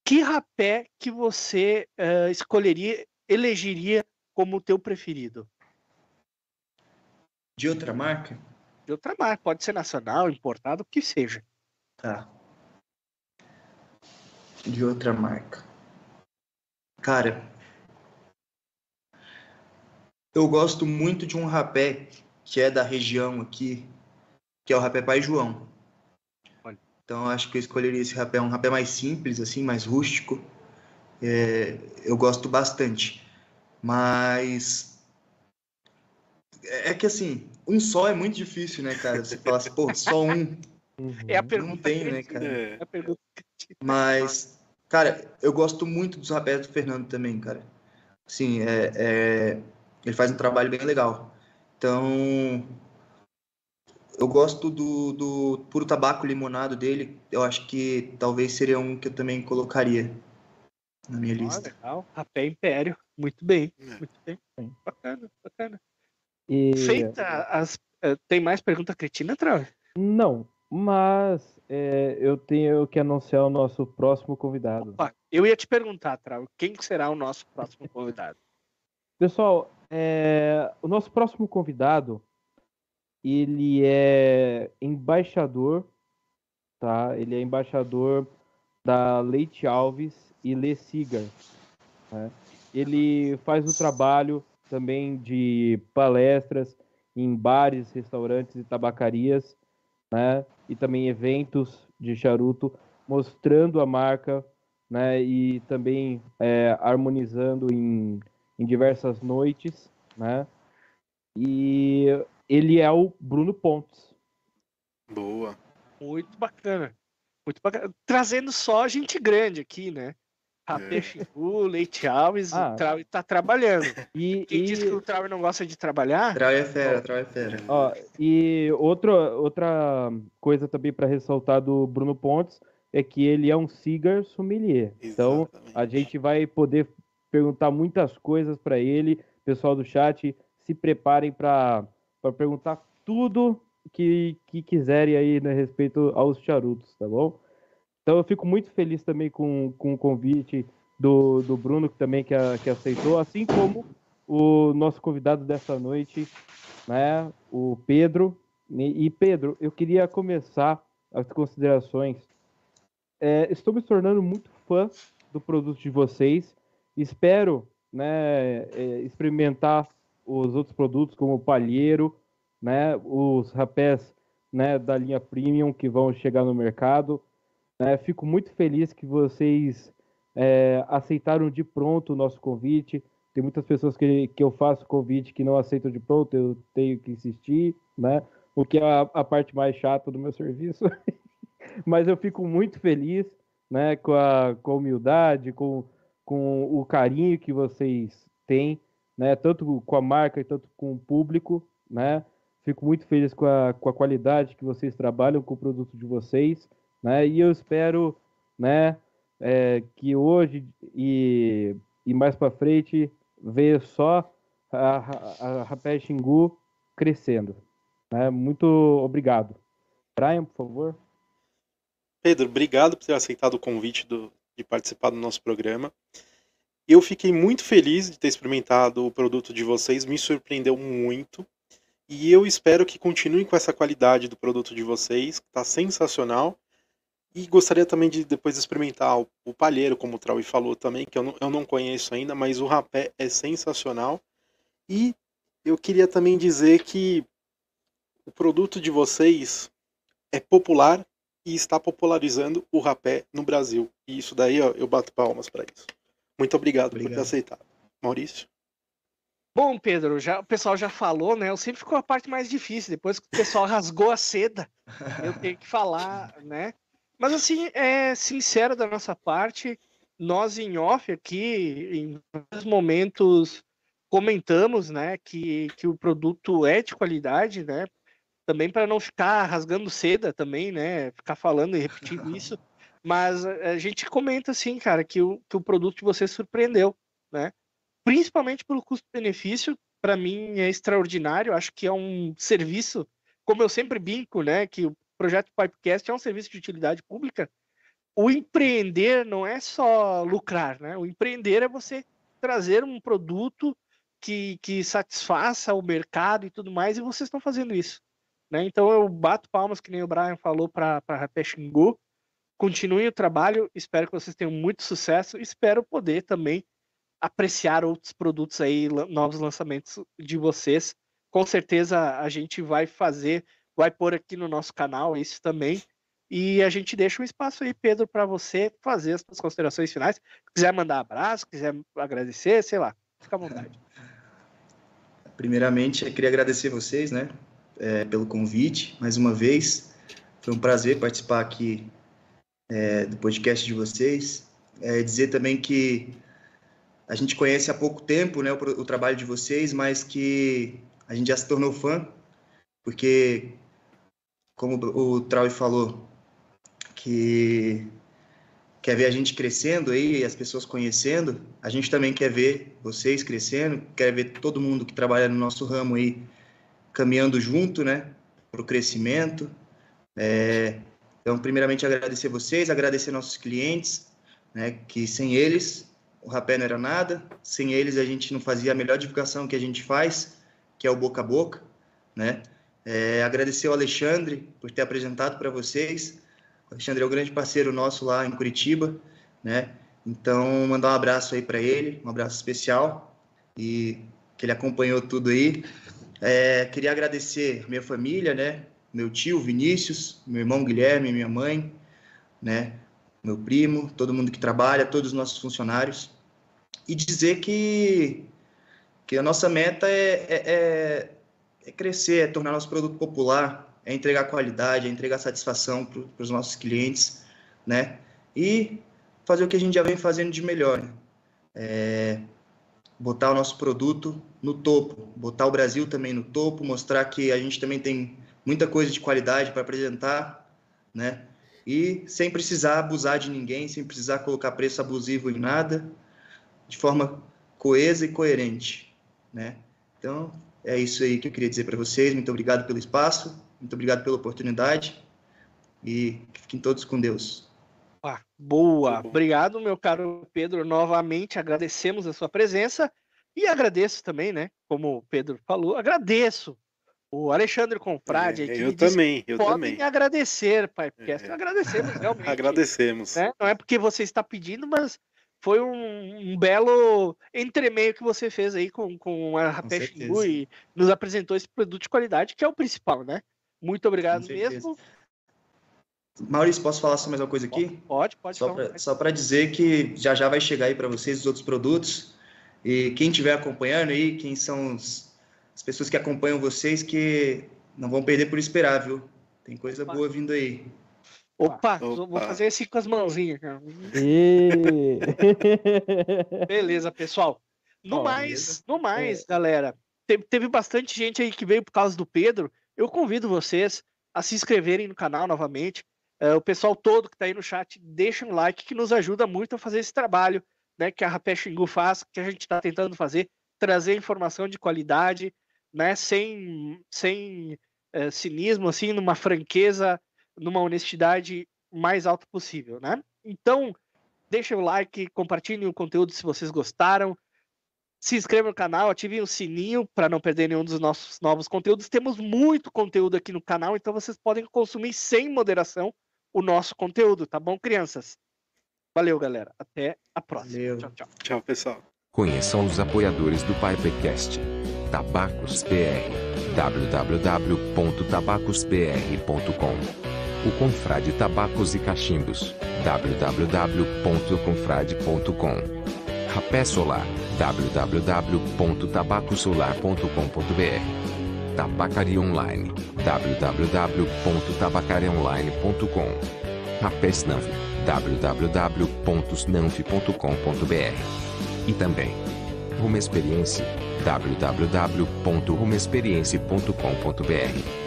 E: que rapé que você eh, escolheria, elegeria como o teu preferido?
F: De outra marca?
E: De outra marca, pode ser nacional, importado, o que seja.
F: Tá. De outra marca. Cara, eu gosto muito de um rapé que é da região aqui, que é o rapé Pai João. Então eu acho que eu escolheria esse rapé, um rapé mais simples, assim, mais rústico. É, eu gosto bastante. Mas é é que assim, um só é muito difícil, né, cara? Você fala assim, pô, só um.
C: Uhum.
E: É a
F: Não
E: pergunta
F: tem, né, cara?
E: é a pergunta
F: Mas, cara, eu gosto muito dos rapés do Fernando também, cara. Sim, é, é- ele faz um trabalho bem legal. Então, eu gosto do, do puro tabaco limonado dele. Eu acho que talvez seria um que eu também colocaria na minha
E: Ah,
F: lista.
E: legal. Rapé Império. Muito bem.
D: É.
E: Muito bem. Bacana, bacana.
C: E...
E: Feita as. eh, Tem mais pergunta cretina, Trau?
C: Não, mas é, eu tenho que anunciar o nosso próximo convidado.
E: Opa, eu ia te perguntar, Trau, quem que será o nosso próximo convidado?
C: Pessoal, é, o nosso próximo convidado, ele é embaixador, tá? Ele é embaixador da Leite Alves e Le Cigar. né? Ele faz o trabalho também de palestras em bares, restaurantes e tabacarias, né? E também eventos de charuto, mostrando a marca, né? E também é, harmonizando em em diversas noites, né? E ele é o Bruno Pontes.
D: Boa.
E: Muito bacana. Muito bacana. Trazendo só gente grande aqui, né? Rapé
D: É.
E: Xingu, Leite Alves,
C: Ah.
E: o Trau tá trabalhando.
C: E,
E: Quem
C: e,
E: diz que o Trau não gosta de trabalhar,
F: Trau é fera, Trau é fera.
C: ó, e outra, outra coisa também para ressaltar do Bruno Pontes é que ele é um cigar sommelier. Então,
D: Exatamente.
C: a gente vai poder perguntar muitas coisas para ele. Pessoal do chat, se preparem para perguntar tudo que, que quiserem aí né, respeito aos charutos, tá bom? Então eu fico muito feliz também com, com o convite do, do Bruno, que também que, a- que aceitou, assim como o nosso convidado dessa noite, né, o Pedro. E, Pedro, eu queria começar as considerações. É, estou me tornando muito fã do produto de vocês. Espero né, é, experimentar os outros produtos, como o palheiro, né, os rapés né, da linha premium que vão chegar no mercado. Né. Fico muito feliz que vocês é, aceitaram de pronto o nosso convite. Tem muitas pessoas que, que eu faço convite que não aceitam de pronto, eu tenho que insistir, né? O que é a, a parte mais chata do meu serviço. Mas eu fico muito feliz, né, com a, com a humildade, com, com o carinho que vocês têm, né, tanto com a marca e tanto com o público, né? Fico muito feliz com a, com a qualidade que vocês trabalham com o produto de vocês, né? E eu espero, né, é, que hoje e, e mais para frente veja só a, a, Rapé Xingu crescendo, né? Muito obrigado. Brian, por favor.
D: Pedro, obrigado por ter aceitado o convite do- de participar do nosso programa. Eu fiquei muito feliz de ter experimentado o produto de vocês, me surpreendeu muito. E eu espero que continuem com essa qualidade do produto de vocês, que está sensacional. E gostaria também de depois experimentar o, o palheiro, como o Traui falou também, que eu não, eu não conheço ainda, mas o rapé é sensacional. E eu queria também dizer que o produto de vocês é popular e está popularizando o rapé no Brasil. E isso daí, ó, eu bato palmas para isso. Muito obrigado, por ter
F: Obrigado.
D: aceitado. Maurício?
E: Bom, Pedro, já, o pessoal já falou, né? Eu sempre ficou a parte mais difícil. Depois que o pessoal rasgou a seda, eu tenho que falar, né? Mas assim, é sincero da nossa parte, nós em off aqui, em vários momentos, comentamos, né, que, que o produto é de qualidade, né? Também para não ficar rasgando seda também, né? Ficar falando e repetindo isso. Mas a gente comenta assim, cara, que o, que o produto de você surpreendeu, né? Principalmente pelo custo-benefício, para mim é extraordinário. Acho que é um serviço, como eu sempre brinco, né? Que o projeto Pipecast é um serviço de utilidade pública. O empreender não é só lucrar, né? O empreender é você trazer um produto que, que satisfaça o mercado e tudo mais, e vocês estão fazendo isso. Né? Então eu bato palmas, que nem o Brian falou, para a Rapé Xingu. Continuem o trabalho, espero que vocês tenham muito sucesso. Espero poder também apreciar outros produtos aí, novos lançamentos de vocês. Com certeza a gente vai fazer, vai pôr aqui no nosso canal isso também. E a gente deixa um espaço aí, Pedro, para você fazer as suas considerações finais. Se quiser mandar abraço, quiser agradecer, sei lá, fica à vontade.
F: Primeiramente, eu queria agradecer vocês, né, é, pelo convite, mais uma vez. Foi um prazer participar aqui é, do podcast de vocês. É, dizer também que a gente conhece há pouco tempo, né, o, o trabalho de vocês, mas que a gente já se tornou fã, porque, como o Trau falou, que quer ver a gente crescendo aí, as pessoas conhecendo, a gente também quer ver vocês crescendo, quer ver todo mundo que trabalha no nosso ramo aí caminhando junto, né, para o crescimento. É, então, primeiramente, agradecer vocês, agradecer nossos clientes, né, que sem eles o rapé não era nada, sem eles a gente não fazia a melhor divulgação que a gente faz, que é o boca a boca, né? É, agradecer ao Alexandre por ter apresentado para vocês. O Alexandre é um grande parceiro nosso lá em Curitiba, né? Então, mandar um abraço aí para ele, um abraço especial e que ele acompanhou tudo aí. É, queria agradecer minha família, né? Meu tio Vinícius, meu irmão Guilherme, minha mãe, né? Meu primo, todo mundo que trabalha, todos os nossos funcionários e dizer que, que a nossa meta é, é, é, é crescer, é tornar nosso produto popular, é entregar qualidade, é entregar satisfação para os nossos clientes, né? E fazer o que a gente já vem fazendo de melhor, né? É, botar o nosso produto no topo, botar o Brasil também no topo, mostrar que a gente também tem muita coisa de qualidade para apresentar, né? E sem precisar abusar de ninguém, sem precisar colocar preço abusivo em nada, de forma coesa e coerente, né? Então, é isso aí que eu queria dizer para vocês. Muito obrigado pelo espaço, muito obrigado pela oportunidade e fiquem todos com Deus.
E: Ah, boa, obrigado, meu caro Pedro. Novamente agradecemos a sua presença e agradeço também, né? Como o Pedro falou, agradeço o Alexandre Confrade.
D: É, eu também, eu
E: podem
D: também.
E: agradecer, Pipecast. É. Agradecemos, realmente.
D: Agradecemos.
E: Né? Não é porque você está pedindo, mas foi um, um, belo entremeio que você fez aí com, com a Rapé Xingu e nos apresentou esse produto de qualidade, que é o principal, né? Muito obrigado mesmo.
F: Maurício, posso falar só mais uma coisa aqui?
E: Pode, pode.
F: Só para dizer que já já vai chegar aí para vocês os outros produtos. E quem estiver acompanhando aí, quem são os, as pessoas que acompanham vocês, que não vão perder por esperar, viu? Tem coisa boa vindo aí.
E: Opa, Opa, vou fazer assim com as mãozinhas. beleza, pessoal. No oh, mais, beleza. no mais, é. galera, teve, teve bastante gente aí que veio por causa do Pedro. Eu convido vocês a se inscreverem no canal novamente. É, o pessoal todo que está aí no chat, deixa um like que nos ajuda muito a fazer esse trabalho né, que a Rapé Xingu faz, que a gente está tentando fazer, trazer informação de qualidade, né, sem, sem é, cinismo, assim, numa franqueza numa honestidade mais alta possível, né? Então, deixem o like, compartilhem o conteúdo se vocês gostaram. Se inscrevam no canal, ativem o sininho para não perder nenhum dos nossos novos conteúdos. Temos muito conteúdo aqui no canal, então vocês podem consumir sem moderação o nosso conteúdo, tá bom, crianças? Valeu, galera. Até a próxima. Valeu. Tchau, tchau.
D: Tchau, pessoal.
B: Conheçam os apoiadores do Pipecast. Tabacos PR. www.tabacospr.com o Confrade Tabacos e Cachimbos, www.confrade.com. Rapé Solar, www.tabacosolar.com.br. Tabacaria Online, www.tabacariaonline.com. Rapé Snanf, www.snanf.com.br. E também, Rumo Experiência, www.rumexperiência.com.br.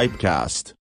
B: Pipecast